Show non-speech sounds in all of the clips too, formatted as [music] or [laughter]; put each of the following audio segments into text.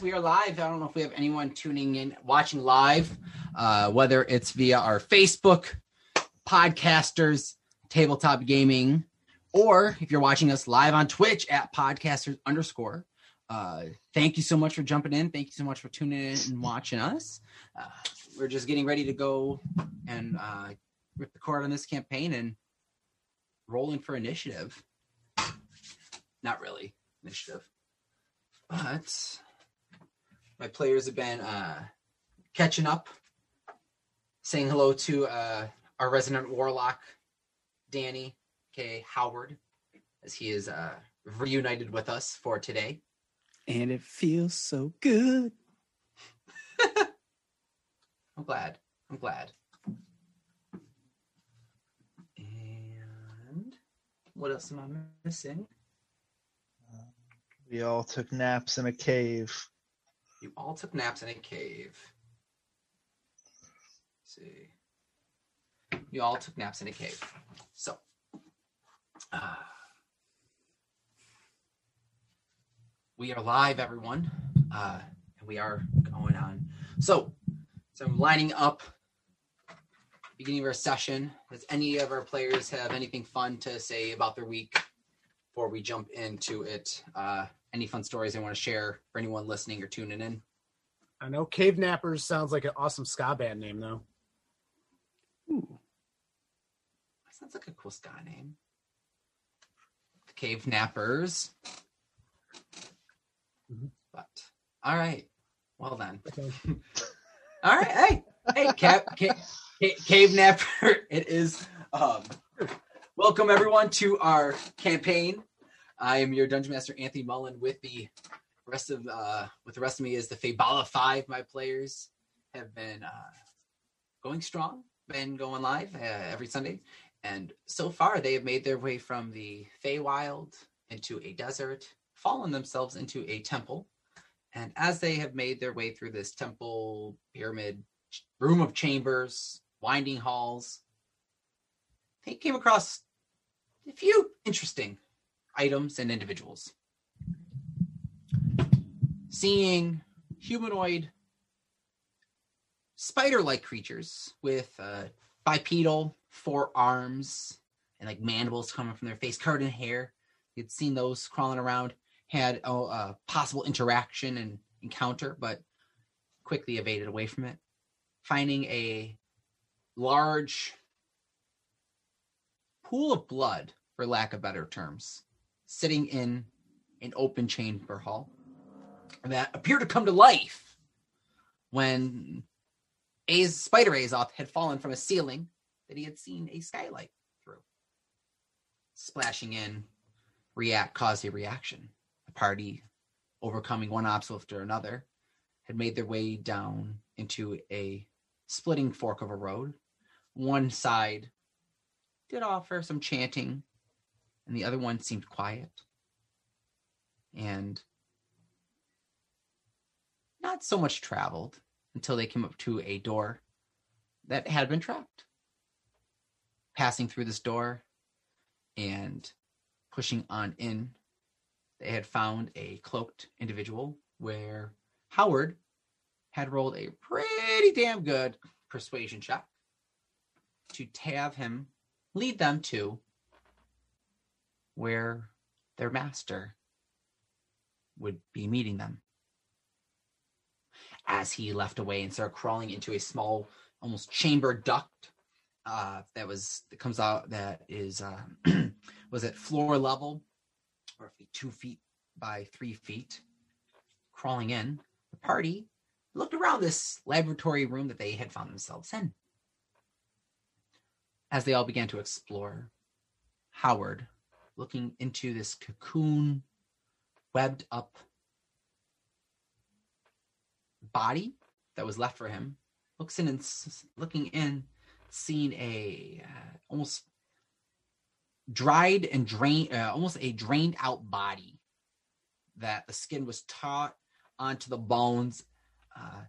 we are live. I don't know if we have anyone tuning in, watching live, uh, whether it's via our Facebook, podcasters, tabletop gaming, or if you're watching us live on Twitch at podcasters underscore. Uh, thank you so much for jumping in. Thank you so much for tuning in and watching us. Uh, we're just getting ready to go and uh, rip the cord on this campaign and rolling for initiative. Not really initiative but my players have been uh, catching up, saying hello to uh, our resident warlock, Danny K. Howard, as he is uh, reunited with us for today. and it feels so good. [laughs] I'm glad. I'm glad. And what else am I missing? We all took naps in a cave. You all took naps in a cave. Let's see. You all took naps in a cave. So, uh, we are live, everyone. Uh, and we are going on. So, so I'm lining up. Beginning of our session. Does any of our players have anything fun to say about their week before we jump into it? Uh, any fun stories they want to share for anyone listening or tuning in? I know Cave Nappers sounds like an awesome ska band name, though. Ooh, That Sounds like a cool ska name. The Cave Nappers. Mhm. But all right. Well then. Okay. [laughs] All right. Hey, hey, Cap, ca- ca- Cave Napper. [laughs] It is. Um, welcome everyone to our campaign. I am your Dungeon Master Anthony Mullen. With the rest of uh, with the rest of me is the Fabala Five. My players have been uh, going strong, been going live uh, every Sunday, and so far they have made their way from the Feywild into a desert, fallen themselves into a temple, and as they have made their way through this temple pyramid room of chambers, winding halls, they came across a few interesting items and individuals. Seeing humanoid spider like creatures with uh, bipedal forearms and like mandibles coming from their face, covered in hair. You'd seen those crawling around, had a, a possible interaction and encounter, but quickly evaded away from it. Finding a large pool of blood, for lack of better terms, sitting in an open chamber hall that appeared to come to life when Az Spider Azoth had fallen from a ceiling that he had seen a skylight through. Splashing in, react caused a reaction. The party, overcoming one obstacle after another, had made their way down into a splitting fork of a road. One side did offer some chanting, and the other one seemed quiet. And not so much traveled until they came up to a door that had been trapped. Passing through this door and pushing on in, they had found a cloaked individual where Howard had rolled a pretty damn good persuasion check to have him lead them to where their master would be meeting them as he left away and started crawling into a small, almost chamber duct uh, that was that comes out that is uh, [clears throat] was at floor level, roughly two feet by three feet. Crawling in, the party looked around this laboratory room that they had found themselves in. As they all began to explore, Howard, looking into this cocoon webbed up body that was left for him, looks in and s- looking in, seeing a uh, almost dried and drained, uh, almost a drained out body that the skin was taut onto the bones. Uh,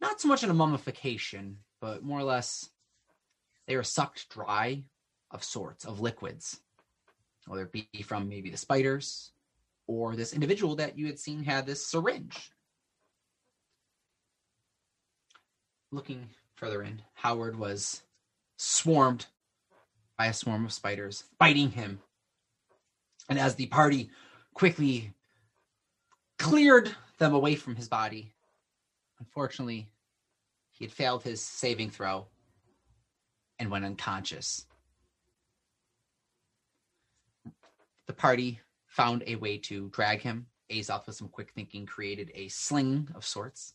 not so much in a mummification, but more or less they were sucked dry of sorts, of liquids, whether it be from maybe the spiders or this individual that you had seen had this syringe. Looking further in, Howard was swarmed by a swarm of spiders, biting him. And as the party quickly cleared them away from his body, unfortunately, he had failed his saving throw and went unconscious. The party found a way to drag him. Azoth, with some quick thinking, created a sling of sorts.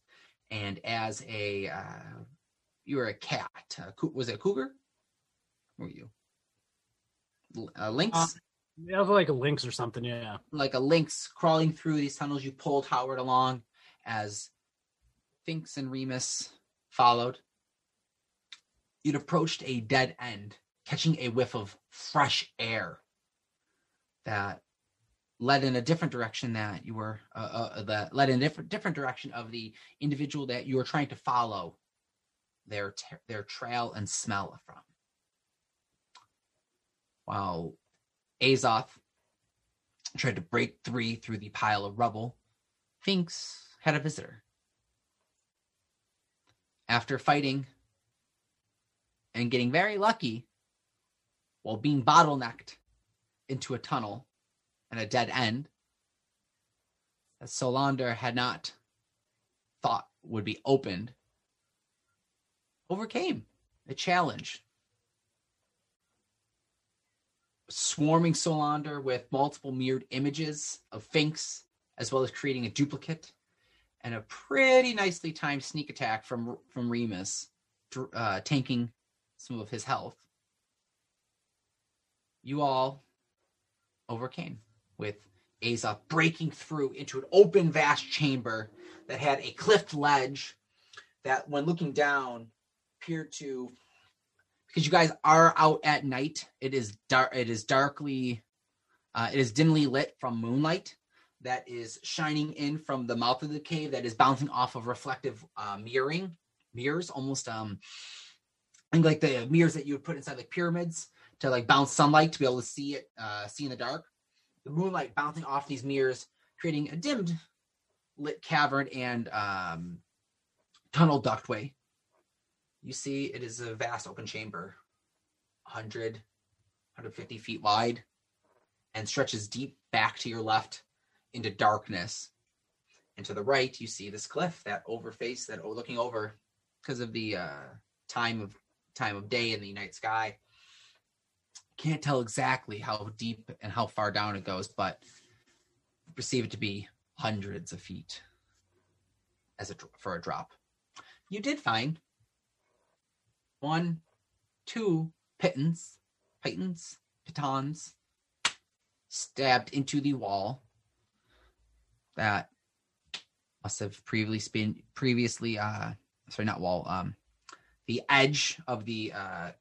And as a, uh, you were a cat. Uh, was it a cougar? Were you? L- Uh, lynx? Uh, Yeah, was like a lynx or something. Yeah. like a lynx crawling through these tunnels. You pulled Howard along as Finks and Remus followed. You'd approached a dead end, catching a whiff of fresh air that led in a different direction that you were uh, uh, that led in a different different direction of the individual that you were trying to follow their their trail and smell from. While Azoth tried to break free through the pile of rubble, Finks had a visitor. After fighting and getting very lucky while being bottlenecked into a tunnel and a dead end that Solander had not thought would be opened, overcame a challenge swarming Solander with multiple mirrored images of Finks, as well as creating a duplicate, and a pretty nicely timed sneak attack from from Remus, uh, tanking some of his health. You all overcame with Aza breaking through into an open, vast chamber that had a cliffed ledge that, when looking down, appeared to because you guys are out at night. It is dark. It is darkly. Uh, it is dimly lit from moonlight that is shining in from the mouth of the cave that is bouncing off of reflective uh, mirroring mirrors, almost um, I think like the mirrors that you would put inside like pyramids to like bounce sunlight to be able to see it, uh, see in the dark. The moonlight bouncing off these mirrors, creating a dimmed lit cavern and um, tunnel ductway. You see it is a vast open chamber 100 150 feet wide and stretches deep back to your left into darkness. And to the right you see this cliff that overface that looking over because of the uh, time of time of day in the night sky can't tell exactly how deep and how far down it goes but perceive it to be hundreds of feet as a for a drop. You did find one, two pitons, pitons, pitons stabbed into the wall that must have previously been previously uh sorry not wall um the edge of the uh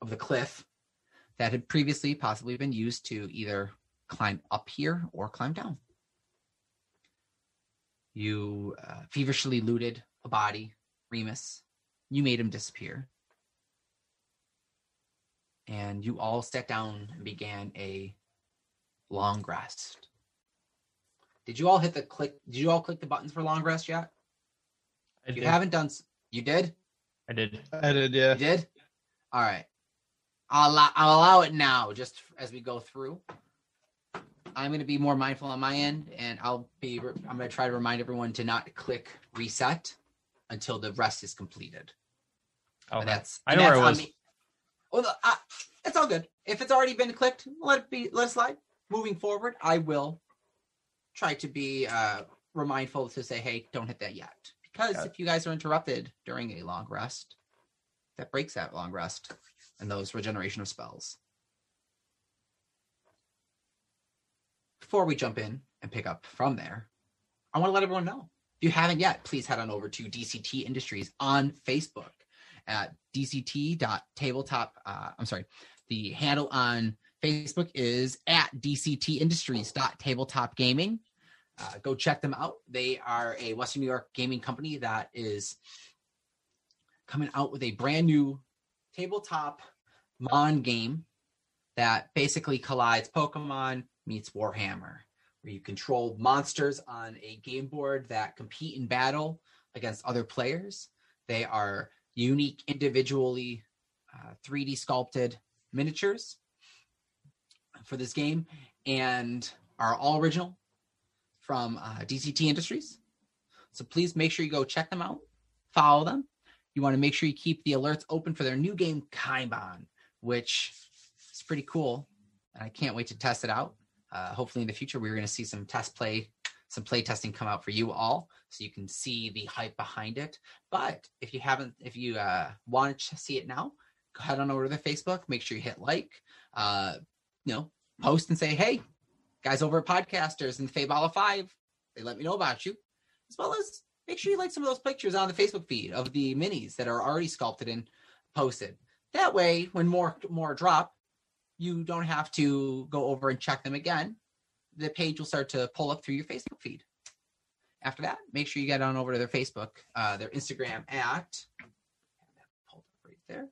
of the cliff that had previously possibly been used to either climb up here or climb down you uh, feverishly looted a body remus you made him disappear and you all sat down and began a long rest. Did you all hit the click? Did you all click the buttons for long rest yet? I you did. haven't done, you did. I did. I did, yeah. You did. All right. I'll allow, I'll allow it now, just as we go through. I'm going to be more mindful on my end, and I'll be, I'm going to try to remind everyone to not click reset until the rest is completed. Oh, And that's I know that's I on was. me. Well, uh, it's all good. If it's already been clicked, let it be. Let it slide. Moving forward, I will try to be uh, remindful to say, "Hey, don't hit that yet," because if you guys are interrupted during a long rest, that breaks that long rest and those regeneration of spells. Before we jump in and pick up from there, I want to let everyone know If you haven't yet, please head on over to DCT Industries on Facebook at dct.tabletop. Uh, I'm sorry, the handle on Facebook is at dctindustries.tabletop gaming. Uh, go check them out. They are a Western New York gaming company that is coming out with a brand new tabletop Mon game that basically collides Pokemon meets Warhammer, where you control monsters on a game board that compete in battle against other players. They are unique, individually uh, 3D sculpted miniatures for this game and are all original from uh, DCT Industries. So please make sure you go check them out, follow them. You want to make sure you keep the alerts open for their new game, Kaiban, which is pretty cool. And I can't wait to test it out. Uh, hopefully, in the future, we're going to see some test play, some play testing come out for you all, so you can see the hype behind it. But if you haven't, if you uh, want to see it now, go ahead on over to the Facebook. Make sure you hit like, uh, you know, post and say, "Hey, guys over at Podcasters and Fabala Five, they let me know about you," as well as make sure you like some of those pictures on the Facebook feed of the minis that are already sculpted and posted. That way, when more more drop, you don't have to go over and check them again. The page will start to pull up through your Facebook feed. After that, make sure you get on over to their Facebook, uh, their Instagram at pulled up right there,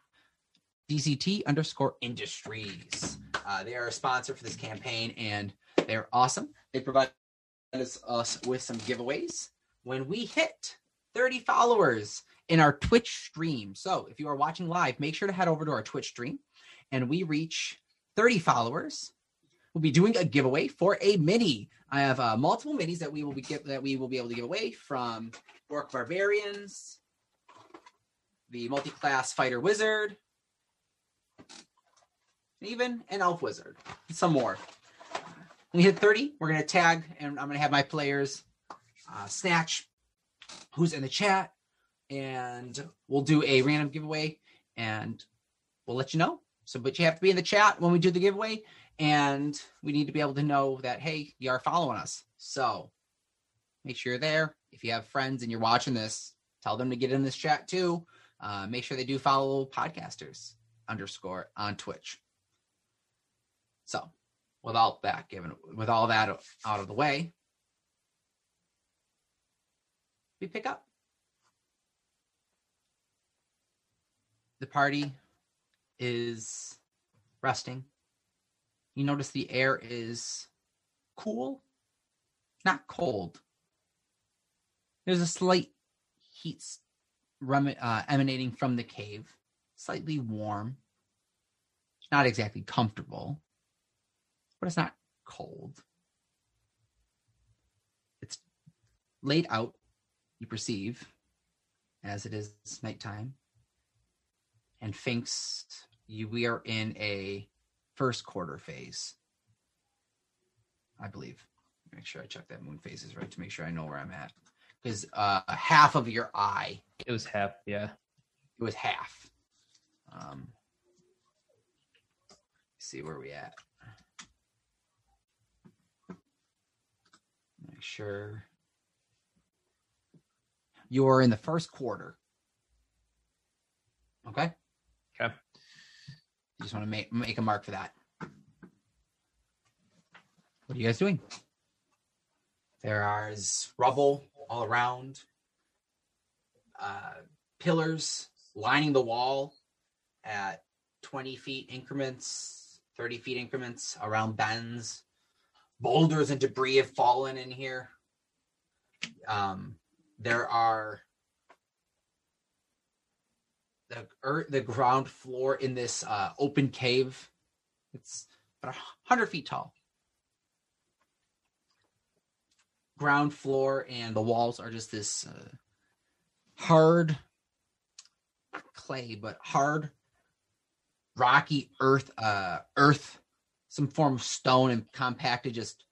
DCT underscore Industries. Uh, they are a sponsor for this campaign, and they're awesome. They provide us, us with some giveaways when we hit 30 followers in our Twitch stream. So if you are watching live, make sure to head over to our Twitch stream and we reach 30 followers. We'll be doing a giveaway for a mini. I have uh, multiple minis that we will be give, that we will be able to give away from Orc Barbarians, the multi-class fighter wizard, even an elf wizard, some more. When we hit 30, we're gonna tag and I'm gonna have my players uh, Snatch, who's in the chat, and we'll do a random giveaway and we'll let you know. So, but you have to be in the chat when we do the giveaway, and we need to be able to know that hey, you are following us. So, make sure you're there. If you have friends and you're watching this, tell them to get in this chat too. Uh, make sure they do follow podcasters underscore on Twitch. So, without that given, with all that out of the way, we pick up. The party is resting. You notice the air is cool, not cold. There's a slight heat rem- uh, emanating from the cave, slightly warm. Not exactly comfortable, but it's not cold. It's laid out you perceive as it is nighttime and thinks you we are in a first quarter phase. I believe. Make sure i check that moon phases right to make sure i know where i'm at. Because uh half of your eye. It was half. Yeah. it was half. Um see where we at. Make sure. You're in the first quarter. Okay. You just want to make make a mark for that. What are you guys doing? There is rubble all around, uh, pillars lining the wall at 20 feet increments, 30 feet increments around bends. Boulders and debris have fallen in here. Um, there are the earth, the ground floor in this uh, open cave. It's about hundred feet tall. Ground floor and the walls are just this uh, hard clay, but hard, rocky earth, uh, earth, some form of stone and compacted. Just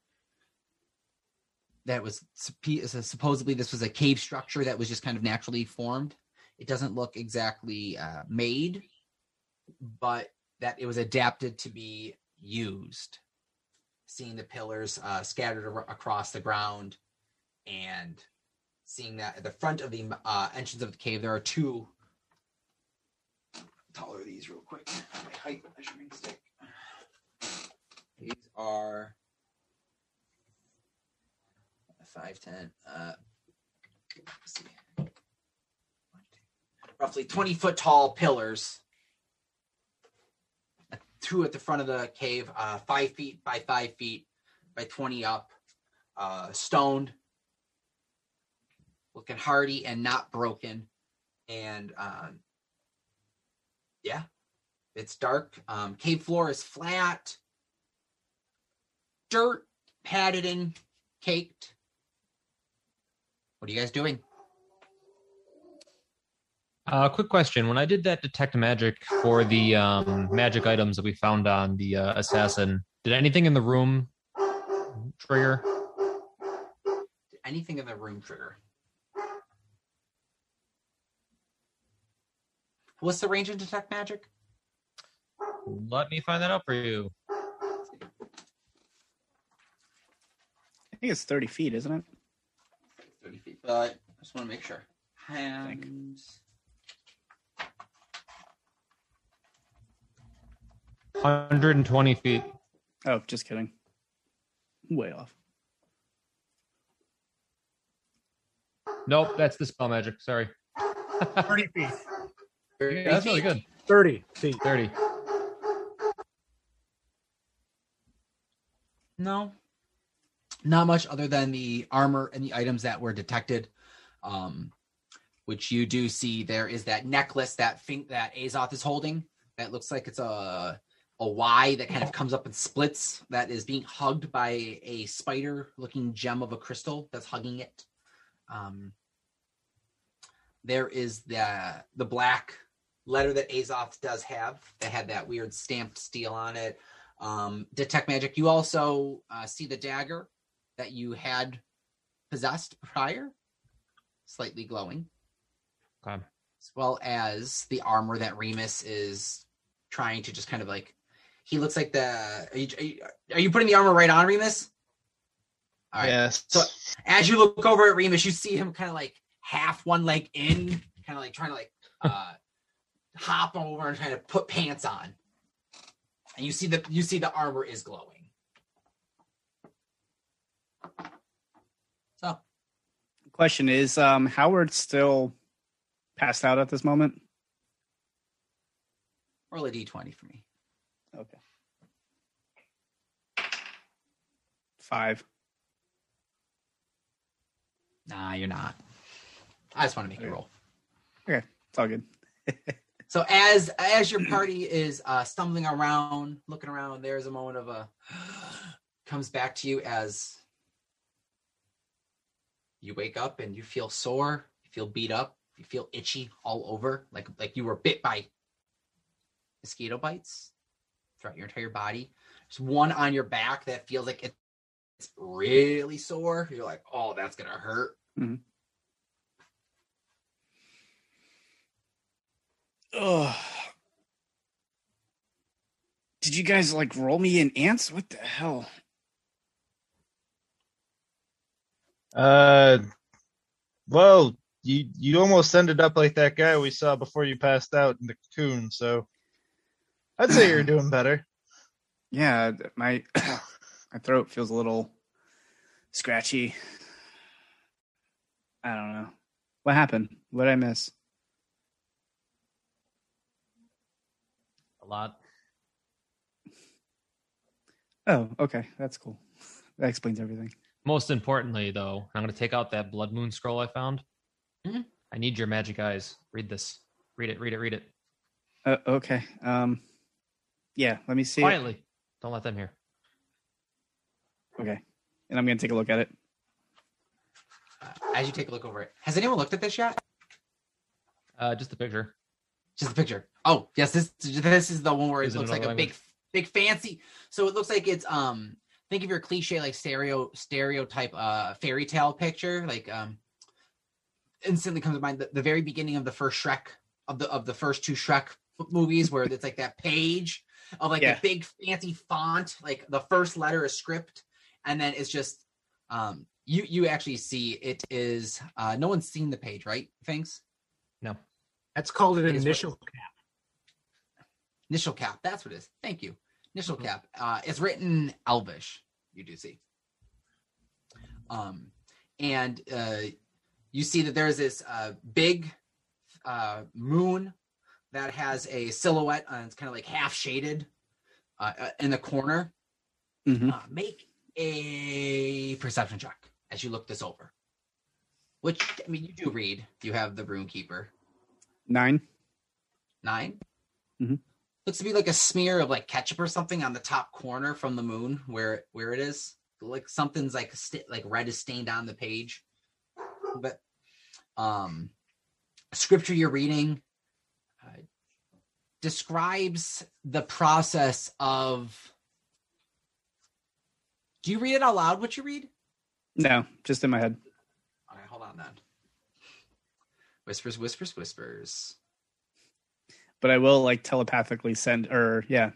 that was supposedly this was a cave structure that was just kind of naturally formed it doesn't look exactly uh, made, but that it was adapted to be used. Seeing the pillars uh, scattered ar- across the ground and seeing that at the front of the uh, entrance of the cave, there are two. Taller these real quick. My height measuring stick. These are five ten. Uh, let's see. Roughly twenty foot tall pillars. Two at the front of the cave, uh, five feet by five feet by twenty up, uh, stoned, looking hardy and not broken, and um, yeah, it's dark. Um, cave floor is flat, dirt padded in, caked. What are you guys doing? Uh, quick question: When I did that detect magic for the um, magic items that we found on the uh, assassin, did anything in the room trigger? Did anything in the room trigger? What's the range of detect magic? Let me find that out for you. I think it's thirty feet, isn't it? Thirty feet, but I just want to make sure. Hands. 120 feet. Oh, just kidding. Way off. Nope, that's the spell magic. Sorry. 30 feet. [laughs] Yeah, that's really good. 30 feet. 30. No. Not much other than the armor and the items that were detected. Um, which you do see there is that necklace that Fink that Azoth is holding that looks like it's a a Y that kind of comes up and splits. That is being hugged by a spider looking gem of a crystal that's hugging it. Um, there is the the black letter that Azoth does have that had that weird stamped steel on it. Um, detect magic. You also uh, see the dagger that you had possessed prior, slightly glowing, Okay. as well as the armor that Remus is trying to just kind of like. He looks like the. Are you, are you, are you putting the armor right on Remus? All right. Yes. So as you look over at Remus, you see him kind of like half one leg in, kind of like trying to like [laughs] uh, hop over and trying to put pants on. And you see the you see the armor is glowing. So Question is, um, Howard still passed out at this moment? roll a d20 for me. Okay. Five. Nah, you're not. I just want to make you roll. Okay. It's all good. [laughs] So as as your party is uh, stumbling around, looking around, there's a moment of a comes back to you as you wake up and you feel sore, you feel beat up, you feel itchy all over, like like you were bit by mosquito bites throughout your entire body. There's one on your back that feels like it's really sore. You're like, oh, that's gonna hurt. Ugh. Did you guys like roll me in ants? What the hell? Uh, well, you you almost ended up like that guy we saw before you passed out in the cocoon. So, I'd say you're doing better. Yeah, my [coughs] my throat feels a little scratchy. I don't know. What happened? What did I miss? A lot. Oh, okay. That's cool. [laughs] That explains everything. Most importantly, though, I'm going to take out that blood moon scroll I found. Mhm. I need your magic eyes. Read this. Read it. Read it. Read it. Uh, okay. Um yeah, let me see. it. Quietly. Don't let them hear. Okay. And I'm going to take a look at it. Uh, as you take a look over it, has anyone looked at this yet? Uh, just the picture. Just the picture. Oh, yes, this this is the one where it Is it looks like another a big big fancy. So it looks like it's um think of your cliche like stereo stereotype uh fairy tale picture like um instantly comes to mind the, the very beginning of the first Shrek of the of the first two Shrek movies where it's like that page of like Yeah. a big fancy font like the first letter is script and then it's just um you you actually see it is uh no one's seen the page, right? Thanks. No. That's called an It is what- initial cap. Initial cap. That's what it is. Thank you. Initial Mhm. cap. Uh, it's written Elvish. You do see. Um, and uh, you see that there's this uh, big uh, moon that has a silhouette. and it's kind of like half shaded uh, uh, in the corner. Mhm. Uh, make a perception check as you look this over. Which I mean, you do read. You have the rune keeper. Nine. 9 Mhm. Looks to be like a smear of like ketchup or something on the top corner from the moon where where it is. Like something's like st- like red is stained on the page. But um scripture you're reading uh, describes the process of Do you read it out loud what you read? No, just in my head. All right, hold on then. Whispers, whispers, whispers. But I will like telepathically send or yeah,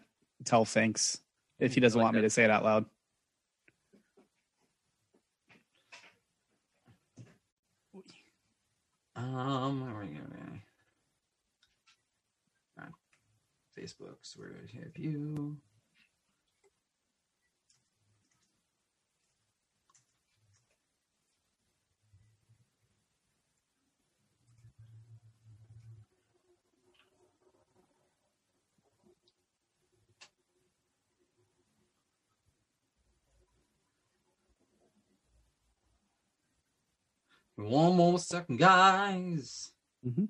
tell thanks if he doesn't like want me to say it out loud. Um, where are we going? On Facebook's where I have you. One more second, guys. Mm-hmm.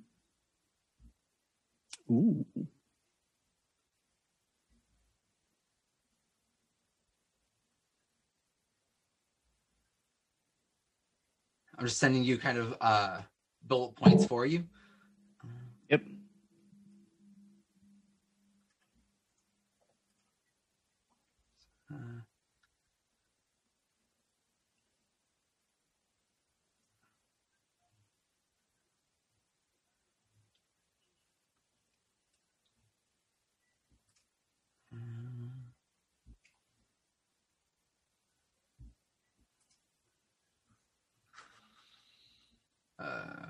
Ooh. I'm just sending you kind of uh bullet points for you. Yep. Uh, Uh,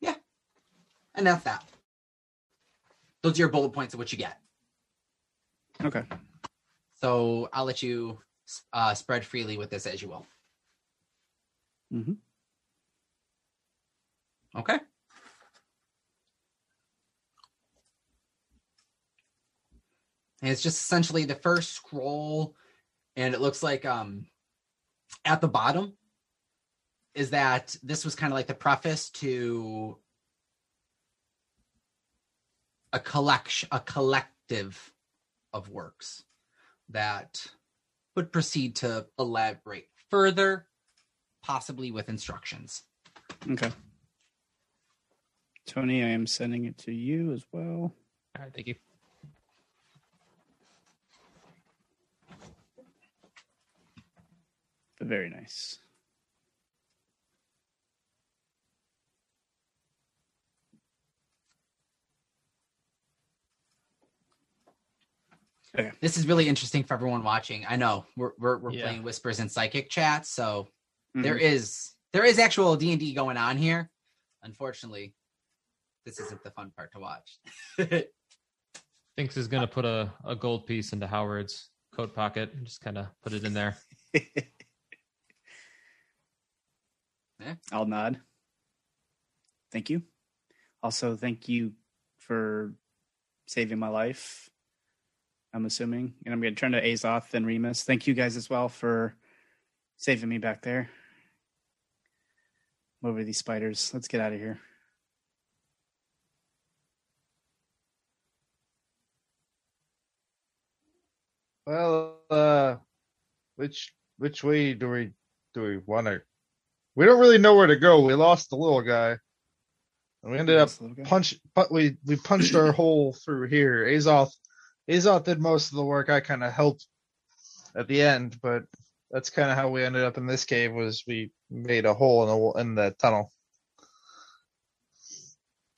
yeah, and that's that. Those are your bullet points of what you get. Okay. So I'll let you uh, spread freely with this as you will. Mhm. Okay. And it's just essentially the first scroll, and it looks like um at the bottom is that this was kind of like the preface to a collection, a collective of works that would proceed to elaborate further, possibly with instructions. Okay. Tony, I am sending it to you as well. All right, thank you. Very nice. Okay. This is really interesting for everyone watching. I know we're we're, we're Yeah. playing whispers and psychic chat, so Mhm. there is there is actual D and D going on here. Unfortunately, this isn't the fun part to watch. [laughs] Finks is gonna put a, a gold piece into Howard's coat pocket and just kind of put it in there. [laughs] I'll nod. Thank you. Also, thank you for saving my life. I'm assuming. And I'm going to turn to Azoth and Remus. Thank you guys as well for saving me back there. I'm over these spiders. Let's get out of here. Well, uh, which which way do we do we want to? We don't really know where to go. We lost the little guy, and we ended up This little guy. punch. But we we punched our hole through here. Azoth, Azoth did most of the work. I kind of helped at the end, but that's kind of how we ended up in this cave. Was we made a hole in the in the tunnel?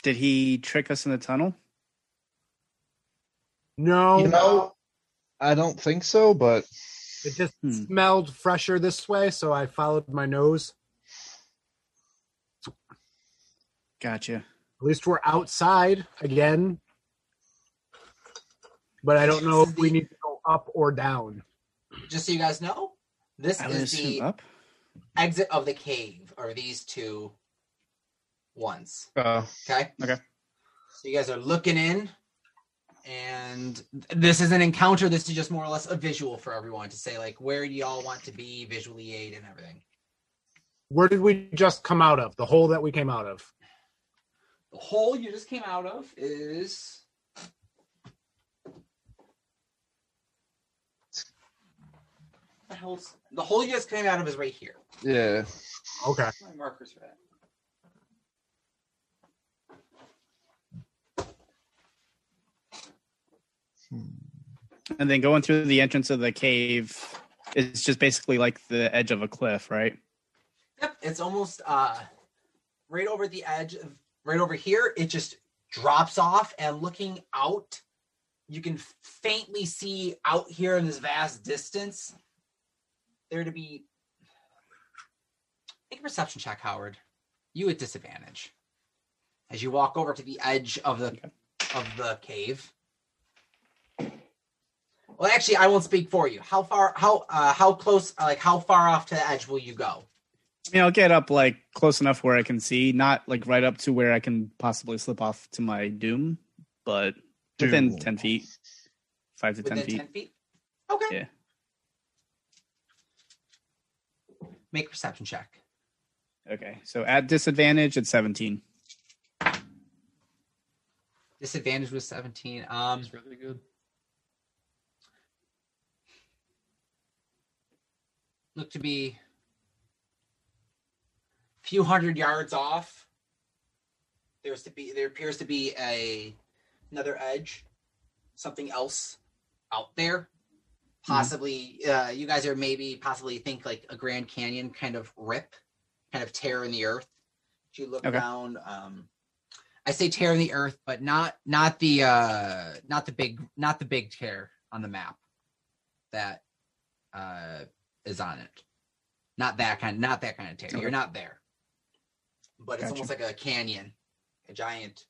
Did he trick us in the tunnel? No, You know, I don't think so, but it just Hmm. smelled fresher this way, so I followed my nose. Gotcha. At least we're outside again. But I don't know if we need to go up or down. Just so you guys know, this I is the up. Exit of the cave. Are these two ones? uh, Okay. Okay. So you guys are looking in, and this is an encounter. This is just more or less a visual for everyone to say, like, where do y'all want to be visually aid and everything. Where did we just come out of? The hole that we came out of. The hole you just came out of is. The hell's the hole you just came out of is right here. yeah. Okay. My markers for that. And then going through the entrance of the cave is just basically like the edge of a cliff, right? Yep, it's almost uh right over the edge of right over here. It just drops off, and looking out, you can faintly see out here in this vast distance there to be. Make a perception check, Howard. You at disadvantage as you walk over to the edge of the of the cave. Well, actually, I won't speak for you. How far? How uh, how close? Like how far off to the edge will you go? I mean, I'll get up like close enough where I can see, not like right up to where I can possibly slip off to my doom, but within 10 feet, five to 10 feet. ten feet. Okay. Yeah. Make a perception check. Okay. So at disadvantage, at 17. Disadvantage was seventeen. Um, It's really good. look to be a few hundred yards off. There's to be there appears to be a another edge, something else out there. Possibly, uh, you guys are maybe possibly think like a Grand Canyon kind of rip, kind of tear in the earth. If you look Okay. down, um, I say tear in the earth, but not not the uh, not the big not the big tear on the map that uh, is on it. Not that kind, not that kind of tear. Okay. You're not there, but it's Gotcha. almost like a canyon, a giant.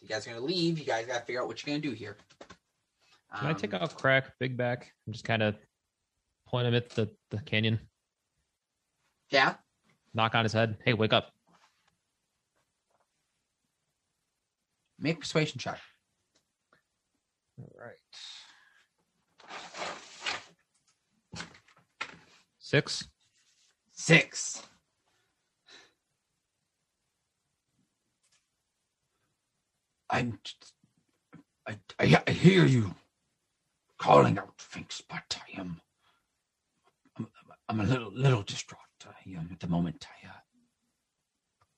You guys are gonna leave, you guys gotta figure out what you're gonna do here. Can I take Um, off crack, big back, and just kind of point him at the, the canyon, Yeah, knock on his head? Hey, wake up! make persuasion check. All right. Six. Six. I'm. I, I, I hear you calling out, Finks, but I am. I'm, I'm a little little distraught. I am at the moment. I, uh,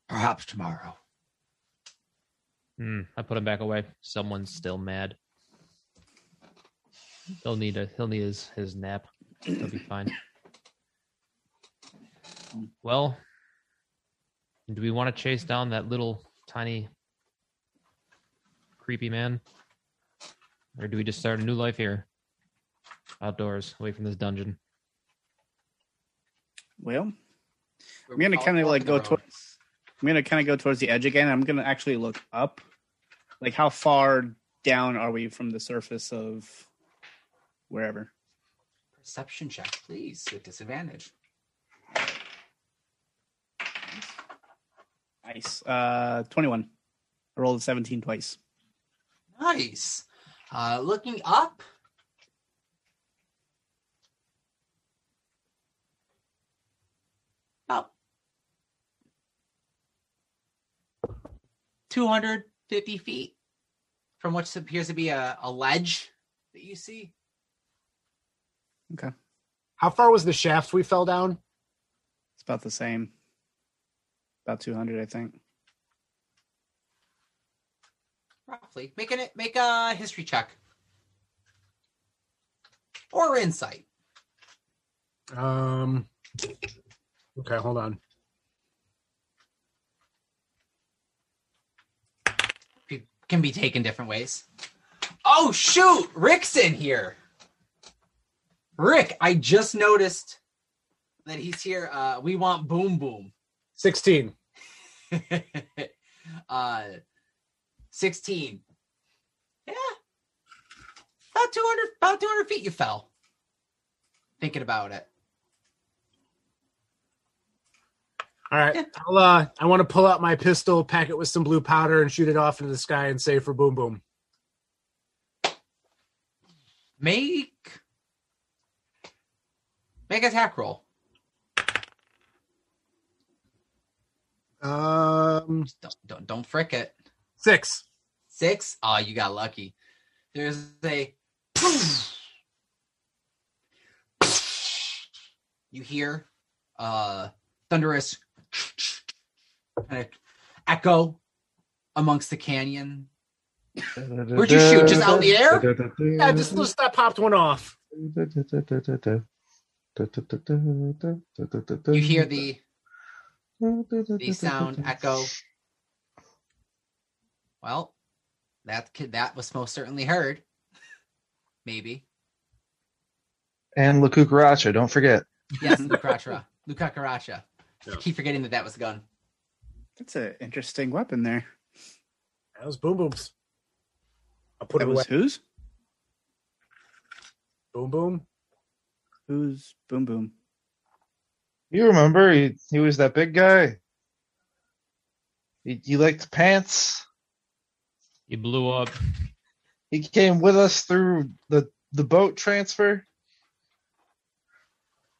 perhaps tomorrow. Hmm. I put him back away. Someone's still mad. He'll need a he'll need his his nap. He'll be fine. Well, do we want to chase down that little tiny creepy man? Or do we just start a new life here? Outdoors, away from this dungeon. Well, I'm gonna kind of like go the towards. I'm gonna kind of go towards the edge again. I'm gonna actually look up. Like, how far down are we from the surface of wherever? perception check, please, with disadvantage. Nice. Uh, 21. I rolled a 17 twice. Nice. Uh, looking up. About 250 feet from what appears to be a, a ledge that you see. Okay. How far was the shaft we fell down? It's about the same. About 200, I think. Roughly. Making it make a history check. or insight. Um. Okay, hold on. It can be taken different ways. Oh shoot, Rick's in here. Rick, I just noticed that he's here. Uh, we want boom boom. Sixteen. [laughs] uh, 16. Yeah. About 200, about 200 feet you fell. Thinking about it. All right. [laughs] I'll, uh, I want to pull out my pistol, pack it with some blue powder, and shoot it off into the sky and say for boom boom. Make make a attack roll. Um, Don't don't don't frick it. six. Six. Oh, you got lucky. There's a [sniffs] [sniffs] you hear uh thunderous kind of echo amongst the canyon. [laughs] Where'd you shoot? Just out in the air? Yeah, just just [laughs] that popped one off. You hear the the sound echo. Well, that could that was most certainly heard. Maybe. And La Cucaracha, don't forget. Yes, [laughs] Lucacra. Lucacaracha. Yeah. Keep forgetting that that was the gun. That's an interesting weapon there. That was boom booms. I'll put That it away. was whose? Boom boom. Who's Boom Boom? You remember he he was that big guy. He, he liked pants. He blew up. He came with us through the the boat transfer.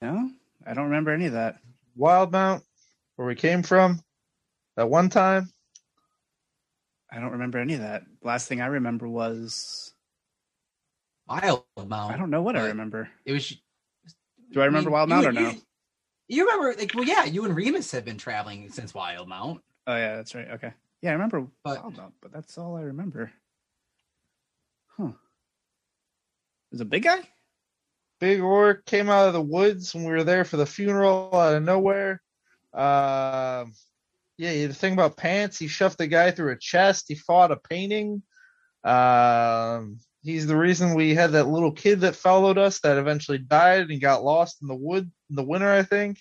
No, I don't remember any of that. Wildmount, where we came from, that one time. I don't remember any of that. Last thing I remember was Wild Mount. I don't know what I remember. It was. Do I remember mean, Wild you- Mount or no? You remember, like, well, yeah, you and Remus have been traveling since Wild Mount. Oh yeah, that's right. Okay. Yeah, I remember But- Wild Mount, but that's all I remember. Huh. Is a big guy? Big orc came out of the woods when we were there for the funeral out of nowhere. Um, yeah, the thing about pants. He shoved the guy through a chest. He fought a painting. Um, he's the reason we had that little kid that followed us that eventually died and got lost in the wood in the winter, I think.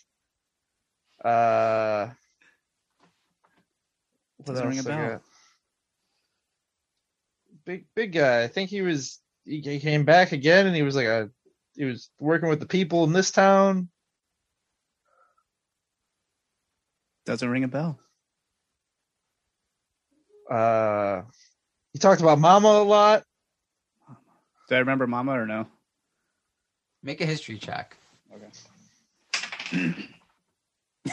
Uh, what Doesn't ring else a I bell. Big big guy. I think he was. He came back again, and he was like a. He was working with the people in this town. Doesn't ring a bell. Uh, he talked about Mama a lot. Do I remember Mama or no? Make a history check. Okay.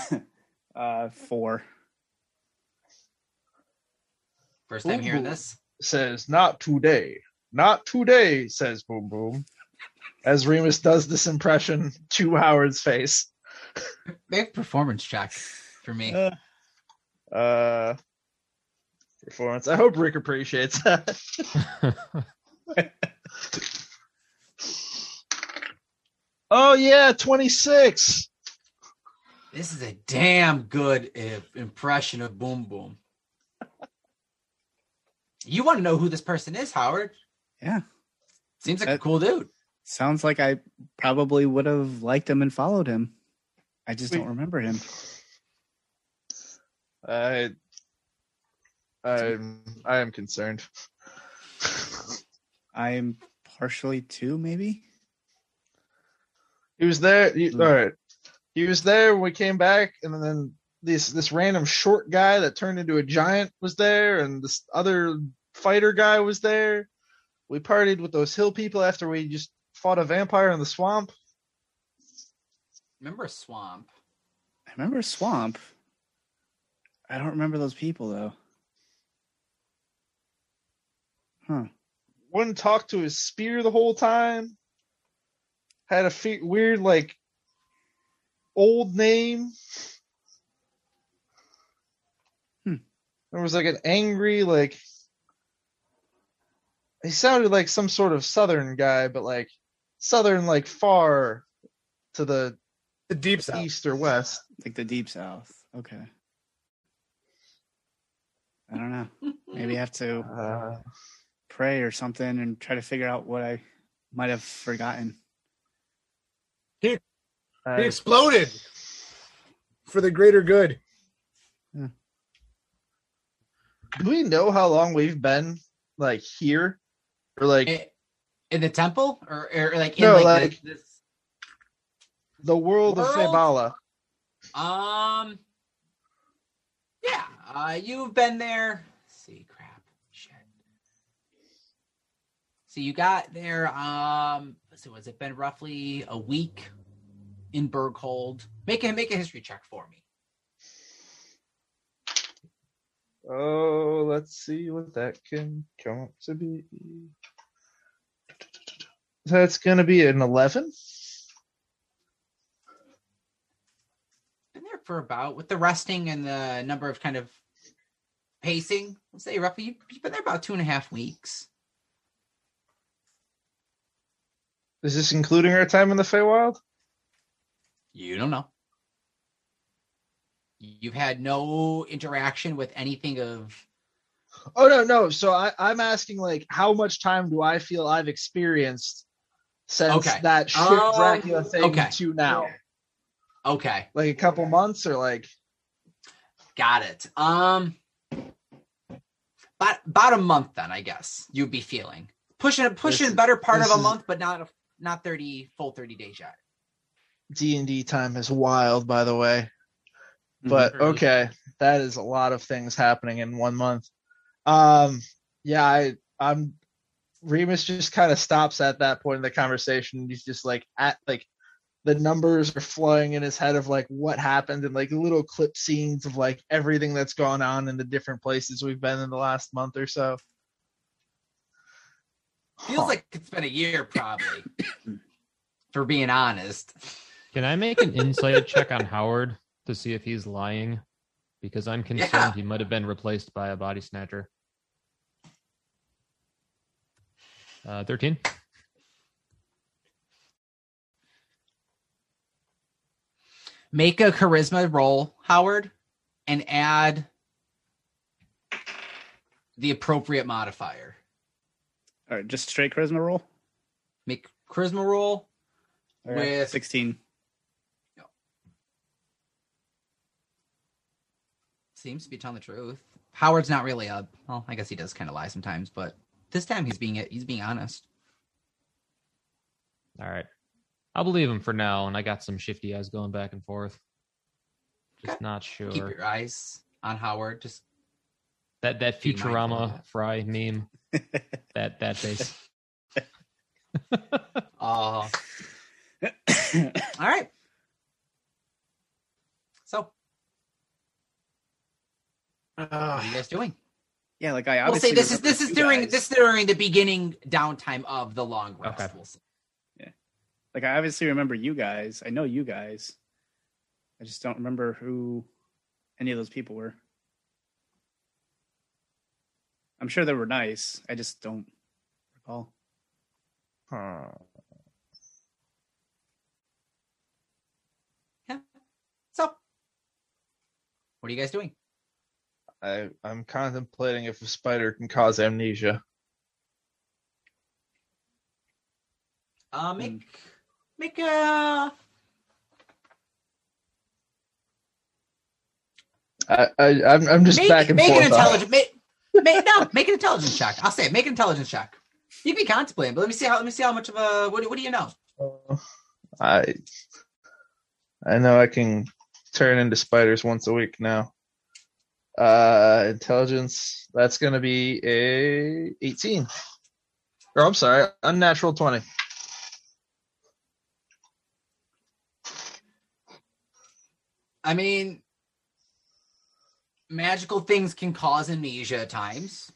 [coughs] uh, four. First time hearing this. Says not today, not today. Says Boom Boom, as Remus does this impression to Howard's face. Make a performance check for me. Uh, Uh, performance. I hope Rick appreciates that. [laughs] oh yeah, twenty six. This is a damn good uh, impression of Boom Boom. You want to know who this person is, Howard? yeah. Seems like a cool dude. Sounds like I probably would have liked him and followed him. I just don't remember him. I, I'm, I am concerned. [laughs] I'm partially too, maybe. He was there. He, Hmm. all right. He was there when we came back, and then this this random short guy that turned into a giant was there, and this other fighter guy was there. We partied with those hill people after we just fought a vampire in the swamp. Remember Swamp? I remember Swamp. I don't remember those people though. Huh. Wouldn't talk to his spear the whole time. Had a fe- weird like old name. Hmm. There was like an angry like. He sounded like some sort of southern guy, but like southern, like far to the The deep south. east or west. Like the deep south. Okay. I don't know. [laughs] Maybe I have to Uh, pray or something and try to figure out what I might have forgotten. He I- exploded for the greater good. do we know how long we've been like here, or like In, the temple, or, or like in No, like, like- the, this the world, of World? Um. Yeah, uh, you've been there. Let's see, crap, shit. So you got there. Um. So has it been roughly a week in Berghold? Make a make a history check for me. Oh, let's see what that can come up to be. That's gonna be an eleven. Been there for about with the resting and the number of kind of pacing. Let's say roughly you- you've been there about two and a half weeks. Is this including our time in the Feywild? You don't know. You've had no interaction with anything of Oh no, no. So I, I'm asking like how much time do I feel I've experienced since Okay. that shit Um, Dracula thing okay. to now? okay. Like a couple months or like Got it. Um, about, about a month then, I guess you'd be feeling pushing pushing This- better part of a is- month, but not a, not thirty full thirty days yet. D and D time is wild, by the way. But Early. okay, that is a lot of things happening in one month. Um, yeah, I, I'm. Remus just kind of stops at that point in the conversation. He's just like at like the numbers are flowing in his head of like what happened and like little clip scenes of like everything that's gone on in the different places we've been in the last month or so. Feels Huh. like it's been a year, probably. [coughs] for being honest. Can I make an insight check on Howard to see if he's lying? Because I'm concerned Yeah. he might have been replaced by a body snatcher. Uh, 13. Make a charisma roll, Howard, and add the appropriate modifier. All right, just straight charisma roll. Make charisma roll All right, With- 16. seems to be telling the truth. Howard's not really a well, I guess he does kind of lie sometimes, but this time he's being he's being honest. All right. I'll believe him for now, and I got some shifty eyes going back and forth. Just Okay. not sure. Keep your eyes on Howard. Just that that Be mindful of Futurama. Fry meme. [laughs] that that face. [laughs] uh [coughs] all right. So what Uh, are you guys doing? Yeah, like I obviously We'll obviously say this is this is during guys. this is during the beginning downtime of the long rest. Okay. We'll say. Like I obviously remember you guys. I know you guys. I just don't remember who any of those people were. I'm sure they were nice. I just don't recall. Huh. So what are you guys doing? I I'm contemplating if a spider can cause amnesia. Uh, make make a I, I I'm I'm just make, back and make forth. an on intelligence make, make no make an intelligence check. I'll say it. Make an intelligence check. You can be contemplating, but let me see how let me see how much of a what, do- what do you know? Uh, I I know I can turn into spiders once a week now. Uh intelligence, that's gonna be a 18. Or I'm sorry, unnatural 20. I mean, magical things can cause amnesia at times.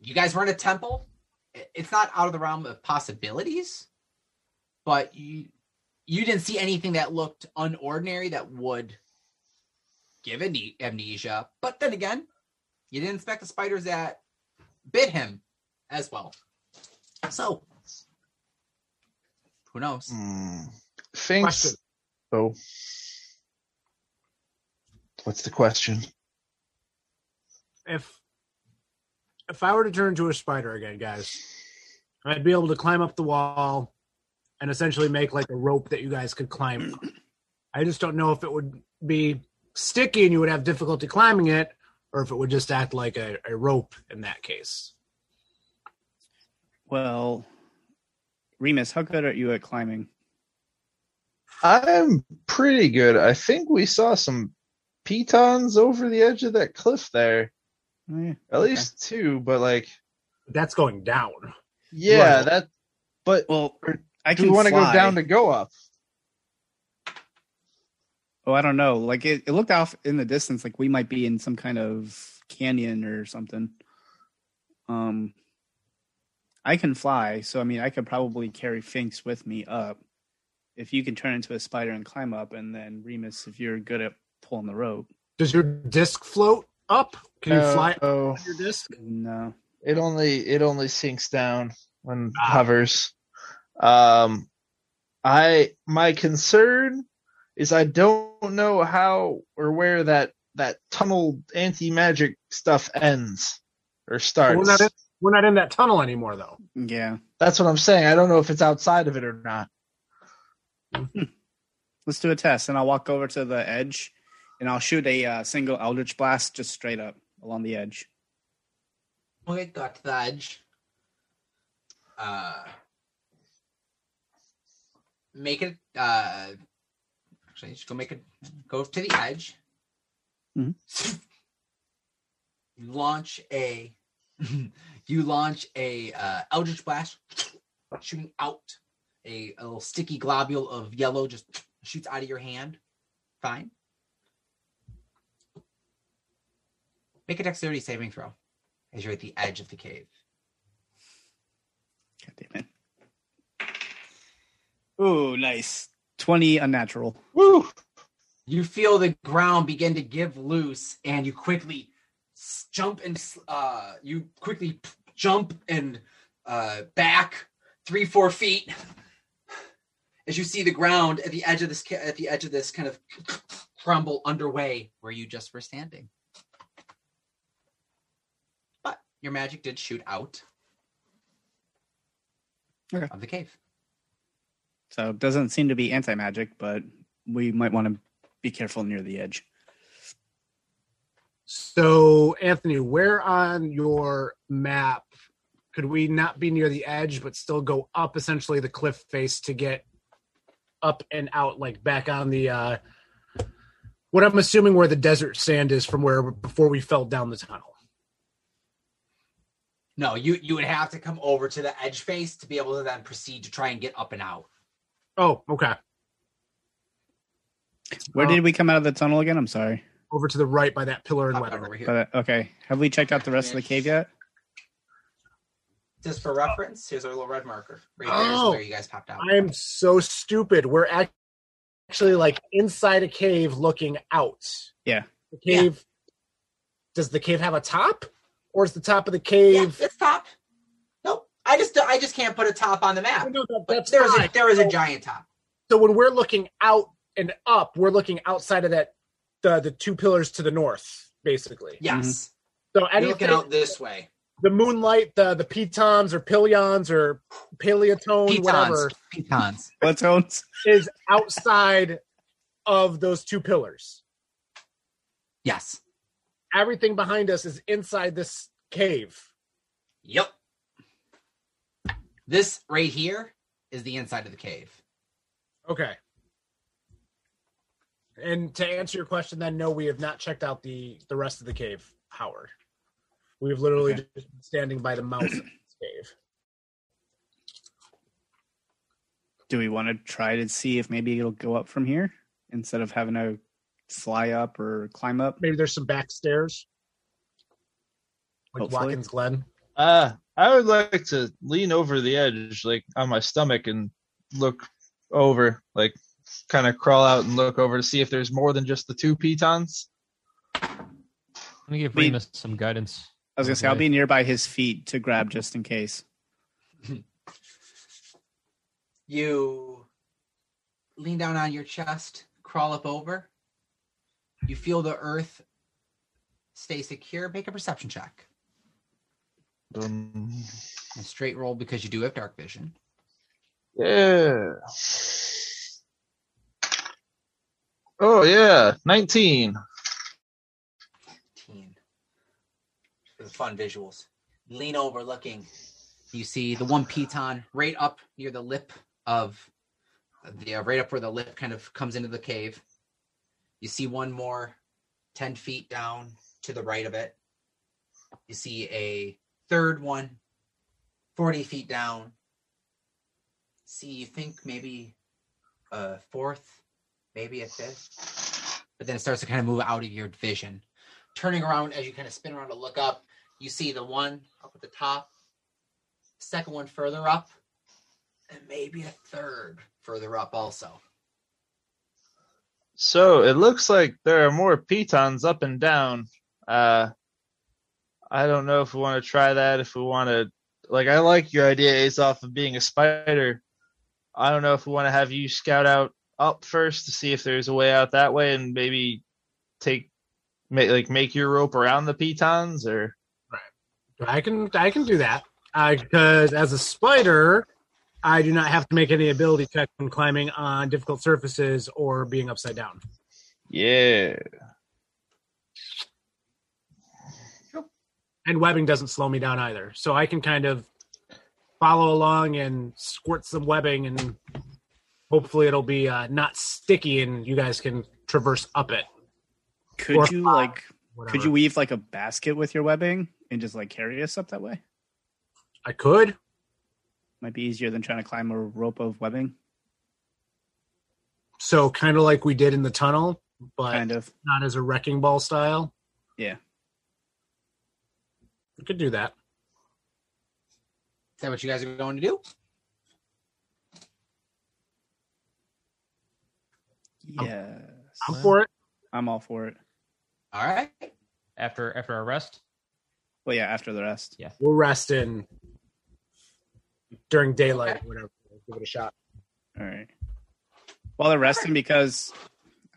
You guys were in a temple. It's not out of the realm of possibilities, but you you didn't see anything that looked unordinary that would give amne- amnesia. But then again, you didn't inspect the spiders that bit him as well. So, Who knows? Hmm. Finks. Question. Oh. What's the question? If if I were to turn into a spider again, guys, I'd be able to climb up the wall and essentially make like a rope that you guys could climb. I just don't know if it would be sticky and you would have difficulty climbing it, or if it would just act like a, a rope in that case. Well, Remus, how good are you at climbing? I'm pretty good. I think we saw some pitons over the edge of that cliff there. Yeah. At least two, but like, That's going down. yeah, Right. that. But Well, I can want to go down to go up? Oh, I don't know. Like it, it looked off in the distance like we might be in some kind of canyon or something. Um I can fly, so I mean I could probably carry Finks with me up. If you can turn into a spider and climb up, and then Remus, if you're good at pulling the rope. Does your disc float up? Can you fly Oh, on your disc? No. it only it only sinks down when Ah. hovers. Um, I my concern is I don't know how or where that that tunnel anti magic stuff ends or starts. We're not, in, we're not in that tunnel anymore, though. Yeah. That's what I'm saying. I don't know if it's outside of it or not. [laughs] Let's do a test, and I'll walk over to the edge, and I'll shoot a uh, single Eldritch blast just straight up along the edge. Okay, got to the edge. Uh, make it. Uh, actually, just go make it. Go to the edge. Mhm. You launch a. [laughs] you launch a uh, Eldritch blast, [sniffs] shooting out a, a little sticky globule of yellow. Just [sniffs] shoots out of your hand. Fine. Make a dexterity saving throw as you're at the edge of the cave. God damn it. Ooh, nice. 20 unnatural. Woo! You feel the ground begin to give loose, and you quickly jump and uh, you quickly jump and uh, back three, four feet as you see the ground at the edge of this at the edge of this kind of crumble underway where you just were standing. But your magic did shoot out Okay. of the cave. So it doesn't seem to be anti magic, but we might want to be careful near the edge. So, Anthony, where on your map could we not be near the edge, but still go up essentially the cliff face to get up and out, like back on the uh, what I'm assuming where the desert sand is from where before we fell down the tunnel? No, you you would have to come over to the edge face to be able to then proceed to try and get up and out. Oh, okay. Where Uh, did we come out of the tunnel again? I'm sorry. Over to the right by that pillar and Pop letter. over here. But, uh, okay. Have we checked out the rest of the cave yet? Just for reference, here's our little red marker. Right there is Oh. where you guys popped out. I am so stupid. We're ac- actually like inside a cave looking out. Yeah. The cave. Does the cave have a top, or is the top of the yeah, cave? it's top. Nope. I just I just can't put a top on the map. No, that- But there is a there is a giant top. So when we're looking out and up, we're looking outside of that the the two pillars to the north, basically. Yes. Mm-hmm. So You're anything looking out this way. the moonlight, the the pitons or pilions or paleotone, whatever, Pitons. Pitons. Platones? is outside of those two pillars. Yes. Everything behind us is inside this cave. Yep. This right here is the inside of the cave. Okay. And to answer your question, then no, we have not checked out the the rest of the cave, Howard. We've literally Okay. just been standing by the mouth of this cave. Do we want to try to see if maybe it'll go up from here instead of having to fly up or climb up? Maybe there's some back stairs, like Hopefully. Watkins Glen. Uh, I would like to lean over the edge, like on my stomach, and look over, like kind of crawl out and look over to see if there's more than just the two pitons. Let me give We- Remus some guidance. I was going to say, I'll Okay. be nearby his feet to grab just in case. [laughs] You lean down on your chest, crawl up over. You feel the earth stay secure. Make a perception check. Um, A straight roll because you do have dark vision. yeah. Oh yeah, nineteen. Teen. For the fun visuals. Lean over looking. You see the one piton right up near the lip of the uh, right up where the lip kind of comes into the cave. You see one more 10 feet down to the right of it. You see a third one 40 feet down. See, you think maybe a fourth, maybe a fifth. But then it starts to kind of move out of your vision. Turning around as you kind of spin around to look up, you see the one up at the top, second one further up, and maybe a third further up also. So it looks like there are more pitons up and down. Uh, I don't know if we want to try that. If we want to, like, I like your idea, Ace, off of being a spider. I don't know if we want to have you scout out up first to see if there's a way out that way, and maybe take, make like make your rope around the pitons, or I can I can do that uh, because as a spider, I do not have to make any ability check when climbing on difficult surfaces or being upside down. yeah. And webbing doesn't slow me down either, so I can kind of follow along and squirt some webbing, and hopefully it'll be uh, not sticky, and you guys can traverse up it. Could Or you five, like Whatever. could you weave like a basket with your webbing and just like carry us up that way? I could. Might be easier than trying to climb a rope of webbing. So kind of like we did in the tunnel, but Kind of. not as a wrecking ball style. Yeah. We could do that. Is that what you guys are going to do? Yes. I'm for it. I'm all for it. All right. After after our rest. Well, yeah, after the rest. Yeah. We'll rest in during daylight Okay. or whatever. Give it a shot. All right. While they're resting, because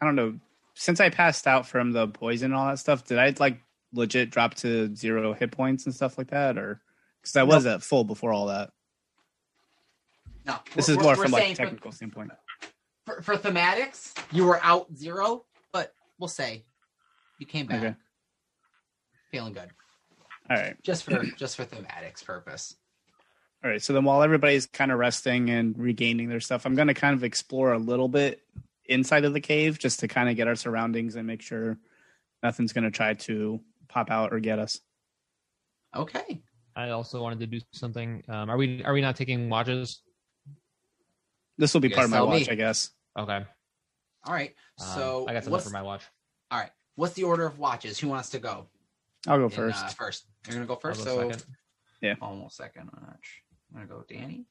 I don't know, since I passed out from the poison and all that stuff, did I like legit drop to zero hit points and stuff like that, or because I was at full before all that? No. This is more from like a for- technical standpoint. for, for thematics, you were out zero, but we'll say you came back Okay. feeling good. All right. Just for just for thematics purpose. All right. So then while everybody's kind of resting and regaining their stuff, I'm going to kind of explore a little bit inside of the cave just to kind of get our surroundings and make sure nothing's going to try to pop out or get us. Okay. I also wanted to do something. Um, are we are we not taking watches? This will be You part of my tell me. watch, I guess. Okay. All right. Um, So I got something for my watch. all right. What's the order of watches? Who wants to go? I'll go in, first. uh, first. You're gonna go I'll first. go so second. almost second. Watch. I'm gonna go Danny.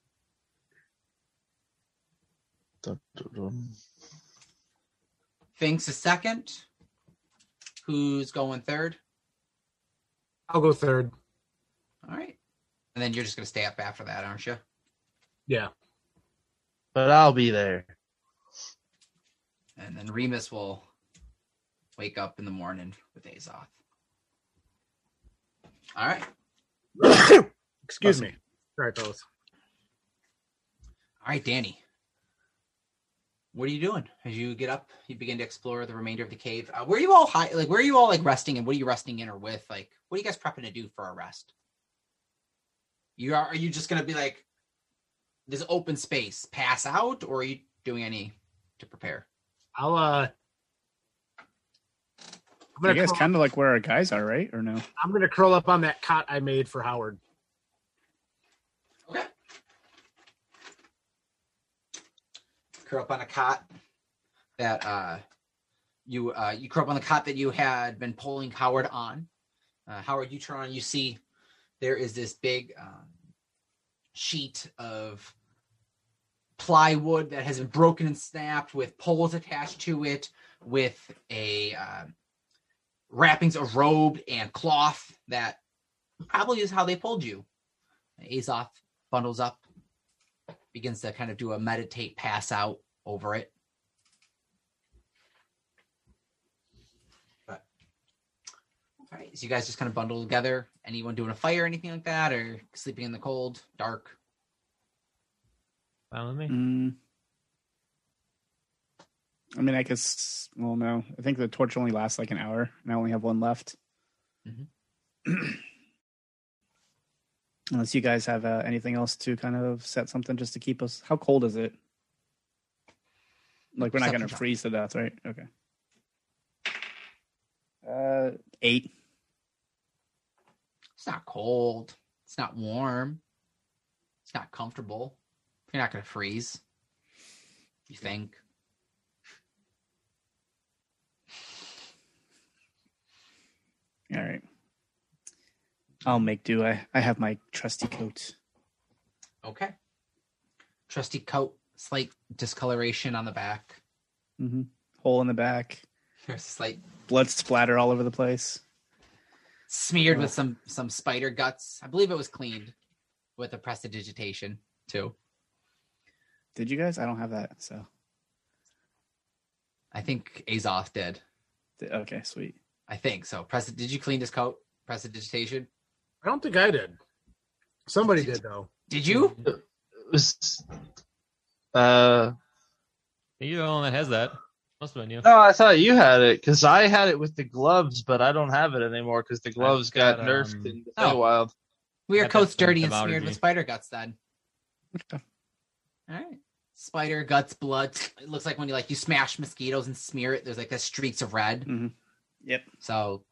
Finks is second. Who's going third? I'll go third. All right. And then you're just gonna stay up after that, aren't you? Yeah. But I'll be there. And then Remus will wake up in the morning with Azoth. All right. [coughs] Excuse me. Sorry, fellas. All right, Danny. What are you doing as you get up? You begin to explore the remainder of the cave. Uh, where are you all high? Like, where are you all like resting? And what are you resting in or with? Like, what are you guys prepping to do for a rest? You are? Are you just gonna be like this open space, pass out, or are you doing any to prepare? I'll uh I'm gonna, guess kind of like where our guys are, right? Or no? I'm gonna curl up on that cot I made for Howard. Okay. Curl up on a cot that uh you uh you curl up on the cot that you had been pulling Howard on. Uh, Howard, you turn on, you see there is this big um, sheet of plywood that has been broken and snapped with poles attached to it, with a uh, wrappings of robe and cloth that probably is how they pulled you. Azoth bundles up begins to kind of do a meditate pass out over it. But all right, so you guys just kind of bundle together. Anyone doing a fire or anything like that, or sleeping in the cold, dark? Fine with me. Mm. I mean, I guess. Well, no. I think the torch only lasts like an hour, and I only have one left. Mhm. [clears throat] Unless you guys have uh, anything else to kind of set something just to keep us. How cold is it? Like we're not going to freeze to death, right? Okay. Uh, eight. It's not cold. It's not warm. It's not comfortable. You're not going to freeze. You think? All right. I'll make do. I I have my trusty coat. Okay. Trusty coat, slight discoloration on the back. Mm-hmm. Hole in the back. There's slight Blood splatter all over the place. smeared with some some spider guts. I believe it was cleaned with a prestidigitation too. Did you guys? I don't have that. So I think Azoth did. okay, sweet. I think so. Presti- did you clean his coat? Prestidigitation? I don't think I did. Somebody did though. Did you? It was, uh, You're the one that has that. Must have been you. no, I thought you had it because I had it with the gloves, but I don't have it anymore because the gloves got, got, nerfed um, in the Oh. Feywild. We are coats dirty and smeared with spider guts then. All right. Spider guts, blood. It looks like when you like you smash mosquitoes and smear it, there's like the streaks of red. hmm Yep. So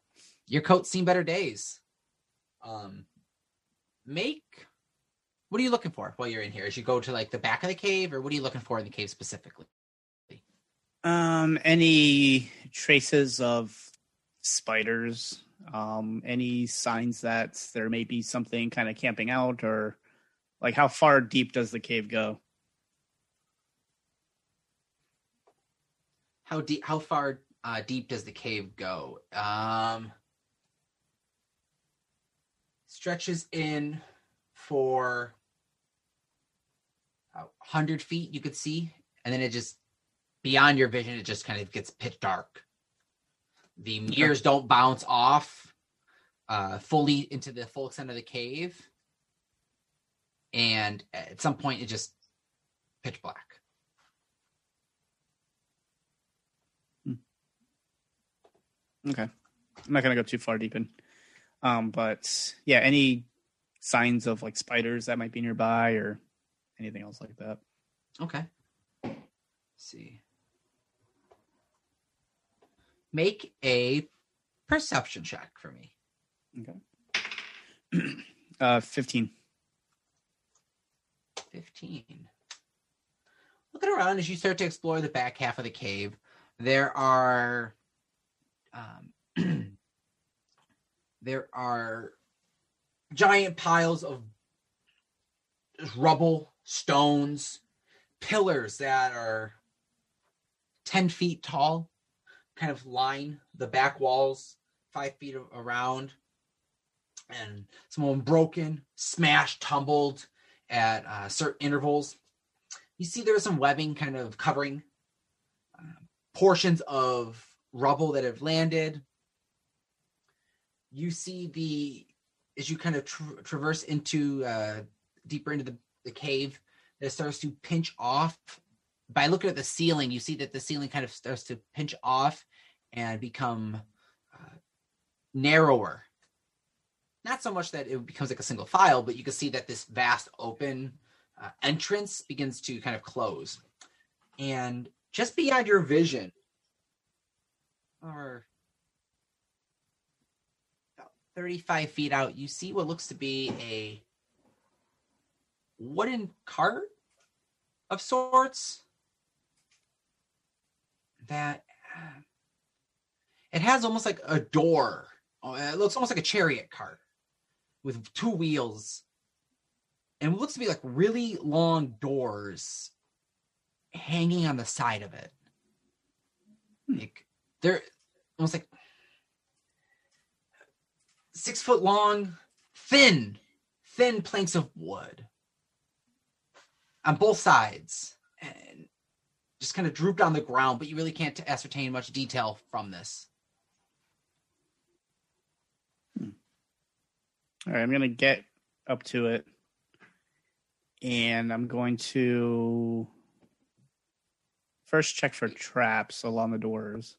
your coat's seen better days. Um make what are you looking for while you're in here? As you go to like the back of the cave, or what are you looking for in the cave specifically? Um, any traces of spiders? Um, any signs that there may be something kind of camping out, or like how far deep does the cave go? How deep how far uh, deep does the cave go? Um stretches in for about 100 feet you could see and then it just beyond your vision it just kind of gets pitch dark. The mirrors don't bounce off uh, fully into the full extent of the cave. And at some point it just pitch black. Okay, I'm not gonna go too far deep in. Um, but yeah, any signs of like spiders that might be nearby or anything else like that? Okay. Let's see. Make a perception check for me. Okay. [clears throat] uh, fifteen. 15. Looking around as you start to explore the back half of the cave, there are um, [clears throat] there are giant piles of rubble, stones, pillars that are 10 feet tall, kind of line the back walls, five feet around, and some of them broken, smashed, tumbled at uh, certain intervals. You see there's some webbing kind of covering uh, portions of rubble that have landed. You see the as you kind of tra- traverse into uh, deeper into the, the cave, that starts to pinch off. By looking at the ceiling, you see that the ceiling kind of starts to pinch off and become uh, narrower. Not so much that it becomes like a single file, but you can see that this vast open uh, entrance begins to kind of close. And just beyond your vision, or about 35 feet out, you see what looks to be a wooden cart of sorts that uh, it has almost like a door. Oh, It looks almost like a chariot cart with two wheels and it looks to be like really long doors hanging on the side of it. Like they're almost like six foot long, thin, thin planks of wood. on both sides and just kind of drooped on the ground, but you really can't ascertain much detail from this. Hmm. All right, I'm gonna get up to it, and I'm going to first check for traps along the doors.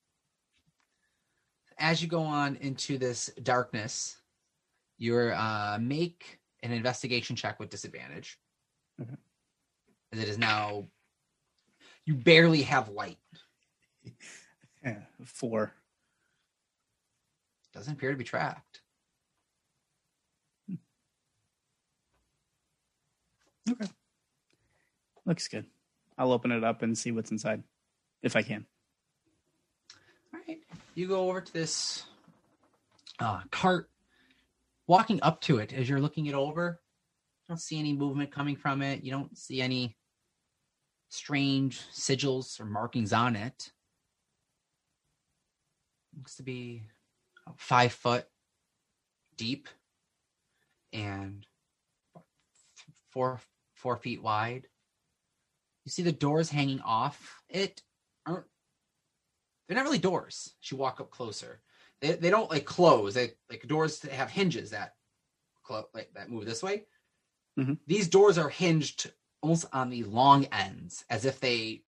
As you go on into this darkness, you're uh, make an investigation check with disadvantage. Okay. As it is now, you barely have light. [laughs] Yeah, four. Doesn't appear to be trapped. Okay. Looks good. I'll open it up and see what's inside, if I can. You go over to this uh, cart, walking up to it as you're looking it over. You don't see any movement coming from it. You don't see any strange sigils or markings on it. Looks to be five foot deep and four four feet wide. You see the doors hanging off it aren't they're not really doors. She walk up closer, they they don't like close. They like doors that have hinges that clo- like that move this way. Mhm. These doors are hinged almost on the long ends, as if they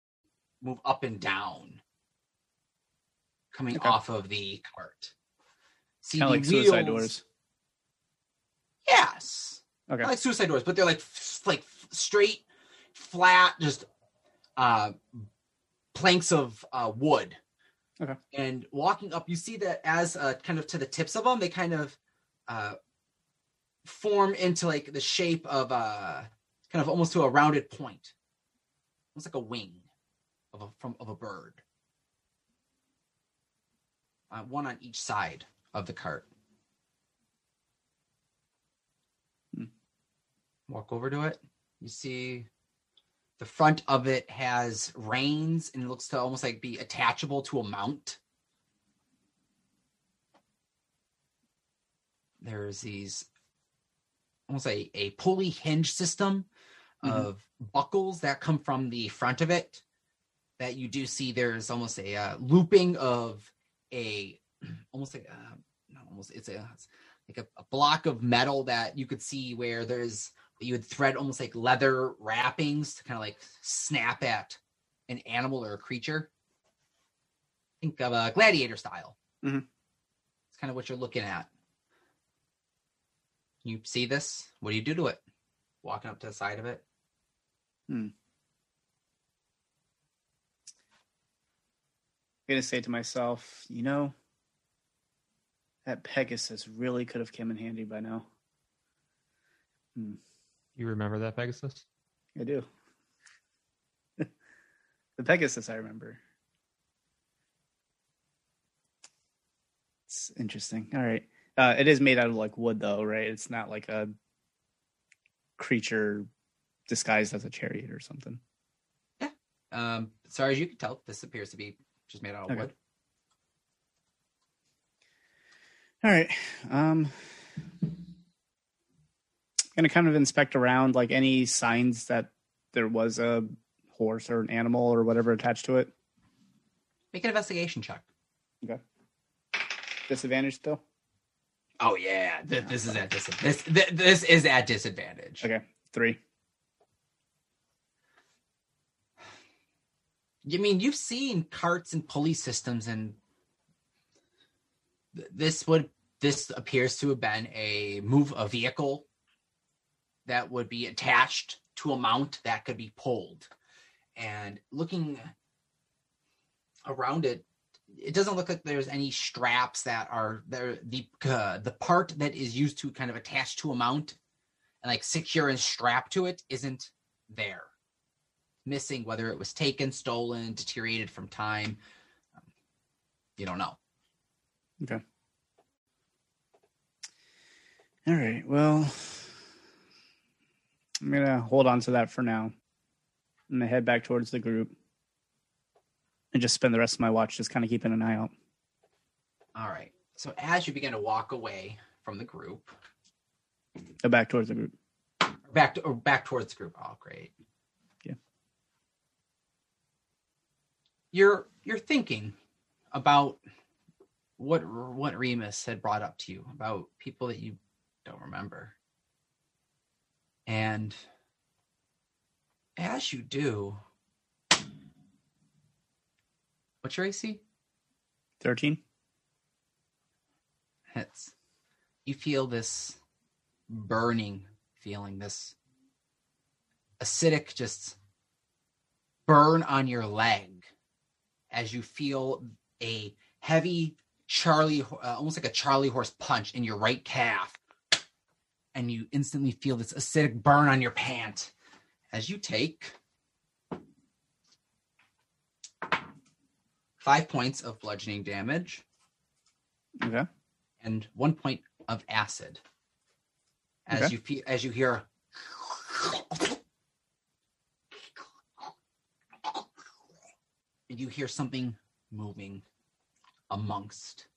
move up and down, coming Okay. off of the cart. See Kind of like suicide doors. Yes, Okay. like suicide doors, but they're like f- like straight, flat, just uh, planks of uh, wood. Okay. And walking up, you see that as uh, kind of to the tips of them, they kind of uh, form into like the shape of a kind of almost to a rounded point, almost like a wing of a from of a bird. Uh, one on each side of the cart. Hmm. Walk over to it. You see the front of it has reins and it looks to almost like be attachable to a mount. There's these almost a, a pulley hinge system Mhm. of buckles that come from the front of it that you do see there's almost a uh, looping of a [clears throat] almost like uh, not almost it's a it's like a, a block of metal that you could see where there's you would thread almost like leather wrappings to kind of like snap at an animal or a creature. Think of a gladiator style. Mhm. It's kind of what you're looking at. You see this? What do you do to it? Walking up to the side of it. Hmm. I'm gonna say to myself, you know, that Pegasus really could have come in handy by now. Hmm. You remember that Pegasus? I do. [laughs] the Pegasus, I remember. It's interesting. All right. Uh, it is made out of like wood, though, right? It's not like a creature disguised as a chariot or something. Yeah. Um, as as you can tell, this appears to be just made out of Okay. wood. All right. Um, gonna kind of inspect around, like any signs that there was a horse or an animal or whatever attached to it. Make an investigation check. Okay. Disadvantage still. Oh yeah, th- this is at disadvantage. This th- this is at disadvantage. Okay, three. I mean, you've seen carts and pulley systems, and th- this would this appears to have been a move a vehicle that would be attached to a mount that could be pulled. And looking around it, it doesn't look like there's any straps that are there. The uh, the part that is used to kind of attach to a mount and like secure and strap to it isn't there missing, whether it was taken, stolen, deteriorated from time. Um, you don't know. Okay. All right. Well, I'm gonna hold on to that for now. I'm gonna head back towards the group and just spend the rest of my watch just kind of keeping an eye out. All right. So as you begin to walk away from the group, or back towards the group, back to, or back towards the group. Oh, great. Yeah. You're you're thinking about what what Remus had brought up to you about people that you don't remember. And as you do, what's your AC? 13. hits, you feel this burning feeling, this acidic just burn on your leg as you feel a heavy Charlie, uh, almost like a Charlie horse punch in your right calf. And you instantly feel this acidic burn on your pant as you take five points of bludgeoning damage Okay. and one point of acid. As Okay. you as you hear, and you hear something moving amongst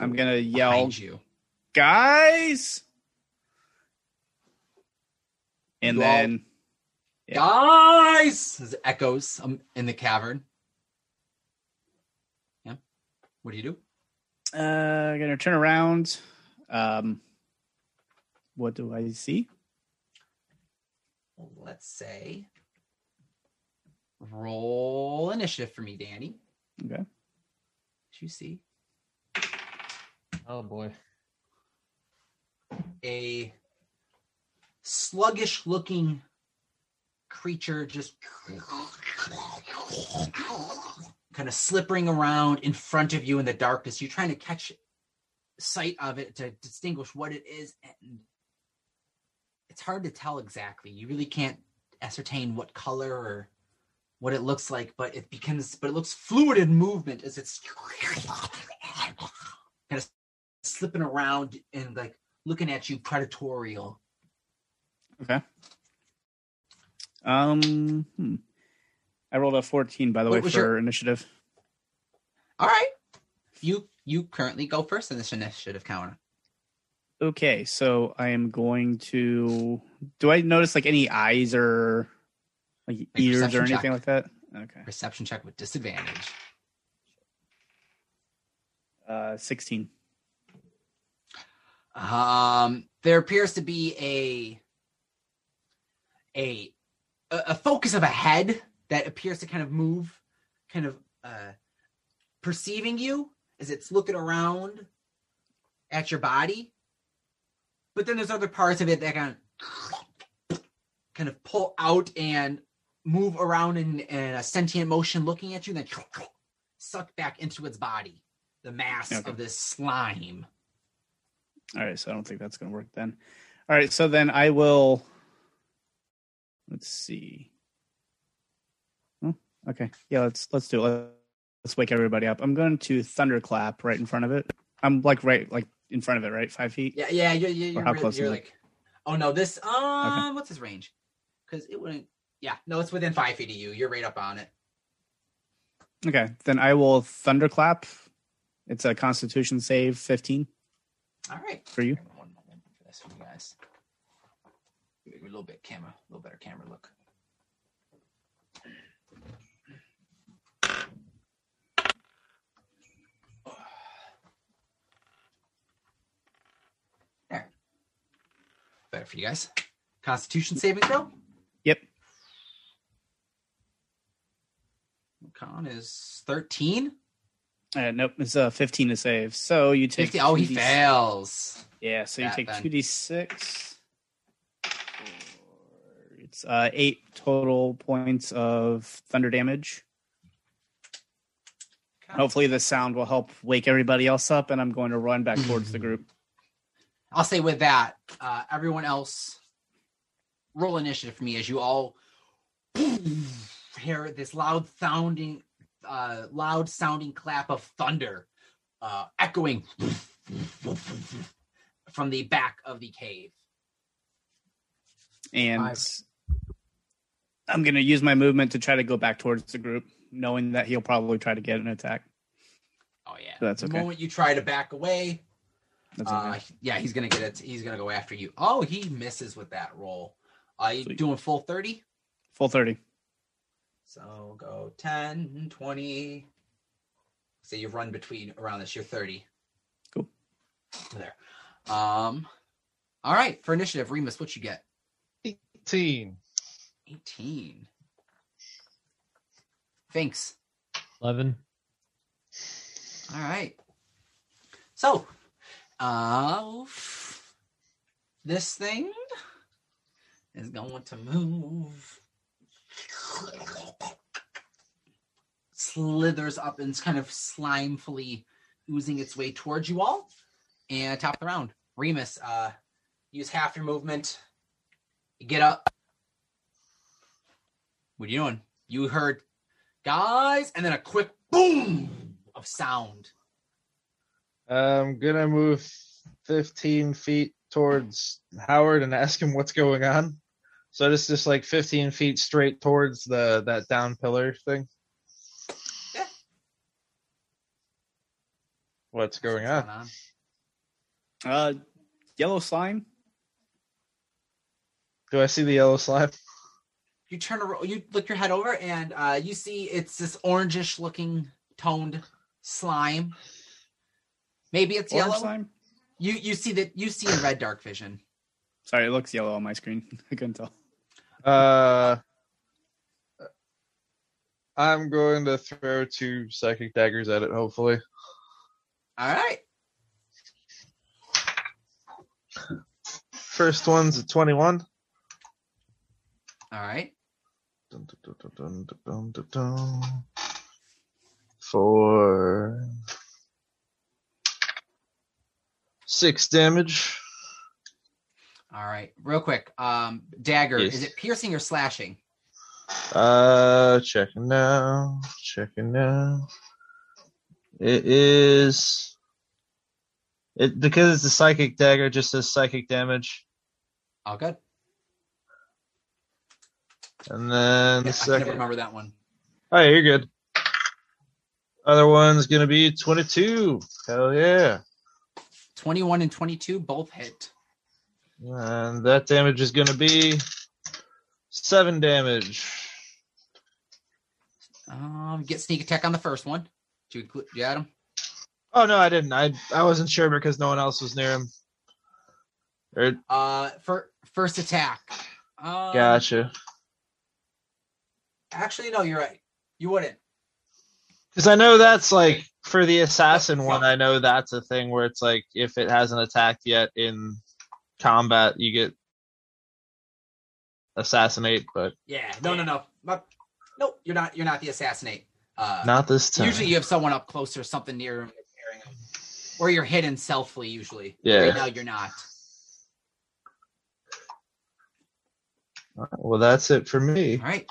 I'm going to yell, you. guys. And You all- then Yeah. Guys, as it echoes um, in the cavern. Yeah. What do you do? uh, I'm going to turn around. Um, what do I see? Let's say roll initiative for me, Danny. Okay. What you see Oh boy. a sluggish looking creature just kind of slippering around in front of you in the darkness. You're trying to catch sight of it to distinguish what it is, and it's hard to tell exactly. You really can't ascertain what color or what it looks like, but it becomes but it looks fluid in movement as it's kind of slipping around and like looking at you predatorial. Okay. Um, hmm. I rolled a 14, by the way, for your- initiative. All right. You you currently go first in this initiative counter. Okay, so I am going to. Do I notice like any eyes or like ears or anything check. like that? Okay. Perception check with disadvantage. Uh, 16. Um, there appears to be a a a focus of a head that appears to kind of move, kind of uh, perceiving you as it's looking around at your body. But then there's other parts of it that kind of kind of pull out and move around in, in a sentient motion, looking at you, and then suck back into its body. The mass Okay. of this slime. All right, so I don't think that's going to work then. All right, so then I will. Let's see. Oh, okay, yeah, let's let's do it. Let's wake everybody up. I'm going to thunderclap right in front of it. I'm like right like in front of it, right, five feet. Yeah, yeah, you're, you're, Or you're, how close you're is it? oh no, this, um, what's his range? Because it wouldn't, yeah, no, it's within five feet of you. You're right up on it. Okay, then I will thunderclap. It's a Constitution save, 15 All right. for you. One moment for this for you guys. A little bit camera, a little better camera look. There. Better for you guys. Constitution saving throw. Yep. Con is 13. Uh, nope, it's a 15 to save. So you take. 50. Oh, he 2d6 fails. Yeah, so you That take then. 2d6. It's uh, eight total points of thunder damage. Hopefully, the sound will help wake everybody else up, and I'm going to run back towards the group. [laughs] I'll say with that, uh, everyone else roll initiative for me as you all hear this loud sounding, uh, loud sounding clap of thunder uh, echoing from the back of the cave. And Five. I'm going to use my movement to try to go back towards the group, knowing that he'll probably try to get an attack. Oh yeah, That's the okay. moment you try to back away, That's uh, yeah, he's gonna get it. He's gonna go after you. Oh, he misses with that roll. Uh, you Sweet. doing full thirty? Full 30. So go 10, 20. Say you've run between around this. You're 30. Cool. There. Um. All right. For initiative, Remus, what you get? 18. 18. Thanks. Eleven. All right. So, uh, this thing is going to move. Slithers up and kind of slimefully oozing its way towards you all. And top of the round, Remus, uh, use half your movement. You get up. What are you doing? You heard guys, and then a quick boom of sound. I'm gonna move 15 feet towards Howard and ask him what's going on. So this is like 15 feet straight towards the that down pillar thing. Yeah. What's going What's on? Uh, yellow slime. Do I see the yellow slime? You turn around, you look your head over, and uh, you see it's this orangish looking toned slime. Maybe it's Orange yellow. slime. You you see that you see in red dark vision. Sorry, it looks yellow on my screen. [laughs] I couldn't tell. Uh, I'm going to throw two psychic daggers at it. Hopefully, All right. first one's a 21. All right. Dun, dun, dun. For six damage. All right. Real quick. Um dagger, Yes. is it piercing or slashing? Uh, checking now. Checking now. It is. It because it's a psychic dagger. it Just says psychic damage, All good. And then Yeah, the I never second. remember that one. Oh, yeah, you're good. Other one's gonna be twenty-two. Hell yeah! 21 and 22 both hit. And that damage is gonna be seven damage. Um get sneak attack on the first one. Do you, include- you add him? Oh no, I didn't. I I wasn't sure because no one else was near him. Or, Uh for first attack. Um, gotcha. Actually, no, you're right. You wouldn't. Because I know that's like for the assassin Yep, one. I know that's a thing where it's like if it hasn't attacked yet in combat, you get assassinate, but Yeah. No, no, no. Nope. Nope. You're not. You're not the assassinate. Uh, not this time. Usually, you have someone up close or something near him, or you're hidden stealthily. Usually. Yeah. Right now, you're not. well, that's it for me. All right.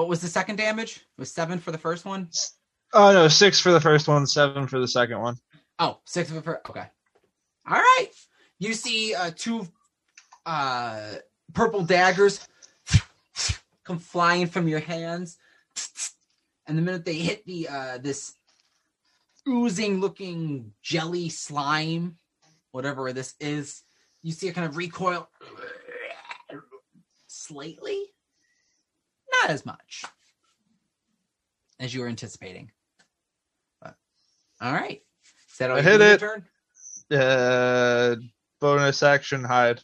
What was the second damage? It was seven for the first one. Oh no, six for the first one, seven for the second one. Oh, six for the first. Okay. All right. You see uh, two uh, purple daggers [sniffs] come flying from your hands, [sniffs] and the minute they hit the uh, this oozing looking jelly slime, whatever this is, you see it kind of recoil [sniffs] slightly, not as much as you were anticipating. But all right, is that all I hit do in your it. turn? Uh, bonus action hide.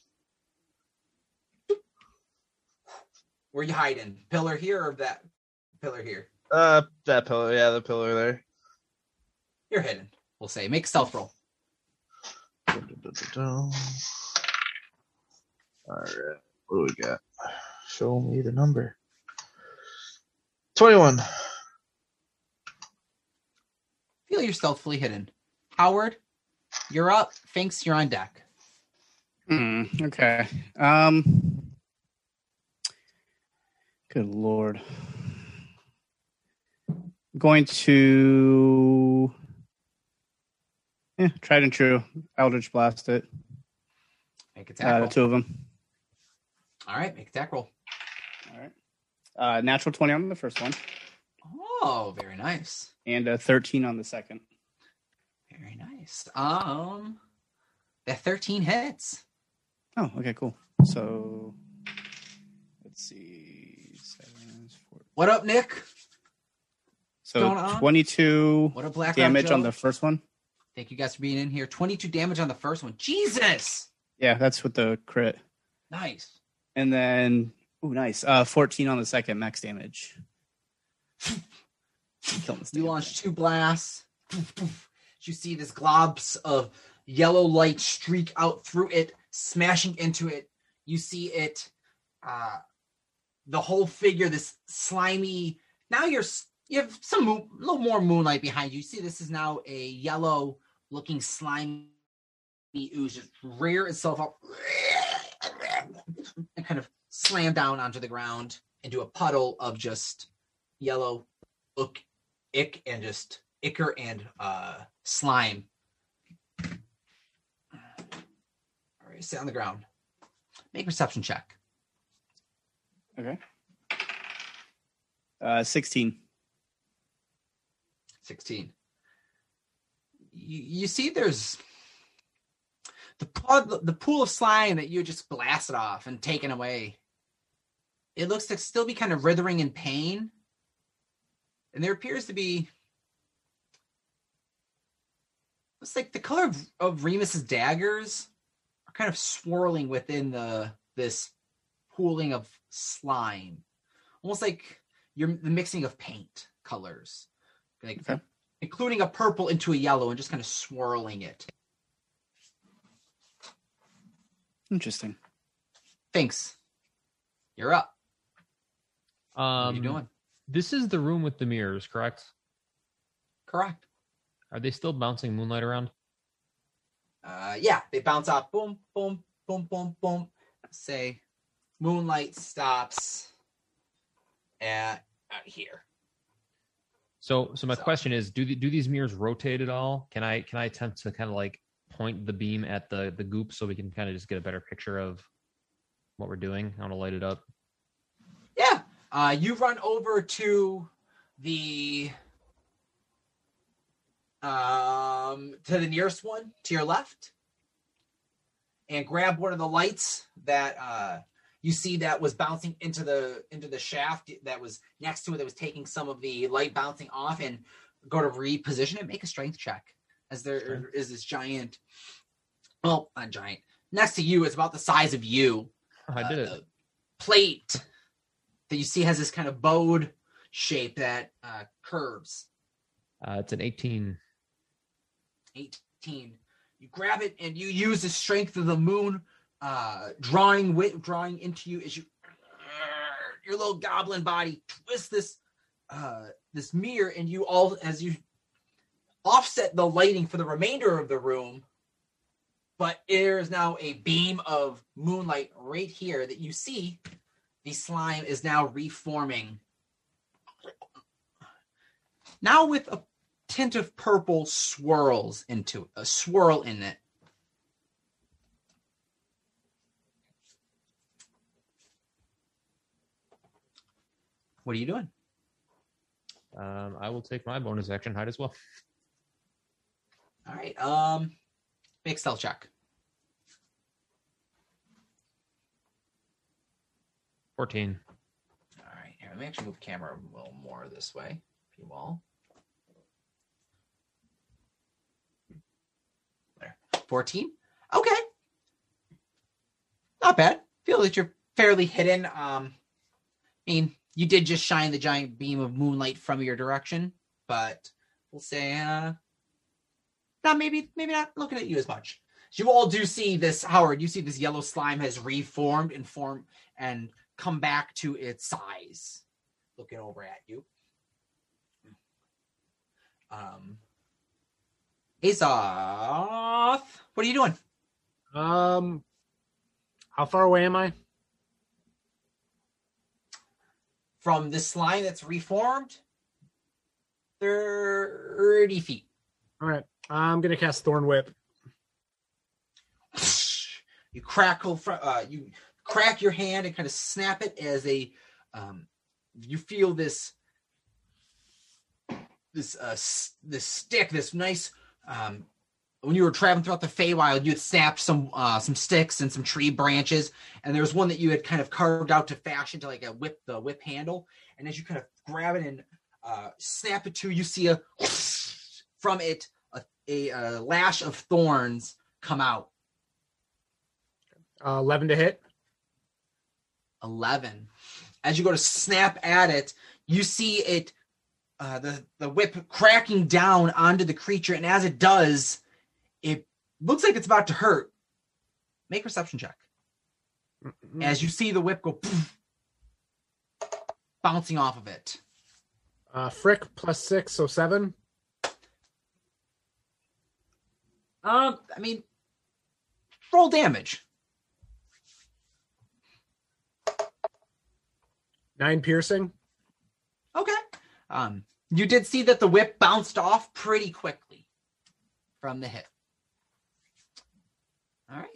Where you hiding? Pillar here or that pillar here? Uh, that pillar, yeah, the pillar there. You're hidden. We'll say. Make stealth roll. All right, what do we got? Show me the number. Twenty-one. Feel you're stealthily hidden. Howard, you're up. Finks, you're on deck. Hmm. Okay. Um. Good lord. Going to. Yeah, tried and true. Eldritch blast it. Make attack Uh, roll. the two of them. All right, make attack roll. Uh, natural twenty on the first one, Oh, very nice. and a thirteen on the second. Very nice. Um, that 13 hits. Oh, okay, cool. So let's see, seven, What up, Nick? So 22 What up, Black damage on the first one. Thank you guys for being in here. 22 damage on the first one. Jesus. Yeah, that's with the crit. Nice. And then, oh, nice. Uh, 14 on the second max damage. [laughs] You launch two blasts. You see this globs of yellow light streak out through it, smashing into it. You see it, uh, the whole figure, this slimy. Now you're you have some moon, a little more moonlight behind you. You see this is now a yellow looking slimy ooze just rear itself up [laughs] and kind of slam down onto the ground into a puddle of just yellow look ick and just ichor and uh slime. All right, sit on the ground. Make a perception check. Okay. Uh, 16. 16. You, you see there's the pod, the pool of slime that you just blasted off and taken away. It looks to still be kind of writhing in pain. And there appears to be looks like the color of, of Remus's daggers are kind of swirling within the this pooling of slime. Almost like you're the mixing of paint colors. Like Okay. including a purple into a yellow and just kind of swirling it. Interesting. Thanks. You're up. What Um, are you doing? This is the room with the mirrors, correct? Correct. Are they still bouncing moonlight around? Uh, yeah, they bounce off. Boom, boom, boom, boom, boom. Say, moonlight stops at out here. So, so my So- question is: Do the, do these mirrors rotate at all? Can I can I attempt to kind of like point the beam at the the goop so we can kind of just get a better picture of what we're doing? I want to light it up. Yeah. Uh, you run over to the um to the nearest one to your left and grab one of the lights that uh you see that was bouncing into the into the shaft that was next to it that was taking some of the light bouncing off and go to reposition it make a strength check as there is this giant well not giant next to you is about the size of you Oh, I did uh, it. plate that you see has this kind of bowed shape that uh, curves. Uh, it's an 18. 18. You grab it and you use the strength of the moon, uh, drawing wi- drawing into you as you your little goblin body twist this uh, this mirror, and you all as you offset the lighting for the remainder of the room. But there is now a beam of moonlight right here that you see. The slime is now reforming. Now with a tint of purple swirls into a swirl in it. What are you doing? Um, I will take my bonus action hide as well. All right. Um, make stealth check. 14. All right. Here, let me actually move the camera a little more this way, if you will. There. 14. Okay. Not bad. Feel that you're fairly hidden. Um, I mean, you did just shine the giant beam of moonlight from your direction, but we'll say, uh, not maybe, maybe not looking at you as much. You all do see this, Howard. You see this yellow slime has reformed and formed and come back to its size. Looking over at you. Um, Azoth, what are you doing? Um, how far away am I? From this slime that's reformed? 30 feet. All right, I'm gonna cast Thorn Whip. [laughs] you crackle fr- uh you crack your hand and kind of snap it as a um you feel this this uh this stick this nice um when you were traveling throughout the Feywild, you had snapped some uh, some sticks and some tree branches, and there was one that you had kind of carved out to fashion to like a whip the whip handle. And as you kind of grab it and uh, snap it to, you see a [laughs] from it a, a, a lash of thorns come out. Uh, Eleven to hit. 11 as you go to snap at it you see it uh, the the whip cracking down onto the creature and as it does it looks like it's about to hurt. Make a perception check. As you see the whip go poof, bouncing off of it. Uh, Frick plus six, so seven. um i mean roll damage Nine piercing. okay um you did see that the whip bounced off pretty quickly from the hit all right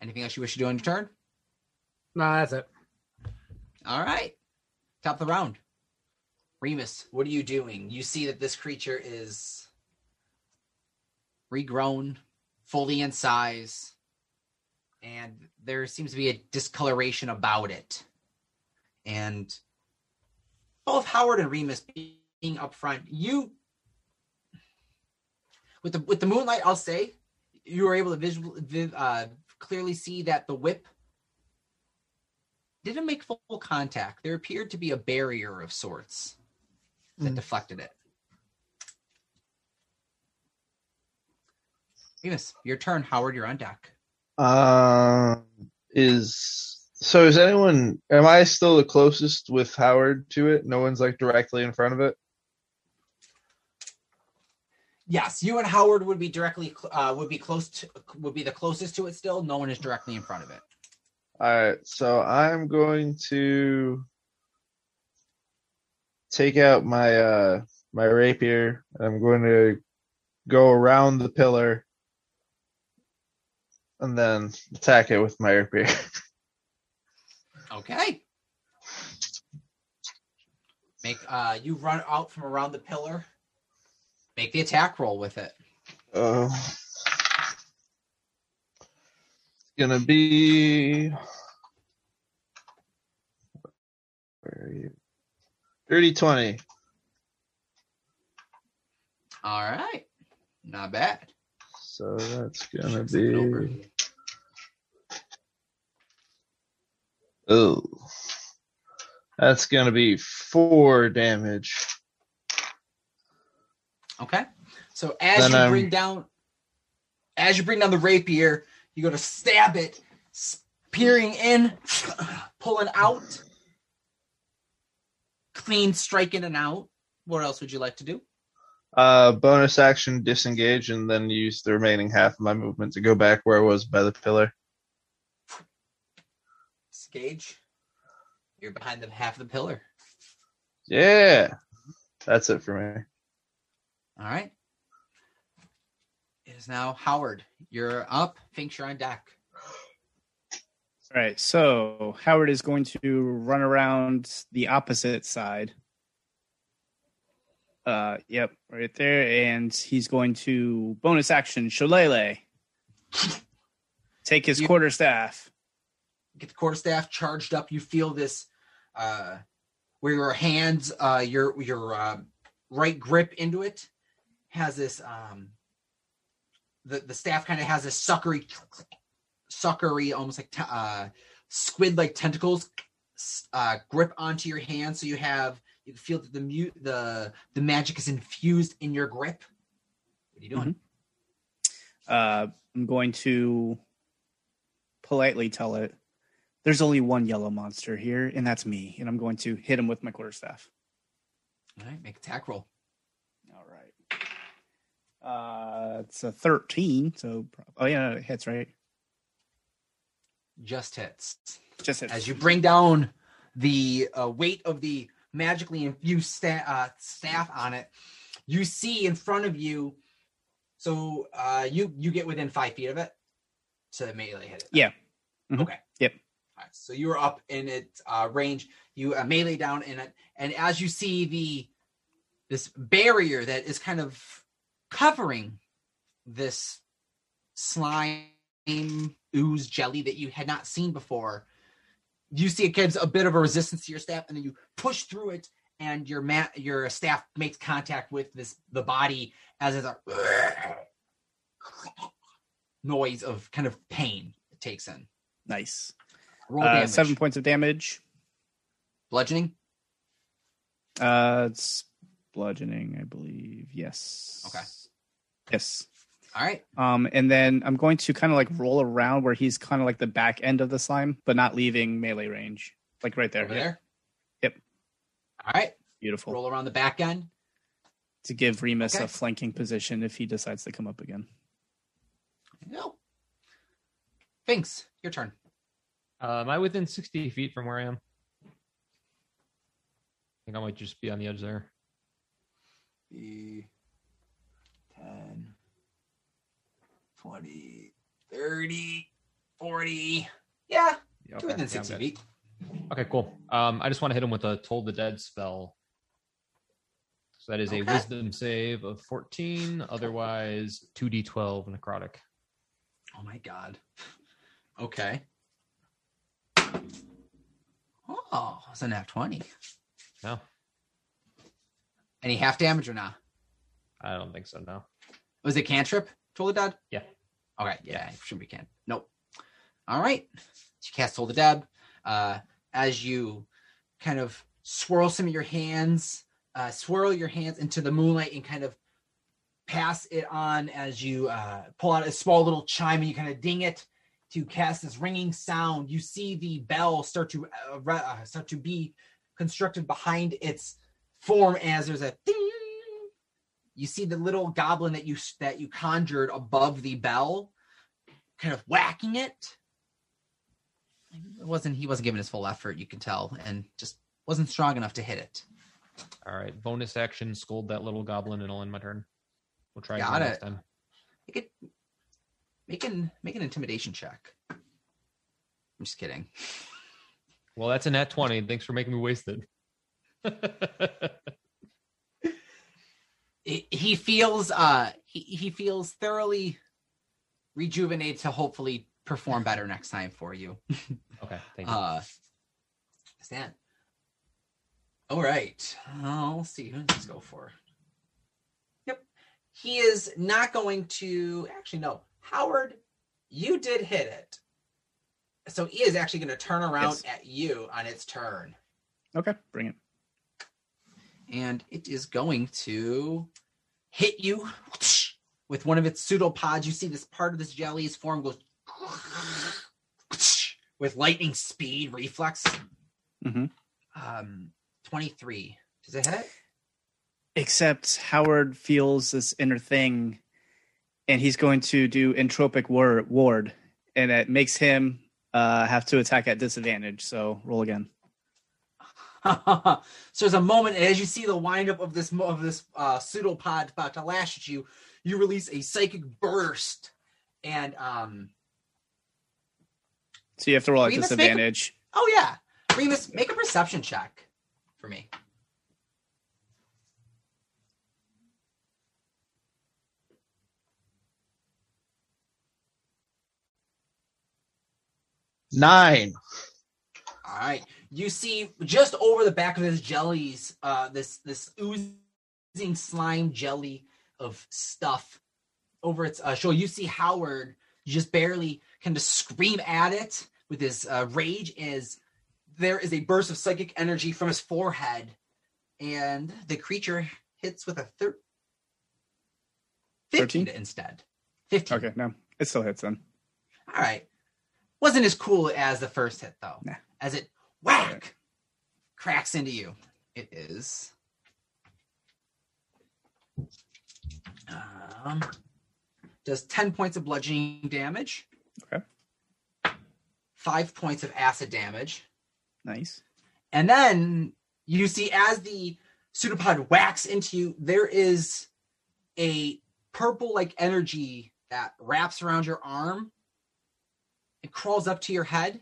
anything else you wish to do on your turn No, that's it. All right. Top of the round. Remus, what are you doing? You see that this creature is regrown, fully in size, and there seems to be a discoloration about it. And both Howard and Remus being up front, you with the with the moonlight, I'll say, you were able to visual, vi- uh, clearly see that the whip didn't make full contact. There appeared to be a barrier of sorts that Hmm. deflected it. Venus, your turn. Howard, you're on deck. Um, is so is anyone? Am I still the closest with Howard to it? No one's like directly in front of it. Yes, you and Howard would be directly uh, would be close to would be the closest to it. Still, no one is directly in front of it. All right, so I'm going to take out my uh my rapier. I'm going to go around the pillar and then attack it with my rapier. [laughs] Okay. Make uh, you run out from around the pillar. Make the attack roll with it. Uh, it's gonna be. Where are you? Dirty 20. All right, not bad. So that's gonna be. Oh. That's gonna be four damage. Okay. So as Then you I'm- bring down, as you bring down the rapier, you go to stab it, peering in, [sighs] pulling out, clean strike in and out. What else would you like to do? Uh, bonus action disengage and then use the remaining half of my movement to go back where I was by the pillar. Gage, you're behind the half of the pillar. Yeah. That's it for me. All right. It is now Howard. You're up. Finks, you're on deck. All right, so Howard is going to run around the opposite side. Uh, yep, right there, and he's going to bonus action Shillelagh. Take his You- quarterstaff. Get the quarterstaff charged up. You feel this, uh, where your hands, uh, your your uh, right grip into it has this. Um, the the staff kind of has this suckery, suckery, almost like te- uh, squid like tentacles, uh, grip onto your hand. So you have you feel that the mute the the magic is infused in your grip. What are you doing? Uh, I'm going to politely tell it, "There's only one yellow monster here, and that's me." And I'm going to hit him with my quarterstaff. All right, make attack roll. All right. Uh, it's a 13. So, oh yeah, it hits right. Just hits. Just hits. as you bring down the uh, weight of the magically infused sta- uh, staff on it you see in front of you so uh, you you get within five feet of it to melee hit it Yeah. Mhm. okay So you're up in its uh, range you uh, melee down in it and as you see the this barrier that is kind of covering this slime ooze jelly that you had not seen before. You see it gives a bit of a resistance to your staff, and then you push through it, and your mat your staff makes contact with this the body as it's a noise of kind of pain it takes in. Nice. Roll Uh, damage. seven points of damage. bludgeoning. Uh, it's bludgeoning, I believe. Yes. Okay. Yes. All right. Um, and then I'm going to kind of like roll around where he's kind of like the back end of the slime, but not leaving melee range, like right there. Over Yep. there. Yep. All right. Beautiful. Roll around the back end. To give Remus Okay. a flanking position if he decides to come up again. No. Finks, your turn. Uh, am I within 60 feet from where I am? I think I might just be on the edge there. Be 10, 20, 30, 40. Yeah, Yeah, okay. within 60 I'm feet. Okay, cool. Um, I just want to hit him with a Toll the Dead spell. So that is a Wisdom save of 14. Otherwise, 2d12 necrotic. Oh my god. [laughs] Okay. Oh, it's a nat 20. No, Any half damage or not? I don't think so. No. Was it cantrip? Toll the Dead? Yeah. Okay, yeah, it shouldn't be can. Nope. All right. You cast Toll the Dead. Uh, as you kind of swirl some of your hands, uh, swirl your hands into the moonlight and kind of pass it on as you uh, pull out a small little chime and you kind of ding it to cast this ringing sound. You see the bell start to uh, uh, start to be constructed behind its form as there's a ding you see the little goblin that you that you conjured above the bell kind of whacking it it wasn't he wasn't giving his full effort you can tell and just wasn't strong enough to hit it All right. Bonus action, scold that little goblin, and I'll end my turn. We'll try Got again it. next time. make it make an make an intimidation check i'm just kidding [laughs] Well, that's a nat 20. Thanks for making me waste it. [laughs] he feels uh he, he feels thoroughly rejuvenated to hopefully perform better next time for you [laughs] okay, thank you. Uh, Stan. All right. I'll see. Who does this go for? Yep. He is not going to. Actually, no. Howard, you did hit it. So he is actually going to turn around Yes. at you on its turn. Okay, bring it. And it is going to hit you with one of its pseudopods. You see this part of this jelly's form goes with lightning speed reflex. Mhm. Um, 23. Does it hit? Except Howard feels this inner thing, and he's going to do entropic war- ward, and it makes him uh, have to attack at disadvantage. So roll again. [laughs] so there's a moment as you see the windup of this of this uh, pseudopod about to lash at you, you release a psychic burst, and um, So you have to roll at Remus, make a- disadvantage. oh yeah, Remus, make a perception check for me. Nine. All right. You see just over the back of this jellies, uh, this this oozing slime jelly of stuff over its uh, shoulder. You see Howard just barely kind of scream at it with his uh, rage Is there is a burst of psychic energy from his forehead, and the creature hits with a thir- 15 13? instead. 15. Okay, no, it still hits then. All right. Wasn't as cool as the first hit though. Nah. As it whack cracks into you. It is um does 10 points of bludgeoning damage. Okay. 5 points of acid damage. Nice. And then you see as the pseudopod whacks into you, there is a purple like energy that wraps around your arm and crawls up to your head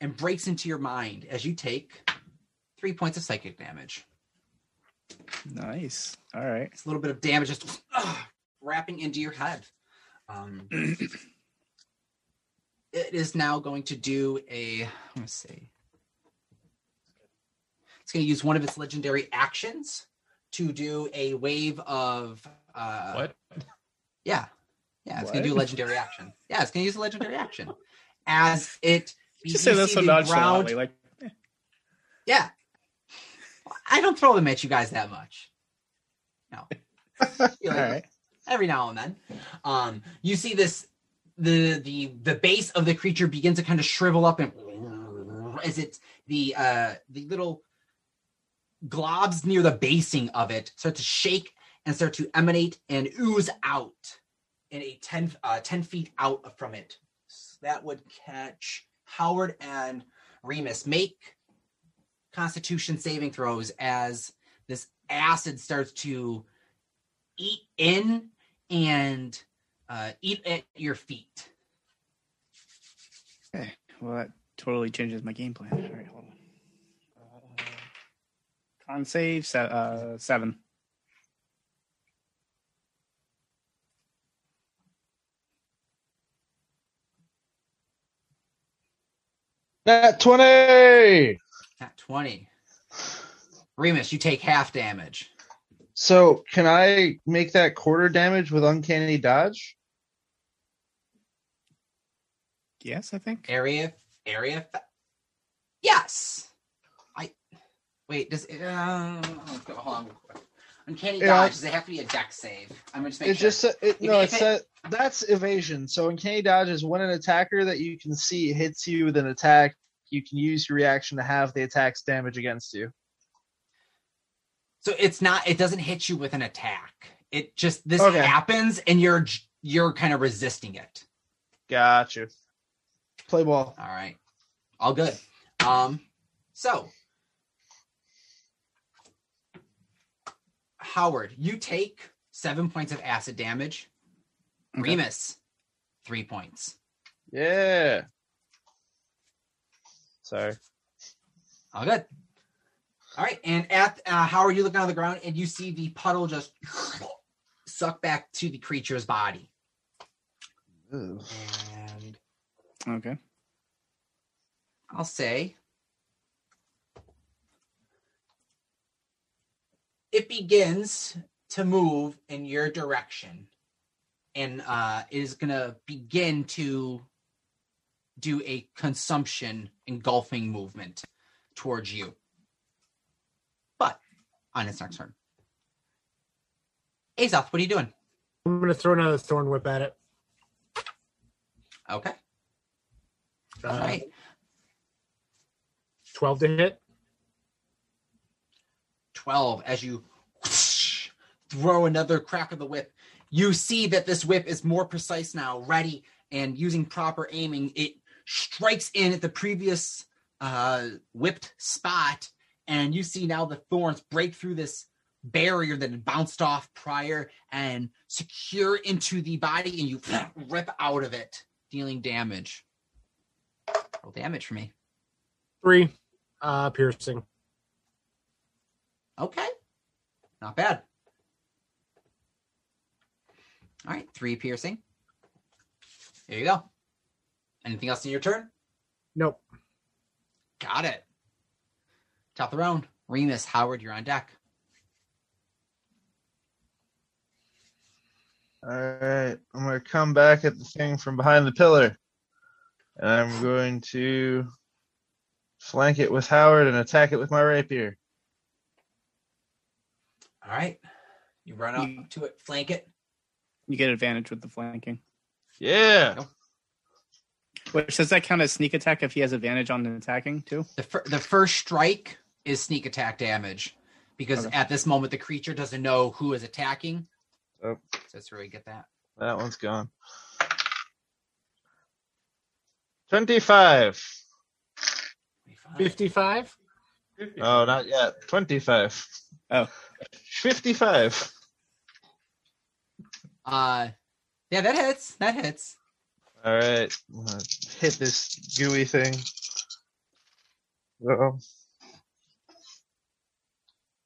and breaks into your mind as you take three points of psychic damage. Nice. All right. It's a little bit of damage just wrapping into your head. Um, [clears throat] it is now going to do a. Let's see. It's going to use one of its legendary actions to do a wave of. Uh, What? Yeah, yeah. It's going to do a legendary action. Yeah, it's to use a legendary action as it. [laughs] Just say you that so the nonchalantly. ground- Like, Yeah. I don't throw them at you guys that much. No. [laughs] You all know, right. Every now and then. Um, you see this the the the base of the creature begins to kind of shrivel up and [laughs] as it the uh the little globs near the basing of it start to shake and start to emanate and ooze out in a 10 uh 10 feet out from it. So that would catch Howard and Remus. Make constitution saving throws as this acid starts to eat in and uh, eat at your feet. Okay. Well, that totally changes my game plan. All right, hold on. Uh, con save se- uh, seven. Nat 20! At 20. Remus, you take half damage. So, can I make that quarter damage with uncanny dodge? Yes, I think. Area, area. fa- Yes. I wait. Does it? Uh, hold on. Real quick. Uncanny Yeah. dodge. Does it have to be a Dex save? I'm gonna just make It sure. just sa- it, no, If it it- said that's evasion. So uncanny dodge is when an attacker that you can see hits you with an attack, you can use your reaction to have the attack's damage against you. So it's not. It doesn't hit you with an attack. It just this Okay. happens, and you're you're kind of resisting it. Gotcha. Play ball. All right. All good. Um, so Howard, you take seven points of acid damage. Okay. Remus, three points. Yeah. So. All good. All right, and at uh, Howard, you look on the ground and you see the puddle just [sniffs] suck back to the creature's body. Ugh. And Okay. I'll say it begins to move in your direction and uh, is going to begin to do a consumption engulfing movement towards you. But on its next turn. Azoth, what are you doing? I'm gonna throw another thorn whip at it. Okay. All Uh, right. Twelve to hit. 12 as you throw another crack of the whip you see that this whip is more precise now ready and using proper aiming it strikes in at the previous uh, whipped spot and you see now the thorns break through this barrier that had bounced off prior and secure into the body and you [clears throat] rip out of it dealing damage damage for me Three. Uh, piercing. Okay. Not bad. All right, three piercing. There you go. Anything else in your turn? Nope. Got it. Top of the round. Remus, Howard, you're on deck. All right. I'm going to come back at the thing from behind the pillar. And I'm going to flank it with Howard and attack it with my rapier. All right. You run up You- to it, flank it. You get advantage with the flanking. Yeah. Which does that count as sneak attack if he has advantage on attacking too? The, fir- the first strike is sneak attack damage because Okay. at this moment the creature doesn't know who is attacking. Oh. So that's where we get that. That one's gone. 25. Fifty-five. Oh, not yet. 25. Oh. 55. Uh, yeah, that hits. That hits. All right. Hit this gooey thing. Oh.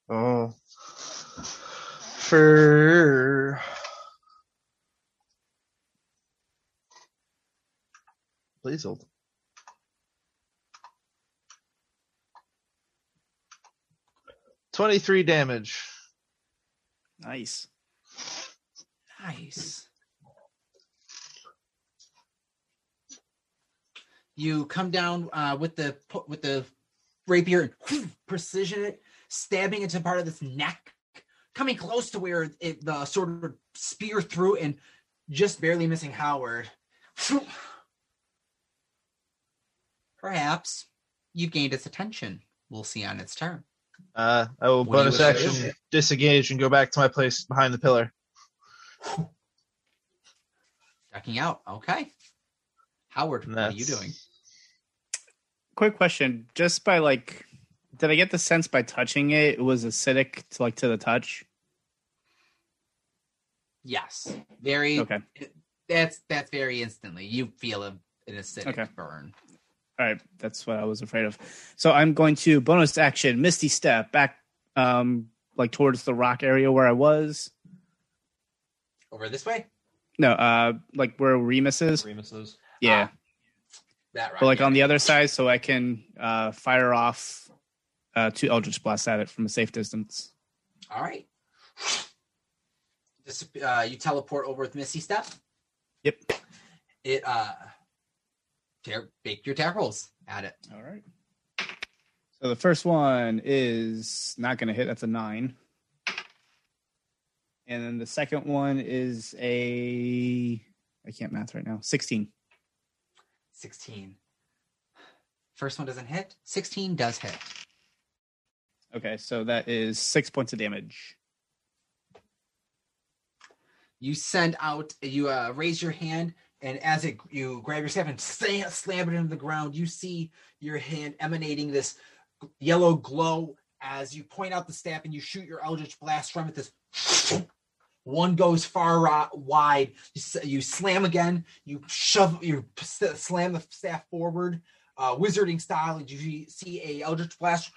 Oh. For. Please hold. Twenty-three damage. Nice. Nice. You come down uh, with the with the rapier, and precision it, stabbing into part of this neck, coming close to where it, the sword would spear through, and just barely missing Howard. Perhaps you've gained its attention. We'll see on its turn. Uh, I will What do you bonus to action do? disengage and go back to my place behind the pillar. Ducking out. Okay. Howard, And what are you doing? Quick question. Just by like, did I get the sense by touching it, it was acidic to like to the touch? Yes. Very Okay. That's that's very instantly. You feel a, an acidic Okay. burn. All right, that's what I was afraid of. So I'm going to bonus action, Misty Step back, um, like towards the rock area where I was. Over this way? No, uh, like where Remus is. Remus is. Yeah, Ah, That right. but like yeah. on the other side, so I can uh fire off uh two Eldritch blasts at it from a safe distance. All right. This, uh, you teleport over with Misty Step. Yep. It uh, tear, bake your attack rolls at it. All right. So the first one is not going to hit. That's a nine. And then the second one is a I can't math right now. Sixteen. Sixteen. First one doesn't hit. Sixteen does hit. Okay, so that is six points of damage. You send out. You uh, raise your hand, and as it you grab your staff and slam, slam it into the ground, you see your hand emanating this yellow glow as you point out the staff and you shoot your eldritch blast from it. This [sniffs] one goes far wide. You, you slam again. You shove. You slam the staff forward, uh, wizarding style, and you see a eldritch blast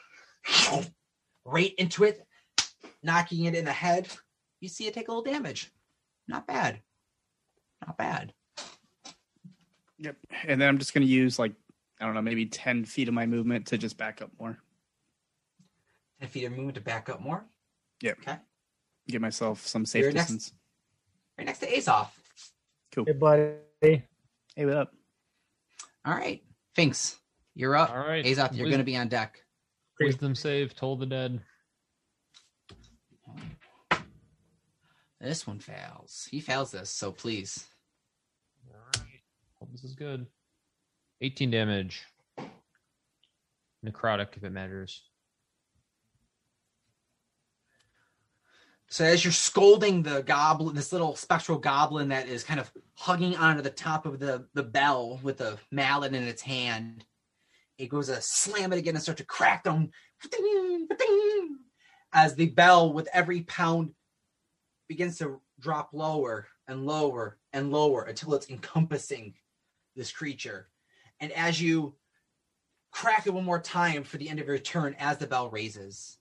[sniffs] right into it, knocking it in the head. You see it take a little damage. Not bad. Not bad. Yep. And then I'm just going to use like I don't know, maybe ten feet of my movement to just back up more. 10 feet of movement to back up more. Yep. Okay. Give myself some safe You're next. distance. Right next to Azoth. Cool. Hey, buddy. Hey, what up? All right. Finks, you're up. All right. Azoth, you're going to be on deck. Wisdom save, Toll the Dead. This one fails. He fails this, so please. This is good. 18 damage. Necrotic, if it matters. So as you're scolding the goblin, this little spectral goblin that is kind of hugging onto the top of the, the bell with a mallet in its hand, it goes to slam it again and start to crack down as the bell with every pound begins to drop lower and lower and lower until it's encompassing this creature. And as you crack it one more time for the end of your turn, as the bell raises,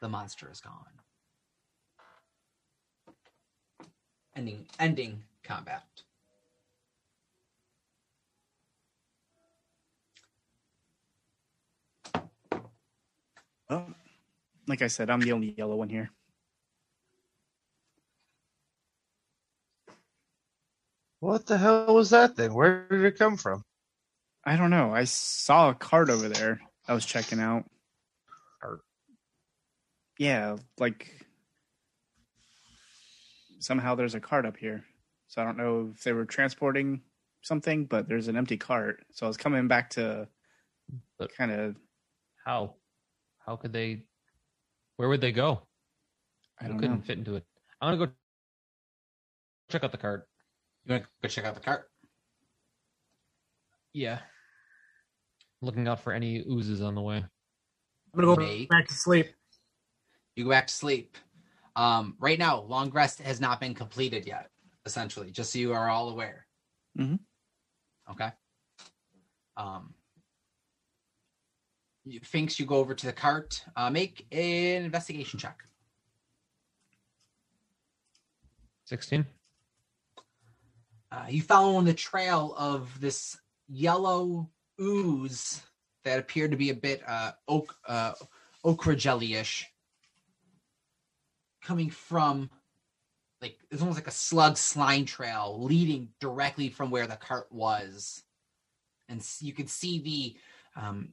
the monster is gone. ending ending combat. Well, like I said, I'm the only yellow one here. What the hell was that thing? Where did it come from? I don't know. I saw a cart over there. I was checking out. Cart? Yeah, like somehow there's a cart up here. So I don't know if they were transporting something, but there's an empty cart. So I was coming back to kind of How? How could they? Where would they go? I don't couldn't know. fit into it. I'm gonna go check out the card. You want to go check out the cart? Yeah. Looking out for any oozes on the way. I'm gonna go Make- back to sleep. You go back to sleep. Um, right now, long rest has not been completed yet. Essentially, just so you are all aware. Mhm. Okay. Um, you, Finks, you go over to the cart. Uh, make an investigation check. 16. Uh, you follow on the trail of this yellow ooze that appeared to be a bit uh, oak uh, ochre jelly-ish coming from like it's almost like a slug slime trail leading directly from where the cart was. And you can see the um,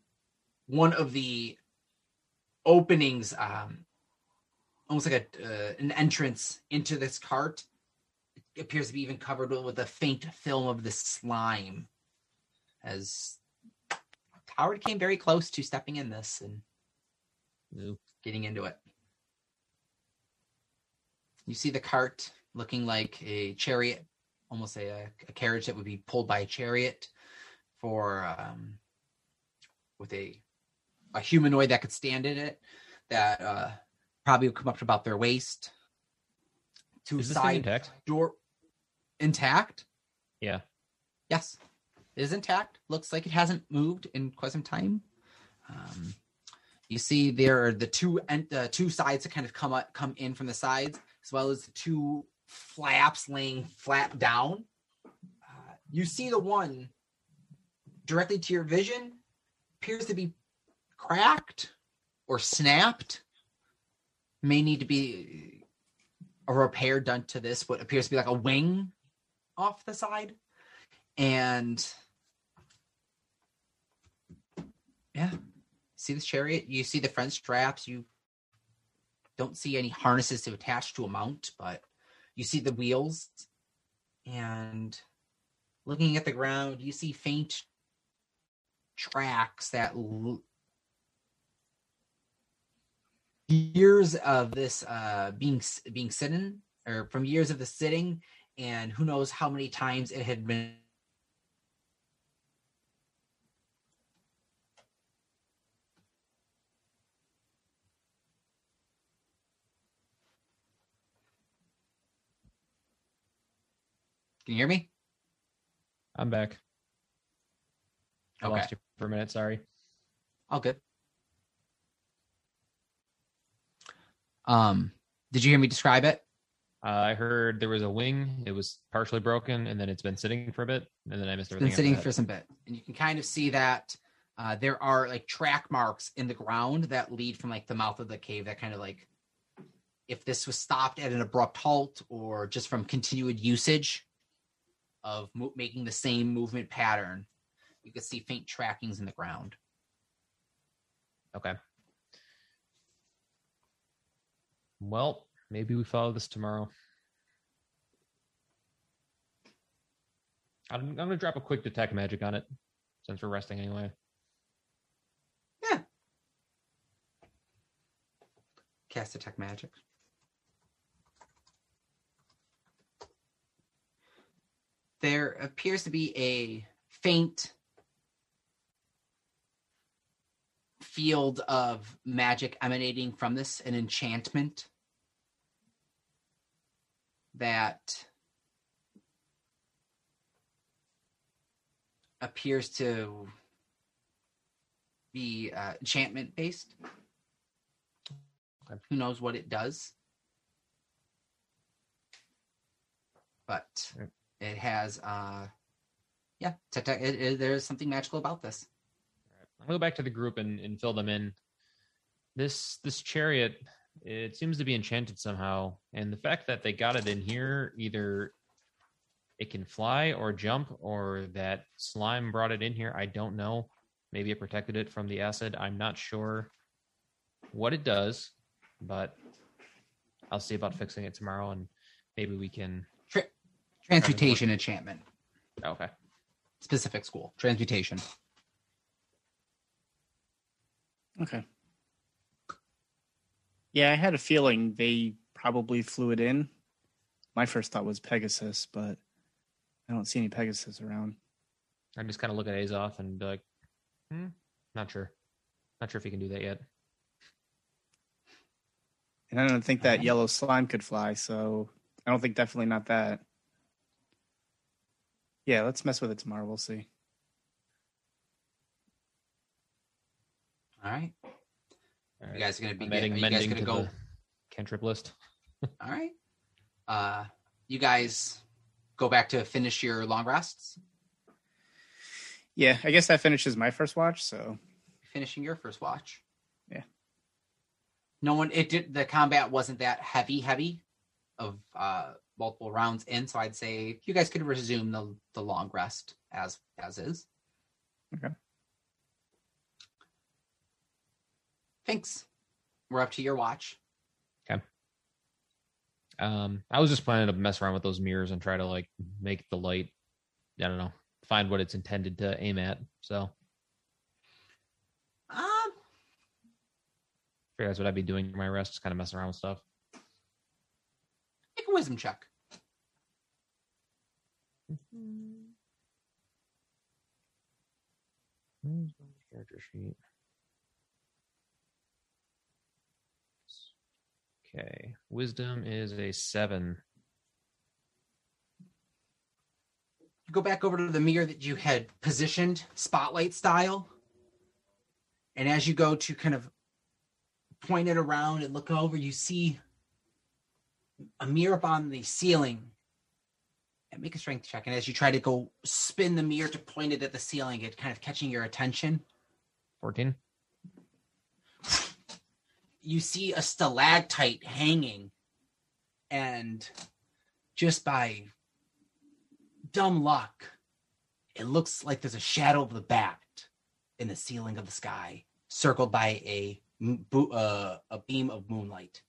one of the openings um, almost like a uh, an entrance into this cart appears to be even covered with a faint film of the slime as Howard came very close to stepping in this and Ooh. getting into it. You see the cart looking like a chariot, almost a, a carriage that would be pulled by a chariot for um, with a a humanoid that could stand in it that uh, probably would come up to about their waist. Two Is this thing side door intact. Yeah. Yes, it is intact. Looks like it hasn't moved in quite some time. Um, you see, there are the two and uh, two sides that kind of come up, come in from the sides, as well as the two flaps laying flat down. Uh, you see the one directly to your vision appears to be cracked or snapped. May need to be a repair done to this. What appears to be like a wing off the side, and yeah, see this chariot. You see the front straps. You don't see any harnesses to attach to a mount, but you see the wheels. And looking at the ground, you see faint tracks that l- years of this uh being being sitting or from years of the sitting and who knows how many times it had been Can you hear me? I'm back. I Okay. lost you for a minute. Sorry. All good. Um, did you hear me describe it? Uh, I heard there was a wing. It was partially broken, and then it's been sitting for a bit, and then I missed It's everything. been sitting for some bit, and you can kind of see that uh, there are like track marks in the ground that lead from like the mouth of the cave. That kind of like, if this was stopped at an abrupt halt or just from continued usage of mo- making the same movement pattern, you could see faint trackings in the ground. Okay. Well, maybe we follow this tomorrow. I'm, I'm gonna drop a quick detect magic on it, since we're resting anyway. Yeah. Cast detect magic. There appears to be a faint field of magic emanating from this, an enchantment that appears to be uh, enchantment based. Who knows what it does? But Right. it has, uh, yeah, it, it, there's something magical about this. I'm gonna go back to the group and, and fill them in. This this chariot, it seems to be enchanted somehow, and the fact that they got it in here, either it can fly or jump, or that slime brought it in here. I don't know. Maybe it protected it from the acid. I'm not sure what it does, but I'll see about fixing it tomorrow, and maybe we can. Transmutation enchantment, Okay. specific school. Transmutation. Okay. Yeah, I had a feeling they probably flew it in. My first thought was Pegasus, but I don't see any Pegasus around. I'm just kind of look at Azoth and be like, hmm, not sure. Not sure if he can do that yet. And I don't think that yellow slime could fly, so I don't think definitely not that. Yeah, let's mess with it tomorrow. We'll see. All right. All You guys are gonna be. I'm Are you guys gonna to go? cantrip list. [laughs] All right. Uh, you guys go back to finish your long rests. Yeah, I guess that finishes my first watch. So Finishing your first watch. Yeah. No one. It did. The combat wasn't that heavy. Heavy of uh multiple rounds in. So I'd say you guys could resume the the long rest as as is. Okay. Thanks. We're up to your watch. Okay. Um, I was just planning to mess around with those mirrors and try to like make the light. I don't know, find what it's intended to aim at. So, Um, figure that's what I'd be doing for my rest, just kind of messing around with stuff. make a wisdom check. Where's my character sheet? Okay, wisdom is a seven. You go back over to the mirror that you had positioned spotlight style. And as you go to kind of point it around and look over, you see a mirror up on the ceiling. And make a strength check. And as you try to go spin the mirror to point it at the ceiling, it kind of catching your attention. 14. You see a stalactite hanging and just by dumb luck it looks like there's a shadow of the bat in the ceiling of the sky circled by a uh, a beam of moonlight.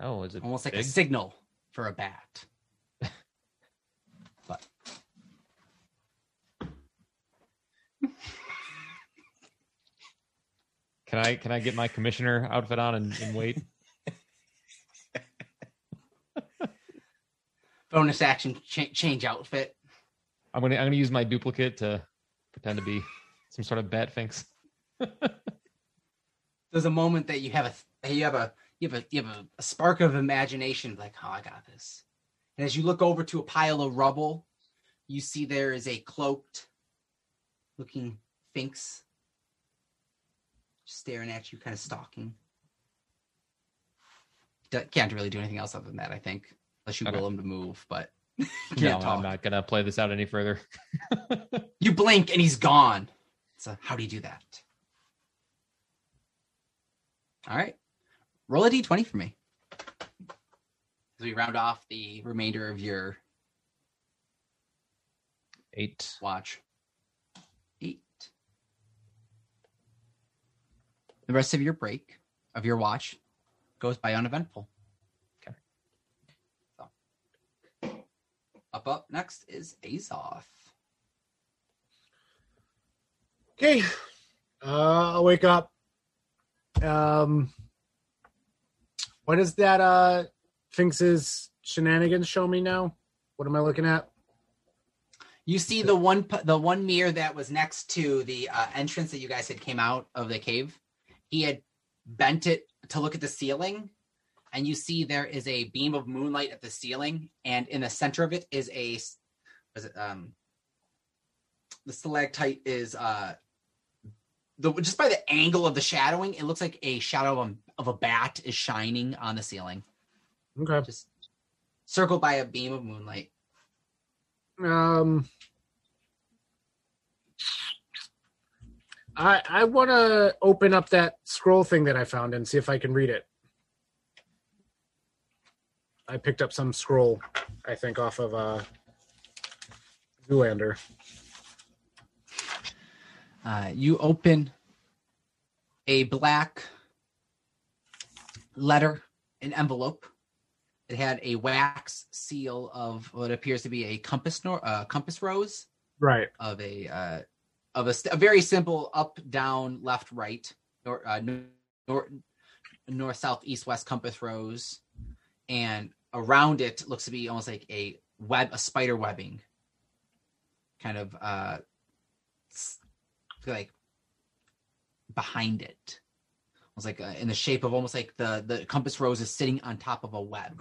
Oh, is it almost like a signal for a bat. [laughs] But Can I can I get my commissioner outfit on and, and wait? [laughs] bonus action cha- change outfit I'm gonna I'm gonna use my duplicate to pretend to be some sort of bat finks. [laughs] there's a moment that you have a you have a you have a you have a, a spark of imagination like oh i got this and as you look over to a pile of rubble you see there is a cloaked looking sphinx staring at you kind of stalking D- can't really do anything else other than that i think unless you Okay. will him to move but [laughs] No, talk. I'm not gonna play this out any further. [laughs] you blink and he's gone so how do you do that all right roll a d20 for me as we round off the remainder of your Eight. watch eight the rest of your break of your watch goes by uneventful Okay. so up up next is azoth Okay. Uh, I'll wake up. Um, what is that? Uh, Finks's shenanigans show me now. What am I looking at? You see the one the one mirror that was next to the uh, entrance that you guys had came out of the cave. He had bent it to look at the ceiling, and you see there is a beam of moonlight at the ceiling, and in the center of it is a was it um the stalactite is uh the just by the angle of the shadowing, it looks like a shadow of a, of a bat is shining on the ceiling, Okay. just circled by a beam of moonlight. Um, I I want to open up that scroll thing that I found and see if I can read it. I picked up some scroll, I think, off of uh, Zoolander. Uh, you open a black letter, an envelope. It had a wax seal of what appears to be a compass nor- uh, compass rose Right. of a uh, of a, st- a very simple up down left right nor, uh, nor- north south east west compass rose, and around it looks to be almost like a web a spider webbing, kind of uh, like behind it. Almost like uh, in the shape of almost like the the compass rose is sitting on top of a web.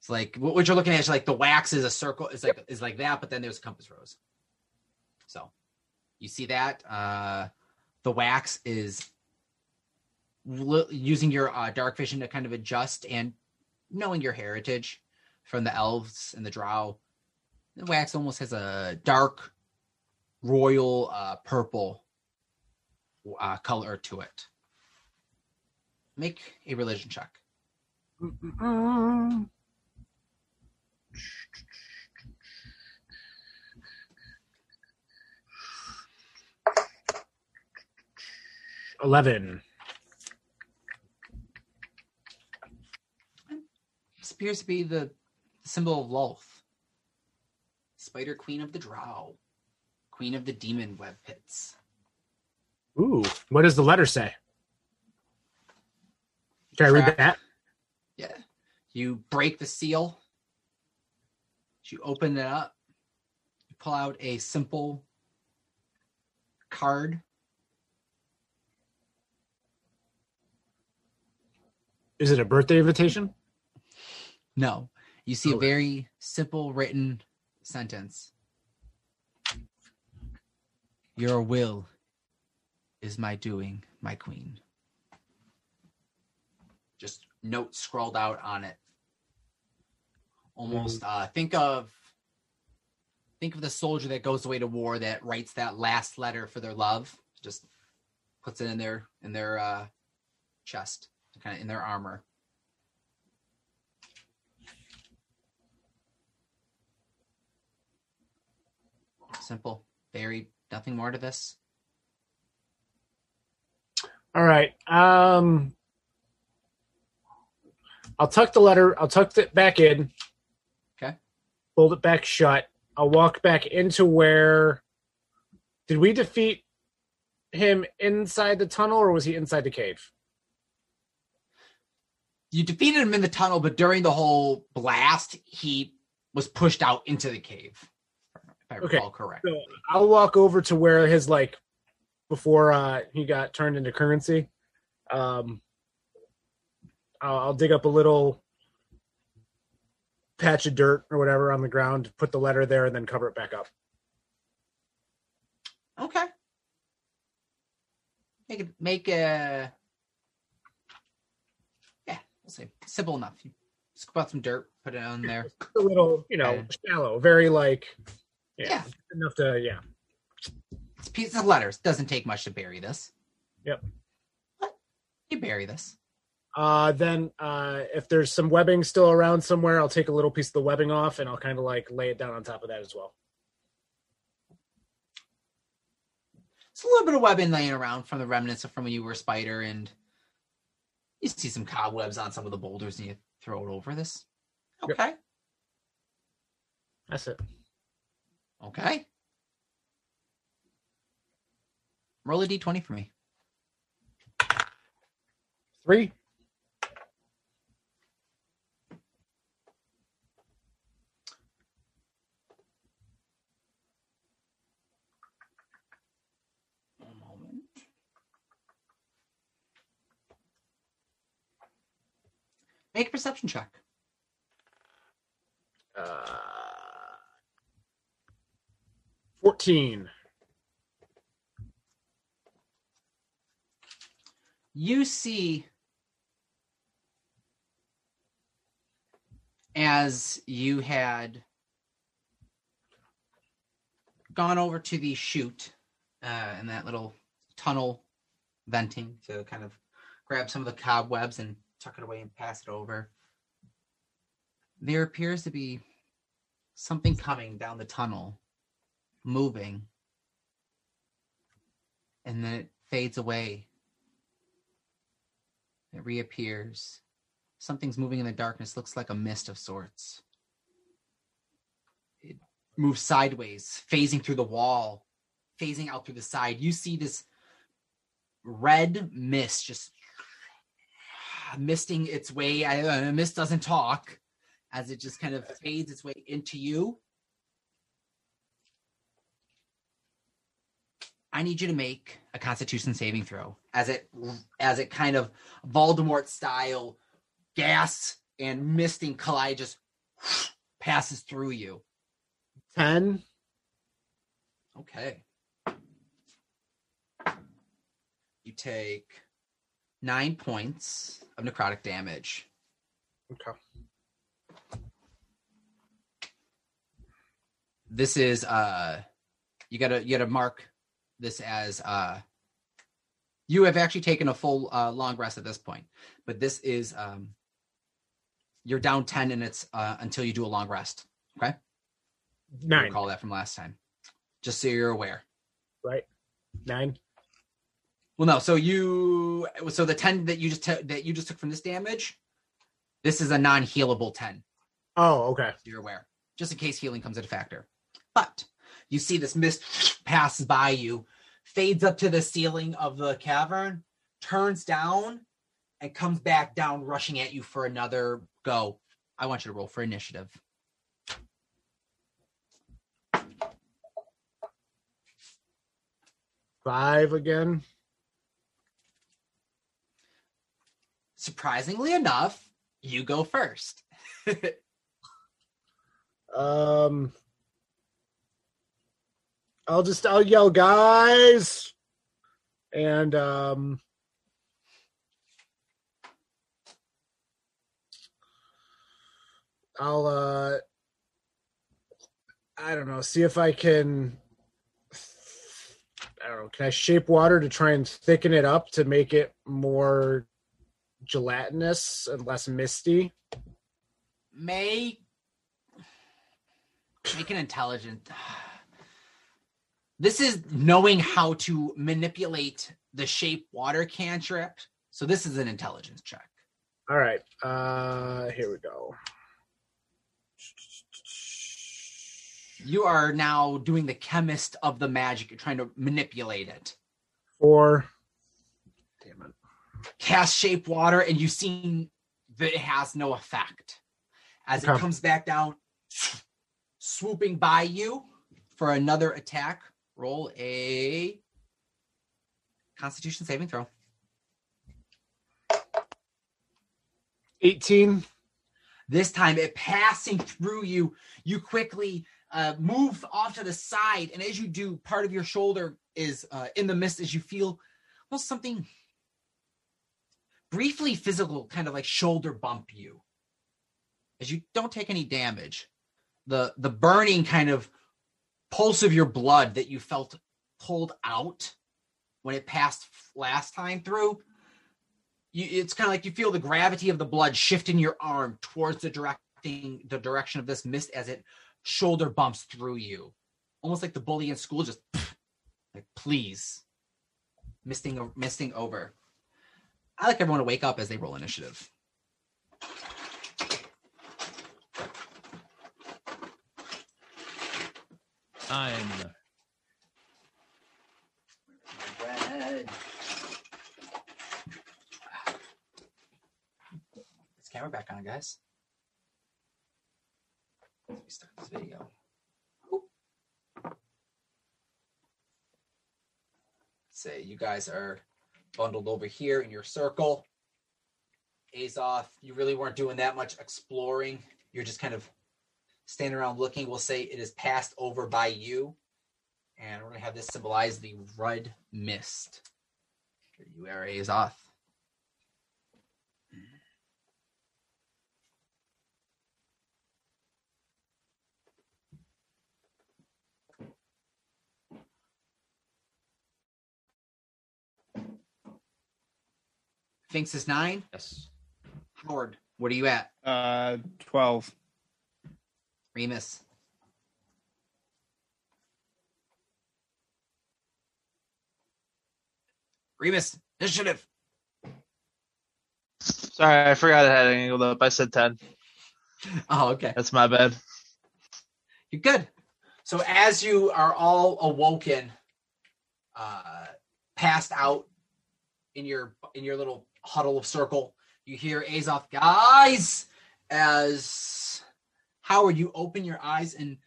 It's like what you're looking at is like the wax is a circle, is like is like that, but then there's a compass rose. So you see that uh, the wax is li- using your uh, dark vision to kind of adjust and knowing your heritage from the elves and the drow. The wax almost has a dark royal uh, purple uh, color to it. Make a religion check. Mm-mm-mm. 11. This appears to be the symbol of Lolth, Spider Queen of the Drow, Queen of the Demon Web Pits. Ooh, what does the letter say? Can I read that? Yeah. You break the seal, you open it up, you pull out a simple card Is it a birthday invitation? No. You see a Oh. very simple written sentence. Your will is my doing, my queen. Just note scrawled out on it. Almost uh think of think of the soldier that goes away to war that writes that last letter for their love. Just puts it in their in their uh chest, kind of in their armor. Simple. Very nothing more to this. All right. Um I'll tuck the letter, I'll tuck it back in. Okay. Fold it back shut. I'll walk back into where did we defeat him inside the tunnel or was he inside the cave? You defeated him in the tunnel, but during the whole blast, he was pushed out into the cave. If I Okay. recall correctly. So I'll walk over to where his like before uh he got turned into currency. Um I'll, I'll dig up a little patch of dirt or whatever on the ground, put the letter there, and then cover it back up. Okay. Make it make a say simple enough. You scoop out some dirt, put it on there. A little, you know, Okay. shallow, very like yeah, Yeah. enough to yeah. It's pieces of letters. Doesn't take much to bury this. Yep. What? You bury this. Uh, then uh, if there's some webbing still around somewhere, I'll take a little piece of the webbing off and I'll kind of like lay it down on top of that as well. It's a little bit of webbing laying around from the remnants of from when you were a spider, and you see some cobwebs on some of the boulders, and you throw it over this. Yep. Okay. That's it. Okay. Roll a d20 for me. Three. Make a perception check. Uh, Fourteen. you see as you had gone over to the chute uh, in that little tunnel venting to kind of grab some of the cobwebs and tuck it away and pass it over there appears to be something coming down the tunnel moving and then it fades away it reappears. Something's moving in the darkness, looks like a mist of sorts. It moves sideways, phasing through the wall, phasing out through the side. You see this red mist just misting its way. I, uh, mist doesn't talk as it just kind of fades its way into you. I need you to make a Constitution saving throw as it as it kind of Voldemort style gas and misting collide just passes through you. Ten. Okay. You take nine points of necrotic damage. Okay. this is uh you gotta you gotta mark this as uh you have actually taken a full uh long rest at this point but this is um you're down 10 and it's uh until you do a long rest okay I Nine, recall that from last time just so you're aware right? Nine. Well no so you so the 10 that you just took that you just took from this damage this is a non-healable 10 Oh, okay. so you're aware, just in case healing comes into factor. But you see this mist passes by you, fades up to the ceiling of the cavern, turns down, and comes back down, rushing at you for another go. I want you to roll for initiative. Five again. Surprisingly enough, you go first. [laughs] Um, I'll just I'll yell, guys, and um, I'll uh, I don't know, see if I can. I don't know. Can I shape water to try and thicken it up to make it more gelatinous and less misty? May make an intelligent. This is knowing how to manipulate the shape water cantrip. So this is an intelligence check. All right. Uh here we go. You are now doing the chemist of the magic. You're trying to manipulate it. Four. Cast shape water, and you've seen that it has no effect. As it comes back down, swooping by you for another attack. Roll a Constitution saving throw. 18. This time, it passing through you, you quickly uh, move off to the side, and as you do, part of your shoulder is uh, in the mist as you feel well something briefly physical, kind of like shoulder bump you. As you don't take any damage, the the burning kind of pulse of your blood that you felt pulled out when it passed last time through you, it's kind of like you feel the gravity of the blood shift in your arm towards the directing the direction of this mist as it shoulder bumps through you almost like the bully in school just like please misting misting over i like everyone to wake up as they roll initiative Nine. Red. This camera back on, guys. Let me start this video. Say you guys are bundled over here in your circle. Azoth, you really weren't doing that much exploring. You're just kind of standing around looking. We'll say it is passed over by you. And we're going to have this symbolize the red mist. Here you are, Azoth. Finks is nine. Yes. Howard, what are you at? Uh, 12. Remus. Remus, initiative. Sorry, I forgot I had it angled up. I said 10. [laughs] Oh, okay. That's my bad. You're good. So as you are all awoken, uh, passed out in your in your little huddle of circle, you hear Azoth, guys. As Howard, you open your eyes and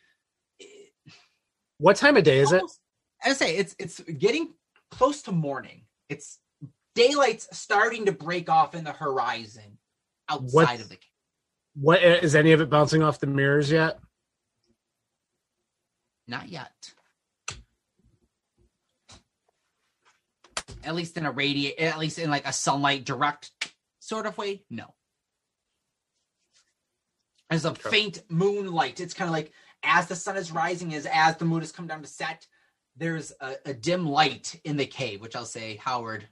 What time of day is it? almost- I say it's it's getting close to morning. It's daylight's starting to break off in the horizon outside of the. What is any of it bouncing off the mirrors yet? Not yet. At least in a radiate, at least in like a sunlight direct sort of way. No. There's a Okay. faint moonlight. It's kind of like as the sun is rising, as as the moon has come down to set, there's a, a dim light in the cave, which I'll say, Howard,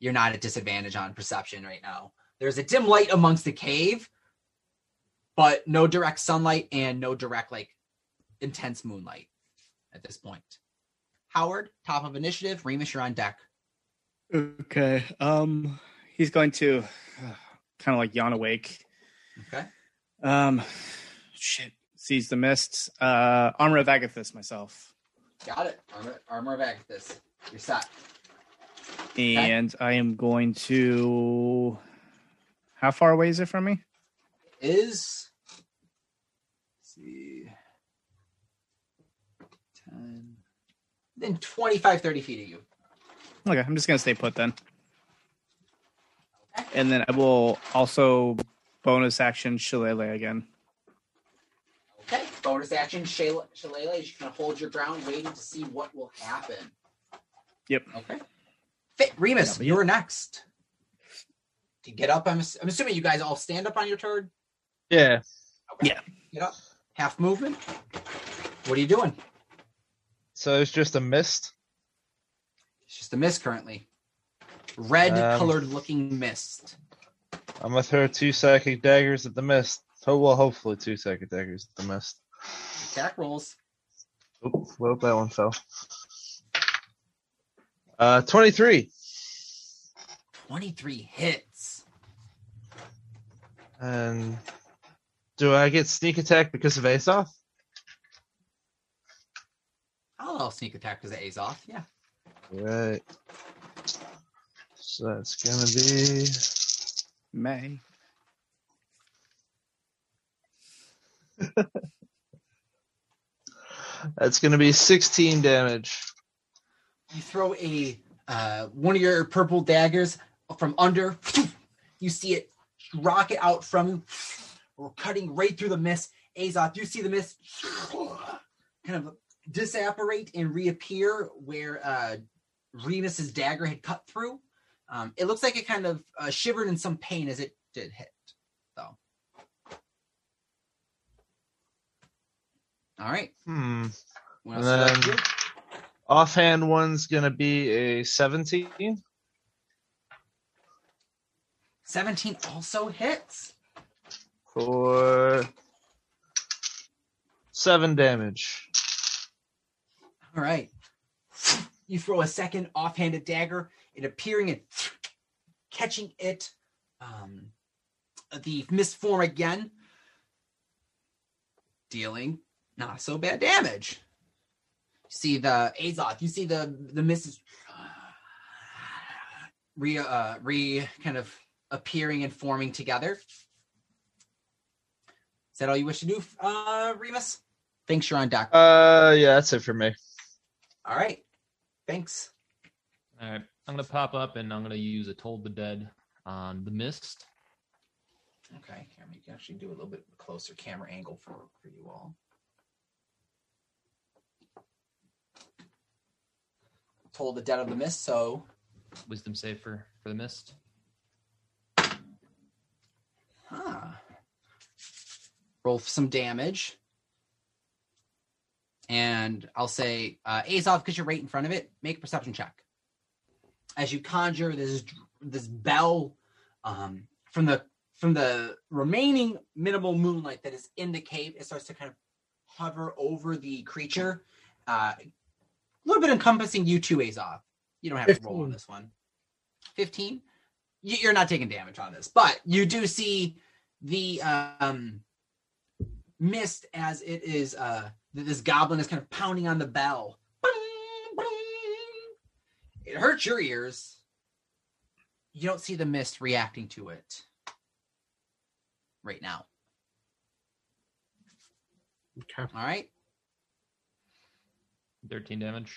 you're not at disadvantage on perception right now. There's a dim light amongst the cave, but no direct sunlight and no direct like intense moonlight at this point. Howard, top of initiative. Remus, you're on deck. Okay. Um, he's going to kind of like yawn awake. Okay. Um, shit. Sees the mist. Uh, armor of Agathys myself, Got it. Armor, armor of Agathys. You're set. and I am going to. How far away is it from me? Is let's see 10 then 25 30 feet of you. Okay, I'm just gonna stay put then. And then I will also bonus action shillelagh again. Okay. Bonus action, Shayla, Shillelagh, is you can hold your ground, waiting to see what will happen. Yep. Okay. Fit, Remus, Yeah, you're next. To get up, I'm, I'm assuming you guys all stand up on your turn. Yeah. Okay. Yeah. Get up. Half movement. What are you doing? So it's just a mist. It's just a mist currently. Red Um, colored looking mist. I'm gonna throw two psychic daggers at the mist. Oh, well, hopefully two psychic daggers at the mist. Attack rolls. Oop, well, that one fell. Uh, 23. 23 hits. And do I get sneak attack because of Azoth? I'll sneak attack because it Azoth. Yeah. Right. So that's gonna be May. [laughs] that's gonna be 16 damage. You throw a uh, one of your purple daggers from under. [laughs] You see it rocket out from you, or cutting right through the mist. Azoth, you see the mist [sighs] kind of disapparate and reappear where uh, Remus's dagger had cut through. Um, it looks like it kind of uh, shivered in some pain as it did hit, though. All right. Hmm. What And else would you like to then-? Offhand one's gonna be a 17 17 also hits. for seven damage. All right. You throw a second offhanded dagger, it appearing and catching it, um, the mist form again, dealing not so bad damage. You see the Azoth, you see the the mist is re uh, re kind of appearing and forming together. Is that all you wish to do, uh, Remus? Finks, you're on. Uh, yeah, that's it for me. All right. Thanks. All right, I'm gonna pop up and I'm gonna use a Toll the Dead on the mist. Okay, here, we can actually do a little bit closer camera angle for, for you all. Toll the dead of the mist, so Wisdom save for for the mist. huh. roll some damage. And I'll say, uh, Azoth, because you're right in front of it, make a perception check. As you conjure this this bell um, from the from the remaining minimal moonlight that is in the cave, it starts to kind of hover over the creature. Uh, a little bit encompassing you too, Azoth. You don't have to roll on this one. 15? You- You're not taking damage on this, but you do see the um, mist as it is uh, this goblin is kind of pounding on the bell. Bing, bing. It hurts your ears. You don't see the mist reacting to it right now. Okay. All right. 13 damage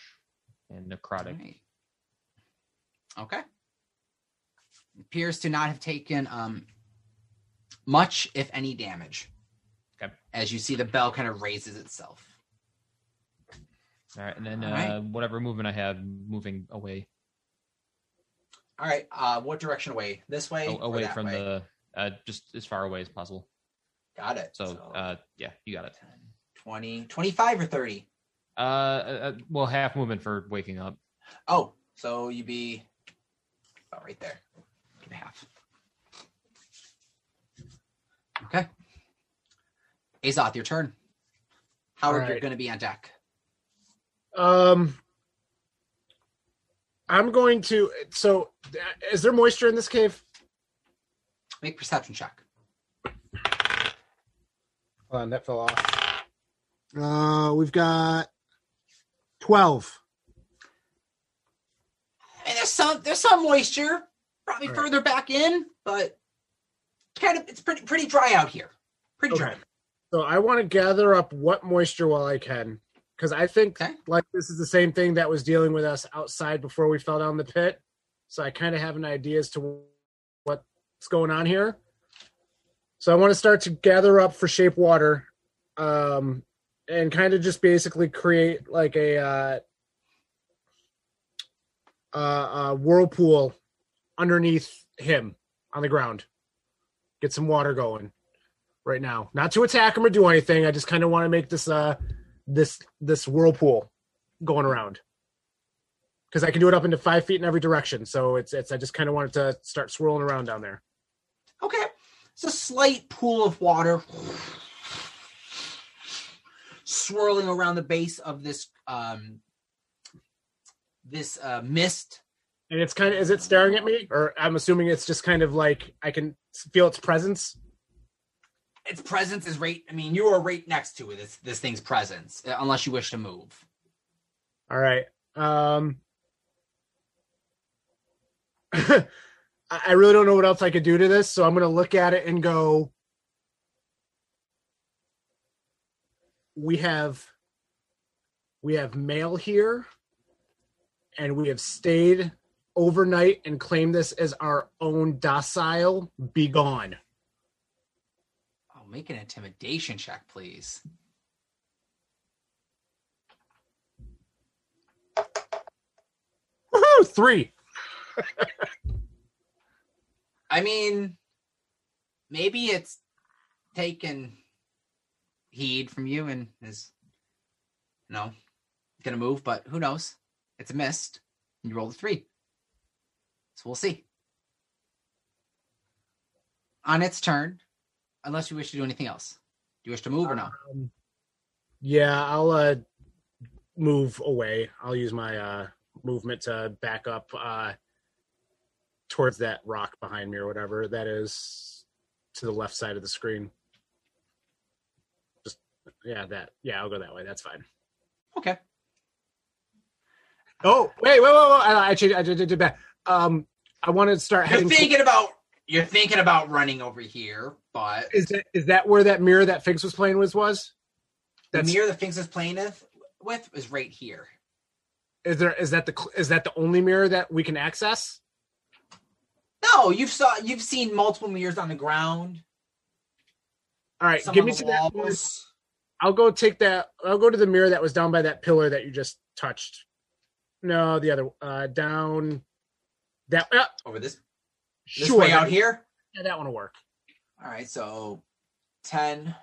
and necrotic. right. Okay. Appears to not have taken um much, if any, damage. As you see the bell kind of raises itself. All right, and then uh, right. whatever movement I have, moving away, All right. Uh what direction away? This way? or away from way? the, uh, just as far away as possible. Got it. So, uh, yeah, you got it. 20, 25 or 30? Uh, uh, well, half movement for waking up. Oh, so you'd be about right there. Give half. Okay. Azoth, your turn. Howard, All you're going to be on deck. Um, I'm going to. So, is there moisture in this cave? Make perception check. Hold on, that fell off. Uh, we've got twelve. And there's some there's some moisture, probably All right. further back in, but kind of it's pretty pretty dry out here. Pretty dry. So I want to gather up what moisture while I can, because I think Okay. like this is the same thing that was dealing with us outside before we fell down the pit. So I kind of have an idea as to what's going on here. So I want to start to gather up for shape water, um, and kind of just basically create like a uh, uh, uh, whirlpool underneath him on the ground. Get some water going right now. Not to attack him or do anything. I just kind of want to make this uh this this whirlpool going around because I can do it up into five feet in every direction. So it's it's I just kind of wanted to start swirling around down there. Okay. It's a slight pool of water swirling around the base of this um this uh mist. And it's kind of is it staring at me or I'm assuming it's just kind of like I can feel its presence. Its presence is right I mean you are right next to it. This this thing's presence, uh, unless you wish to move. All right. Um [laughs] I really don't know what else I could do to this, so I'm going to look at it and go we have we have mail here and we have stayed overnight and claimed this as our own docile be gone make an intimidation check, please. Woohoo! three I mean, maybe it's taken heed from you and is, you know, gonna move, but who knows? It's a mist. And you rolled a three. So we'll see. On its turn, unless you wish to do anything else. Do you wish to move or no? Um, yeah i'll uh move away i'll use my uh movement to back up uh towards that rock behind me or whatever that is to the left side of the screen just yeah that yeah i'll go that way that's fine Okay. oh wait wait wait, wait. i, I changed i did it back um i want to start You're heading to- thinking about you're thinking about running over here, but is that is that where that mirror that Finks was playing with was the mirror that Finks is playing with, with is right here. is there is that the is that the only mirror that we can access No, you've saw you've seen multiple mirrors on the ground. all right give me to that one. I'll go take that. I'll go to the mirror that was down by that pillar that you just touched. No, the other uh down that uh, over this this sure way out here. Yeah, that one will work. All right, so 10,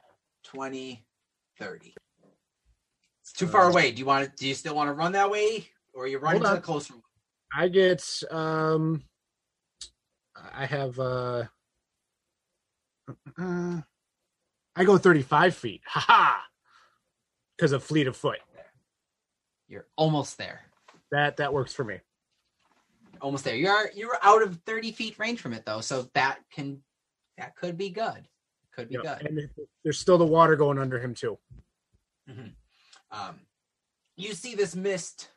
20, 30. It's too far Uh, away. Do you want to do you still want to run that way? Or are you running to the closer one? I get um I have uh, uh [clears throat] I go 35 feet. Ha ha. Because of fleet of foot. You're almost there. That that works for me. Almost there. You're you're out of 30 feet range from it though, so that can that could be good. Could be Yeah, good. And there's still the water going under him too. Um, you see this mist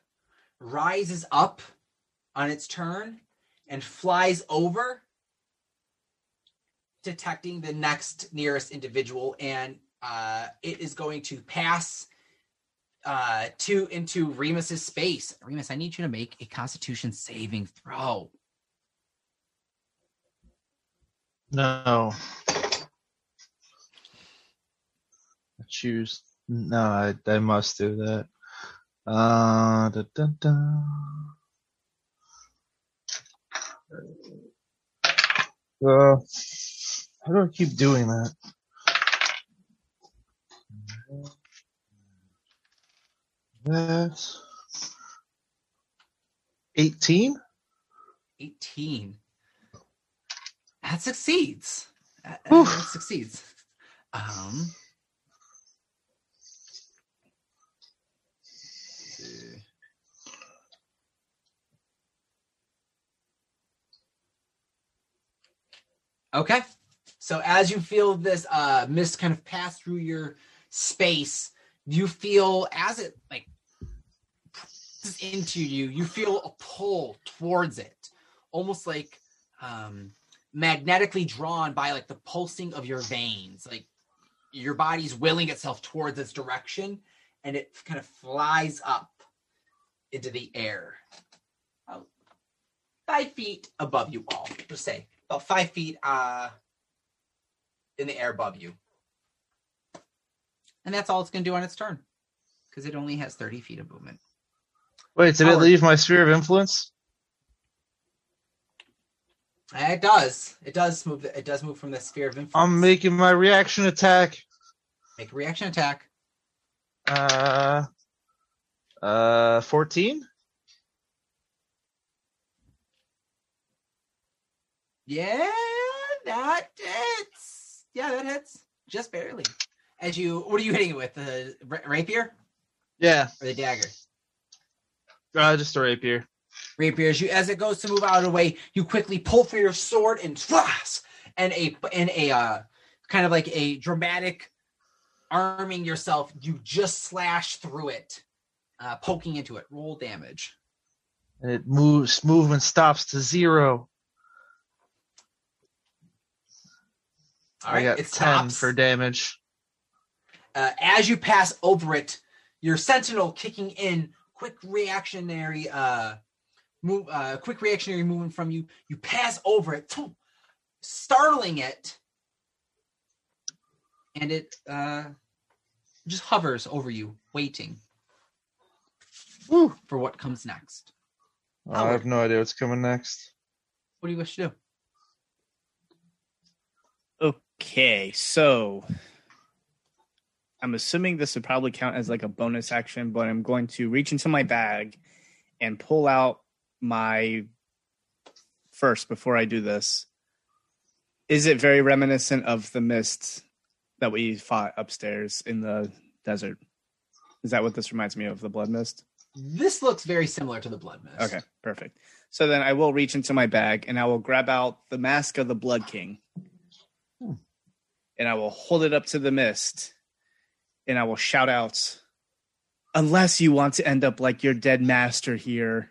rises up on its turn and flies over, detecting the next nearest individual, and uh, it is going to pass uh, to into Remus's space. Remus, I need you to make a Constitution saving throw. No. I choose. No, I, I must do that. Uh, da, da, da. Uh, how do I keep doing that? That's 18. 18. That succeeds. That, that succeeds. Um. Okay. So as you feel this uh mist kind of pass through your space, you feel as it like into you, you feel a pull towards it, almost like um magnetically drawn by like the pulsing of your veins. Like your body's willing itself towards its direction and it kind of flies up into the air. About five feet above you all, per se. About five feet uh in the air above you. And that's all it's gonna do on its turn. Because it only has 30 feet of movement. Wait, did it leave my sphere of influence? It does. It does move. It does move from the sphere of influence. I'm making my reaction attack. Make a reaction attack. Uh, uh, 14. Yeah, that hits. Yeah, that hits just barely. As you, what are you hitting it with? The rapier Yeah, or the dagger? Uh, just a rapier. Rapier. As you, as it goes to move out of the way, you quickly pull for your sword and flash, and a and a uh, kind of like a dramatic arming yourself. You just slash through it, uh, poking into it. Roll damage. And it moves. Movement stops to zero. All I got it 10 stops. for damage. uh, as you pass over it, your sentinel kicking in, quick reactionary uh move uh quick reactionary movement from you. You pass over it, phew, startling it, and it uh just hovers over you, waiting Woo. for what comes next. I have no idea what's coming next. What do you wish to do? Okay, so I'm assuming this would probably count as like a bonus action, but I'm going to reach into my bag and pull out my first before I do this. Is it very reminiscent of the mist that we fought upstairs in the desert? Is that what this reminds me of, the blood mist? This looks very similar to the blood mist. Okay, perfect. So then I will reach into my bag and I will grab out the mask of the Blood King. Hmm. And I will hold it up to the mist and I will shout out, Unless you want to end up like your dead master here,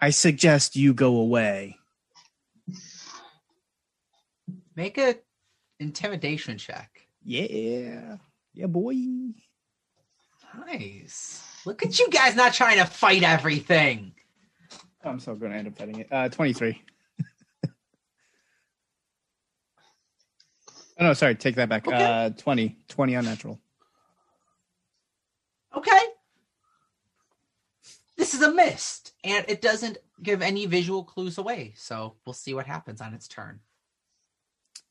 I suggest you go away. Make a intimidation check. Yeah. Yeah, boy. Nice. Look at you guys not trying to fight everything. I'm still going to end up fighting it. Uh, 23. [laughs] oh, no, sorry. Take that back. Okay. Uh, 20. 20 unnatural. Okay. This is a mist, and it doesn't give any visual clues away. So we'll see what happens on its turn.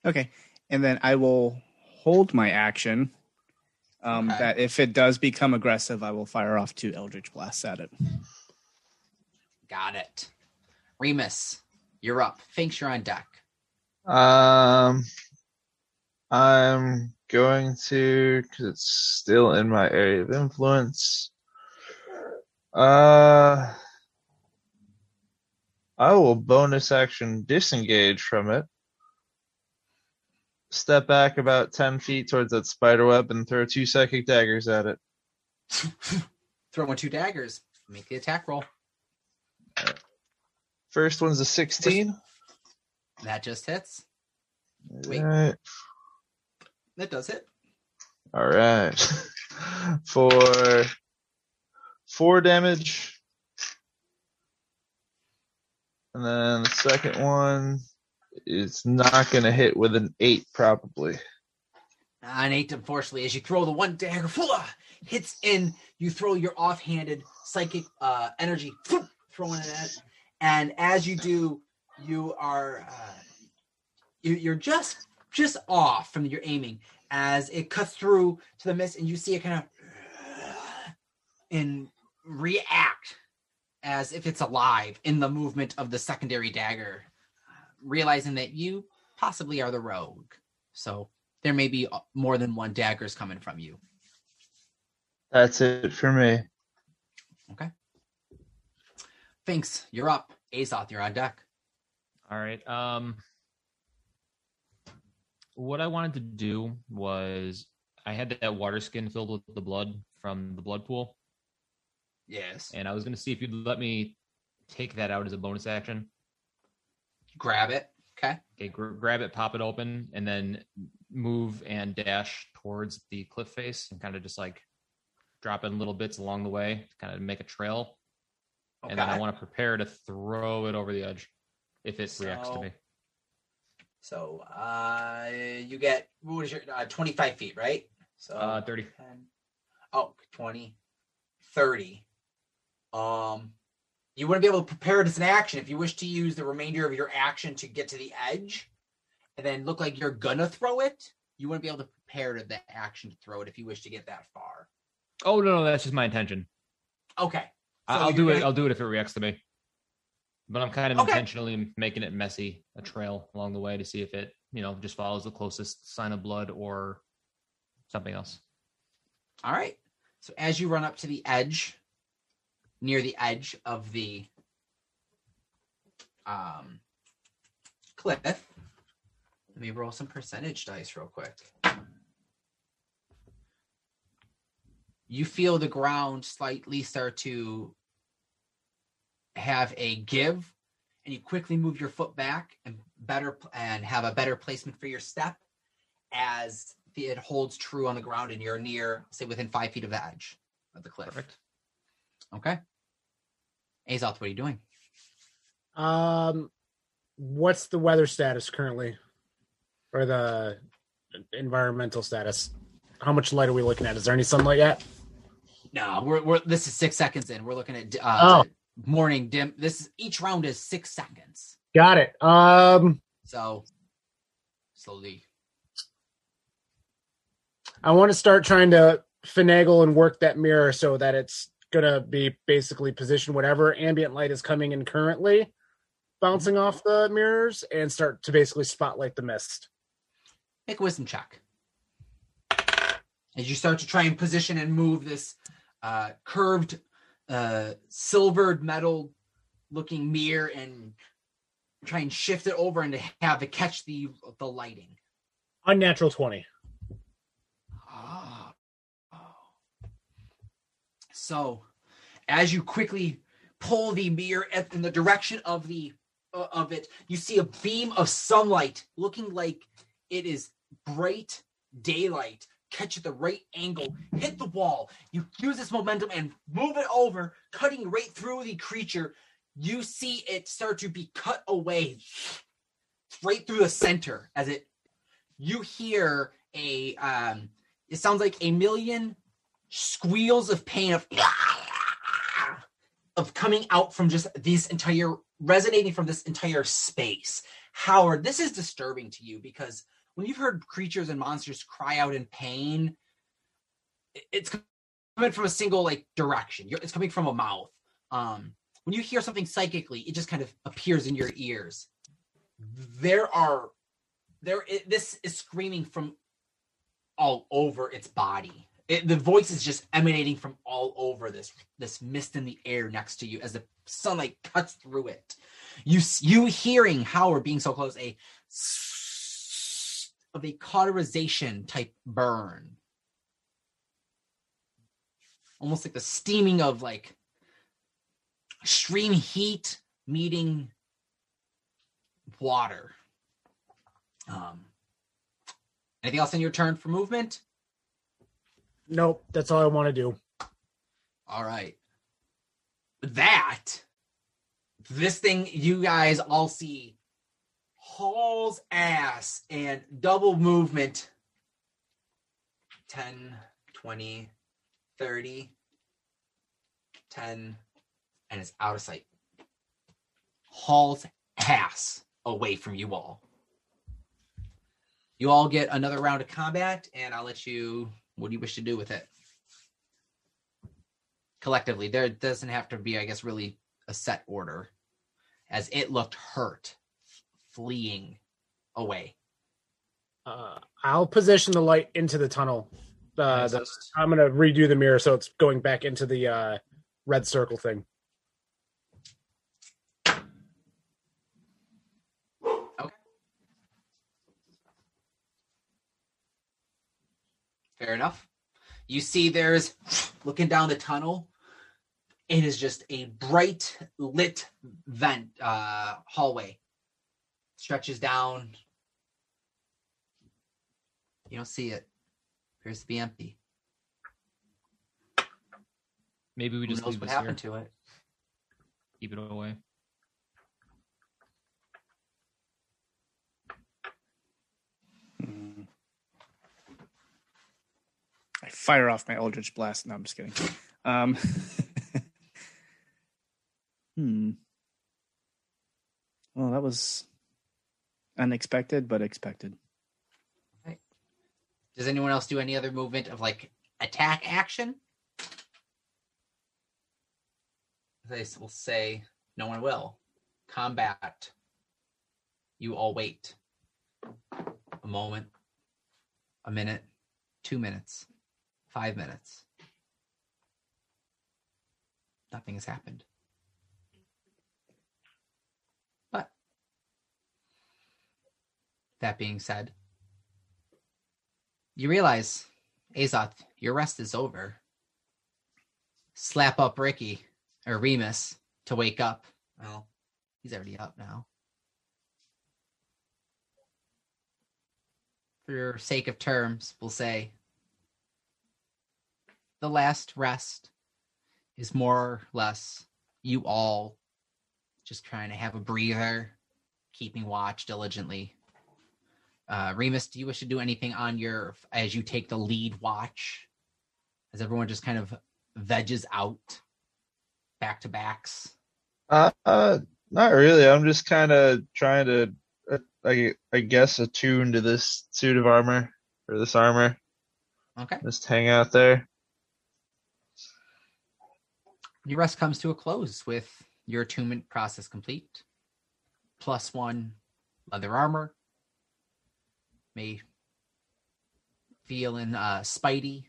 Okay. And then I will hold my action. Um, Okay. That if it does become aggressive, I will fire off two Eldritch Blasts at it. Got it. Remus, you're up. Finks, you're on deck. Um, I'm going to because it's still in my area of influence. Uh, I will bonus action disengage from it. Step back about ten feet towards that spider web and throw two psychic daggers at it. [laughs] Throw in two daggers. Make the attack roll. First one's a sixteen. That just hits. Wait. That does hit. All right. [laughs] For four damage. And then the second one is not going to hit with an eight, probably. An eight, unfortunately, as you throw the one dagger, full hits in. You throw your offhanded psychic uh, energy, throwing it at, and as you do, you are uh, you, you're just just off from your aiming as it cuts through to the mist, and you see it kind of [sighs] and react as if it's alive in the movement of the secondary dagger, realizing that you possibly are the rogue. So there may be uh, more than one daggers coming from you. That's it for me. Okay. Finks. You're up. Azoth, you're on deck. All right. Um, what I wanted to do was I had that water skin filled with the blood from the blood pool, Yes. and I was going to see if you'd let me take that out as a bonus action. Grab it. Okay. Okay, gr- grab it, pop it open, and then move and dash towards the cliff face, and kind of just like drop in little bits along the way to kind of make a trail. Okay. And then I want to prepare to throw it over the edge if it reacts to me. So uh, you get what is your uh, 25 feet, right? So Uh, 30. 10, oh, 20, 30. Um, you wouldn't be able to prepare it as an action if you wish to use the remainder of your action to get to the edge and then look like you're gonna throw it. You wouldn't be able to prepare to the action to throw it if you wish to get that far. Oh no, no, that's just my intention. Okay. So I'll do it. gonna- I'll do it if it reacts to me. But I'm kind of Okay. intentionally making it messy, a trail along the way to see if it, you know, just follows the closest sign of blood or something else. All right. So as you run up to the edge, near the edge of the um, cliff, let me roll some percentage dice real quick. You feel the ground slightly start to have a give, and you quickly move your foot back and better and have a better placement for your step as it holds true on the ground and you're near, say, within five feet of the edge of the cliff. Perfect. Okay. Azoth, what are you doing? Um, what's the weather status currently, or the environmental status? How much light are we looking at? Is there any sunlight yet? No, we're, we're this is six seconds in. We're looking at uh, Oh. Morning dim. This is each round is six seconds. Got it. Um, So slowly. I want to start trying to finagle and work that mirror so that it's gonna be basically positioned whatever ambient light is coming in currently, bouncing off the mirrors, and start to basically spotlight the mist. Make a wisdom check. As you start to try and position and move this uh, curved, uh, silvered metal looking mirror and try and shift it over and to have it catch the the lighting. Unnatural twenty. Ah. So, as you quickly pull the mirror in the direction of the uh, of it, you see a beam of sunlight, looking like it is bright daylight, catch at the right angle, hit the wall. You use this momentum and move it over, cutting right through the creature. You see it start to be cut away, right through the center as it. You hear a um, it sounds like a million squeals of pain of of coming out from just this entire resonating from this entire space. Howard, this is disturbing to you because when you've heard creatures and monsters cry out in pain, it's coming from a single like direction. It's coming from a mouth. Um, when you hear something psychically, it just kind of appears in your ears. There are there. It, this is screaming from all over its body. It, the voice is just emanating from all over this this mist in the air next to you as the sunlight cuts through it. You you hearing Howard being so close a of a cauterization type burn, almost like the steaming of like extreme heat meeting water. Um, anything else in your turn for movement? Nope, that's all I want to do. All right. That this thing you guys all see hauls ass and double movement. 10 20 30 10 and it's out of sight. Hauls ass away from you all. You all get another round of combat and i'll let you what do you wish to do with it? Collectively. There doesn't have to be, I guess, really a set order, as it looked hurt, fleeing away. Uh, I'll position the light into the tunnel. Uh, the, I'm gonna redo the mirror so it's going back into the uh, red circle thing. Fair enough. You see, there's looking down the tunnel. It is just a bright lit vent uh, hallway. Stretches down. You don't see it. Appears to be empty. Maybe we Who just knows leave what this here. happened to it? Keep it away. Hmm. I fire off my Eldritch Blast. No, I'm just kidding. Um, [laughs] hmm. Well, that was unexpected, but expected. Does anyone else do any other movement of like attack action? They will say, no one will. Combat. You all wait. A moment, a minute, two minutes, five minutes. Nothing has happened. That being said, you realize, Azoth, your rest is over. Slap up Ricky or Remus to wake up. Well, he's already up now. For sake of terms, we'll say the last rest is more or less you all just trying to have a breather, keeping watch diligently. Uh, Remus, do you wish to do anything on your as you take the lead watch? As everyone just kind of vegges out back to backs. Uh, uh, not really. I'm just kind of trying to, uh, I, I guess, attune to this suit of armor or this armor. Okay. Just hang out there. Your rest comes to a close with your attunement process complete. Plus one leather armor. May feel in uh, Spidey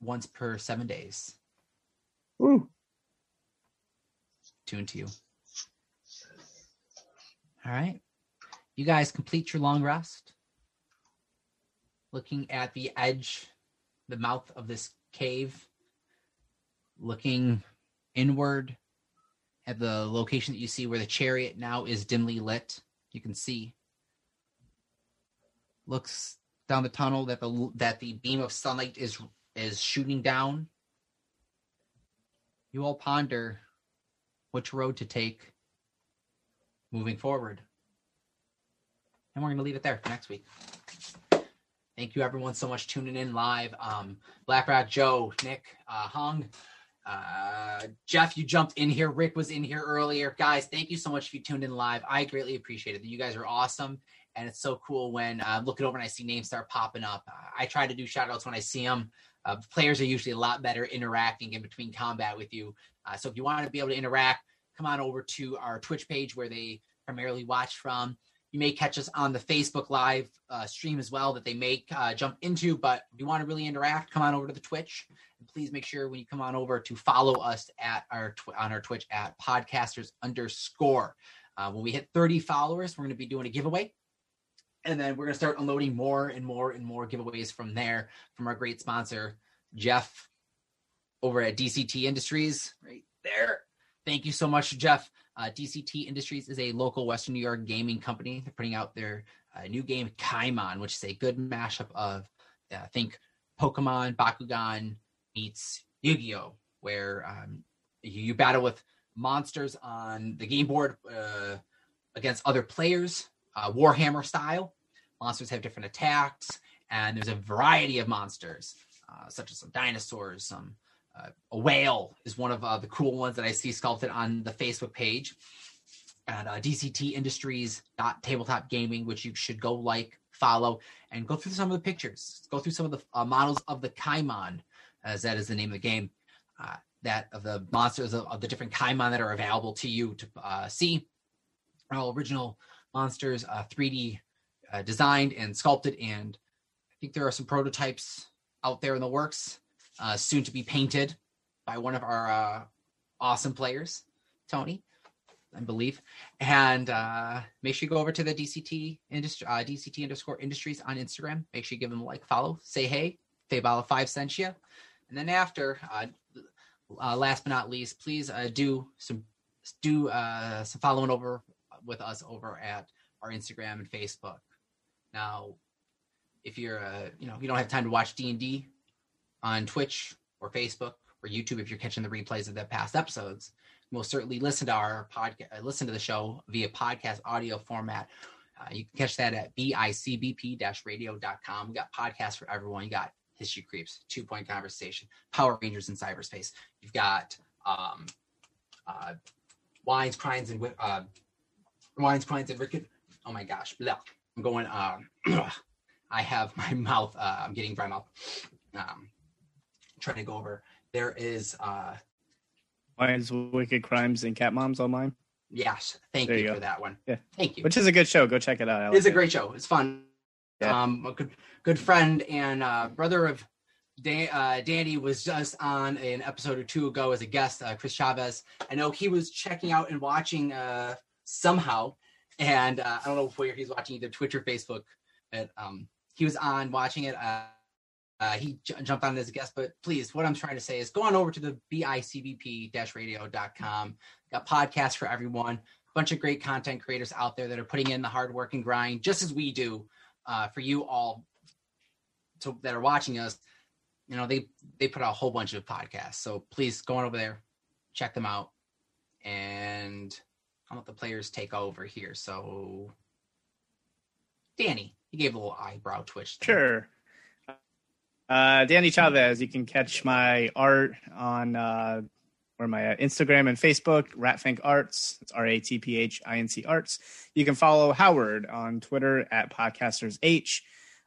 once per seven days. Woo. Tune to you. All right. You guys complete your long rest. Looking at the edge, the mouth of this cave, looking inward at the location that you see where the chariot now is dimly lit. You can see. Looks down the tunnel that the that the beam of sunlight is is shooting down. You all ponder which road to take moving forward. And we're going to leave it there for next week. Thank you, everyone, so much tuning in live. Um, Black Rat Joe, Nick, uh, Hung, uh, Jeff, you jumped in here. Rick was in here earlier. Guys, thank you so much if you tuned in live. I greatly appreciate it. You guys are awesome. And it's so cool when uh, I'm looking over and I see names start popping up. I try to do shout outs when I see them. Uh, players are usually a lot better interacting in between combat with you. Uh, so if you want to be able to interact, come on over to our Twitch page where they primarily watch from. You may catch us on the Facebook Live uh, stream as well that they make uh, jump into. But if you want to really interact, come on over to the Twitch. And please make sure when you come on over to follow us at our tw- on our Twitch at podcasters underscore. Uh, when we hit 30 followers, we're going to be doing a giveaway. And then we're going to start unloading more and more and more giveaways from there from our great sponsor, Jeff, over at DCT Industries, right there. Thank you so much, Jeff. Uh, DCT Industries is a local Western New York gaming company. They're putting out their uh, new game, Kaimon, which is a good mashup of, uh, think Pokemon, Bakugan meets Yu Gi Oh!, where um, you, you battle with monsters on the game board uh, against other players, uh, Warhammer style. Monsters have different attacks, and there's a variety of monsters, uh, such as some dinosaurs, some uh, a whale is one of uh, the cool ones that I see sculpted on the Facebook page at uh, gaming, which you should go like, follow, and go through some of the pictures. Go through some of the uh, models of the Kaimon, as that is the name of the game. uh, that of the monsters of, of the different Kaimon that are available to you to see. All original monsters, uh, 3D uh, designed and sculpted, and I think there are some prototypes out there in the works, uh, soon to be painted by one of our uh, awesome players, Tony, I believe. And uh, make sure you go over to the DCT industry, uh, DCT underscore industries on Instagram. Make sure you give them a like, follow, say hey. Faybala five sent you, and then after, uh, uh, last but not least, please uh, do some do uh, some following over with us over at our Instagram and Facebook. Now, if you're a, you know you don't have time to watch D and D on Twitch or Facebook or YouTube, if you're catching the replays of the past episodes, we'll certainly listen to our podcast, listen to the show via podcast audio format. Uh, you can catch that at bicbp-radio.com. We got podcasts for everyone. You got History Creeps, Two Point Conversation, Power Rangers in Cyberspace. You've got um, uh, Wines, Crimes, and uh, Wines, Crimes, and Wicked. Oh my gosh, blah. I'm going. Um, [clears throat] I have my [laughs] mouth. Uh, I'm getting dry mouth. Um, trying to go over. There is. Uh, Mine's Wicked Crimes and Cat Moms on mine, yes, thank There you, you for that one. Yeah. Thank you. which is a good show. Go check it out. Like It's a it. great show. It's fun. Yeah. Um, a good good friend and uh, brother of Dan, uh, Danny was just on an episode or two ago as a guest. Uh, Chris Chavez. I know he was checking out and watching uh, somehow, and uh, I don't know where he's watching either Twitch or Facebook. But um, he was on watching it. Uh, uh, he j- jumped on as a guest, but please, what I'm trying to say is go on over to the bicbp-radio.com. Got podcasts for everyone A bunch of great content creators out there that are putting in the hard work and grind just as we do uh, for you all to, that are watching us you know they they put out a whole bunch of podcasts so please go on over there check them out and i'll let the players take over here so danny you gave a little eyebrow twitch there. Sure. Uh, Danny Chavez. You can catch my art on uh, or my uh, Instagram and Facebook, Ratphinc Arts. It's R A T P H I N C Arts. You can follow Howard on Twitter at Podcasters H.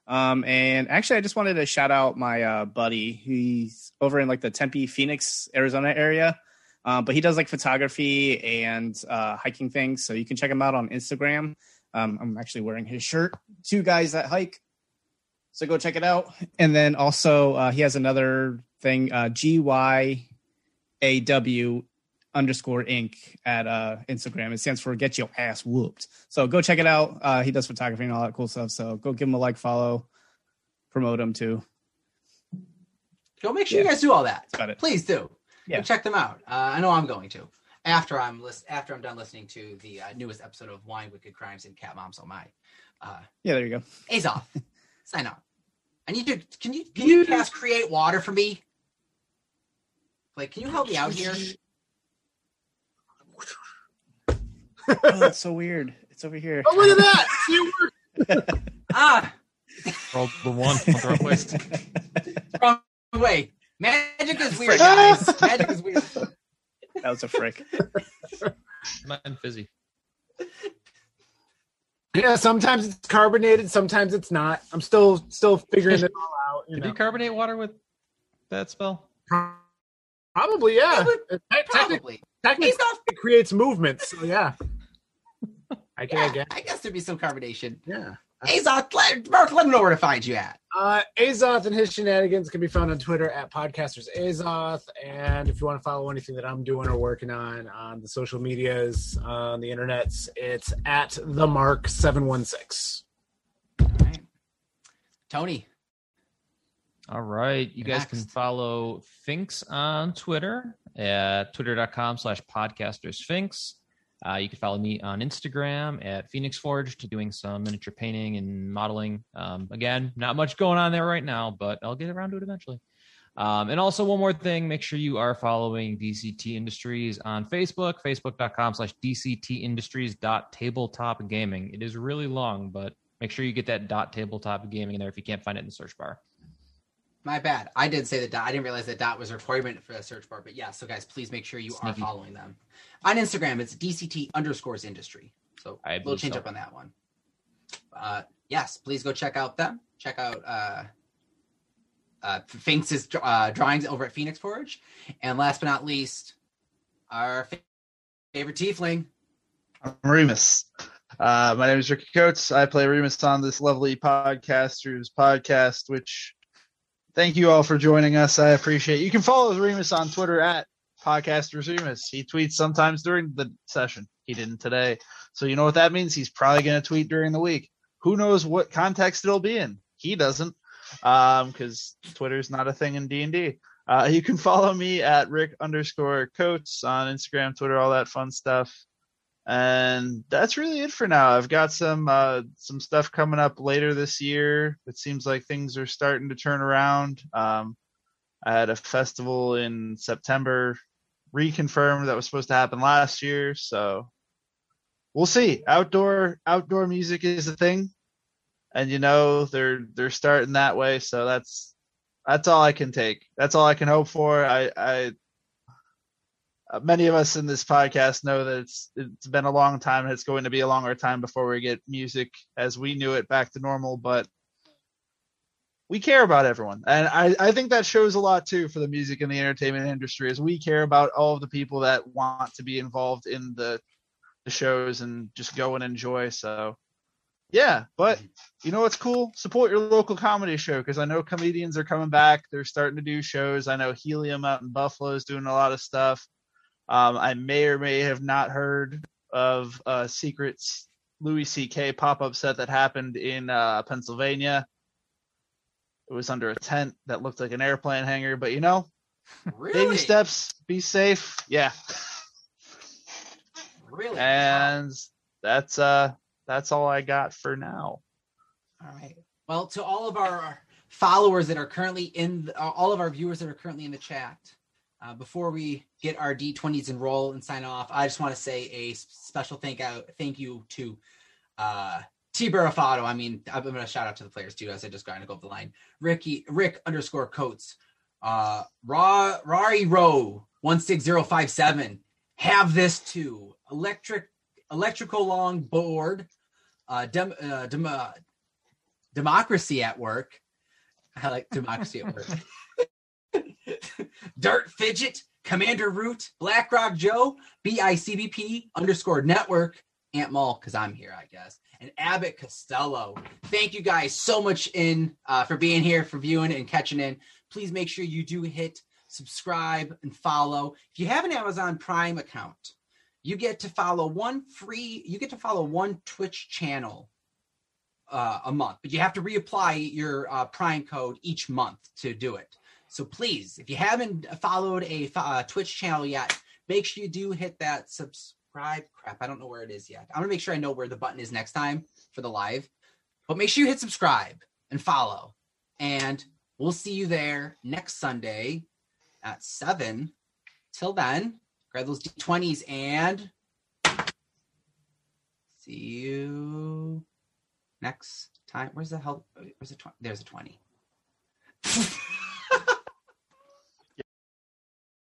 Um, and actually, I just wanted to shout out my uh, buddy. He's over in like the Tempe, Phoenix, Arizona area. Um, but he does like photography and uh, hiking things. So you can check him out on Instagram. Um, I'm actually wearing his shirt. Two guys that hike. So go check it out. And then also uh, he has another thing, uh, G Y A W underscore Inc. at uh, Instagram. It stands for Get Your Ass Whooped. So go check it out. Uh, he does photography and all that cool stuff. So go give him a like, follow, promote him too. go make sure you guys do all that That's about it. please do Yeah. Go check them out uh, i know i'm going to after i'm list after i'm done listening to the uh, newest episode of wine wicked crimes and cat moms oh my uh Yeah, there you go. Azoth, [laughs] sign up. I need to. Can you can you cast create water for me? Like, can you help me out here? [laughs] Oh, that's so weird. It's over here. Oh, look at that! See. [laughs] Ah, Roll the one. I'll throw it waste. wrong way. Magic is weird, guys. Magic is weird. [laughs] That was a frick. Mine fizzy. Yeah, sometimes it's carbonated, sometimes it's not. I'm still still figuring it all out. You Did know. you carbonate water with that spell? Probably, yeah. Probably- It- technically, Probably. technically Azoth, it creates movement, so yeah. [laughs] I can, I yeah, guess. I guess there'd be some carbonation. Yeah. Azoth, let, Mark, let me know where to find you at. Uh, Azoth and his shenanigans can be found on Twitter at Podcasters Azoth. And if you want to follow anything that I'm doing or working on on the social medias, on the internets, it's at the Mark seven one six. All right. Tony, All right. You You're guys can follow Finks on Twitter at twitter.com slash podcastersphinx. Uh, you can follow me on Instagram at Phoenix Forged, doing some miniature painting and modeling. Um, again, not much going on there right now, but I'll get around to it eventually. Um, and also, one more thing make sure you are following DCT Industries on Facebook, facebook.com slash DCT. It is really long, but make sure you get that dot tabletop gaming in there if you can't find it in the search bar. My bad. I did say that dot. I didn't realize that dot was a requirement for the search bar. But yeah, so guys, please make sure you are following them. On Instagram, it's DCT underscores industry. So I a little believe change so. up on that one. Uh, yes, please go check out them. Check out uh, uh, Finks' uh, drawings over at Phoenix Forge. And last but not least, our fa- favorite tiefling. I'm Remus. Uh, my name is Ricky Coates. I play Remus on this lovely podcast, podcasters podcast, which thank you all for joining us. I appreciate it. You can follow Remus on Twitter at podcasters Remus. He tweets sometimes during the session. He didn't today. So you know what that means? He's probably going to tweet during the week. Who knows what context it'll be in? He doesn't, because um, Twitter's not a thing in D and D. Uh, you can follow me at Rick underscore Coates on Instagram, Twitter, all that fun stuff. And that's really it for now. I've got some uh, some stuff coming up later this year. It seems like things are starting to turn around. Um, I had a festival in September, reconfirmed that was supposed to happen last year. So we'll see. Outdoor outdoor music is a thing, and you know they're they're starting that way. So that's that's all I can take. That's all I can hope for. I, I uh, many of us in this podcast know that it's it's been a long time and it's going to be a longer time before we get music as we knew it back to normal. But we care about everyone, and I I think that shows a lot too for the music and the entertainment industry. Is we care about all of the people that want to be involved in the the shows and just go and enjoy. So yeah, but you know what's cool? Support your local comedy show because I know comedians are coming back. They're starting to do shows. I know Helium out in Buffalo is doing a lot of stuff. Um, I may or may have not heard of uh, Secrets Louis C.K. pop up set that happened in uh, Pennsylvania. It was under a tent that looked like an airplane hangar, but you know, Really? baby steps, be safe. Yeah. Really? And that's uh that's all I got for now. All right. Well, to all of our followers that are currently in, the, uh, all of our viewers that are currently in the chat, uh, before we get our D20s and roll and sign off, I just want to say a special thank out, thank you to uh, T Barafato. I mean, I'm going to shout out to the players too, as I just got to go up the line. Ricky, Rick underscore Coates, uh, Ra, Rari Row, 16057. Have this too. Electric, electrical long board, uh, dem, uh, dem, uh, democracy at work. I like democracy at work. [laughs] Dirt Fidget, Commander Root, BlackRock Joe, BICBP underscore network, Ant Mall, because I'm here, I guess, and Abbott Costello. Thank you guys so much in uh, for being here, for viewing and catching in. Please make sure you do hit subscribe and follow. If you have an Amazon Prime account, you get to follow one free, you get to follow one Twitch channel uh, a month, but you have to reapply your uh, Prime code each month to do it. So please, if you haven't followed a uh, Twitch channel yet, make sure you do hit that subscribe. Crap, I don't know where it is yet. I'm gonna make sure I know where the button is next time for the live. But make sure you hit subscribe and follow. And we'll see you there next Sunday at seven. Till then, grab those d20s and see you next time. Where's the hell? Where's the 20? There's a 20. [laughs]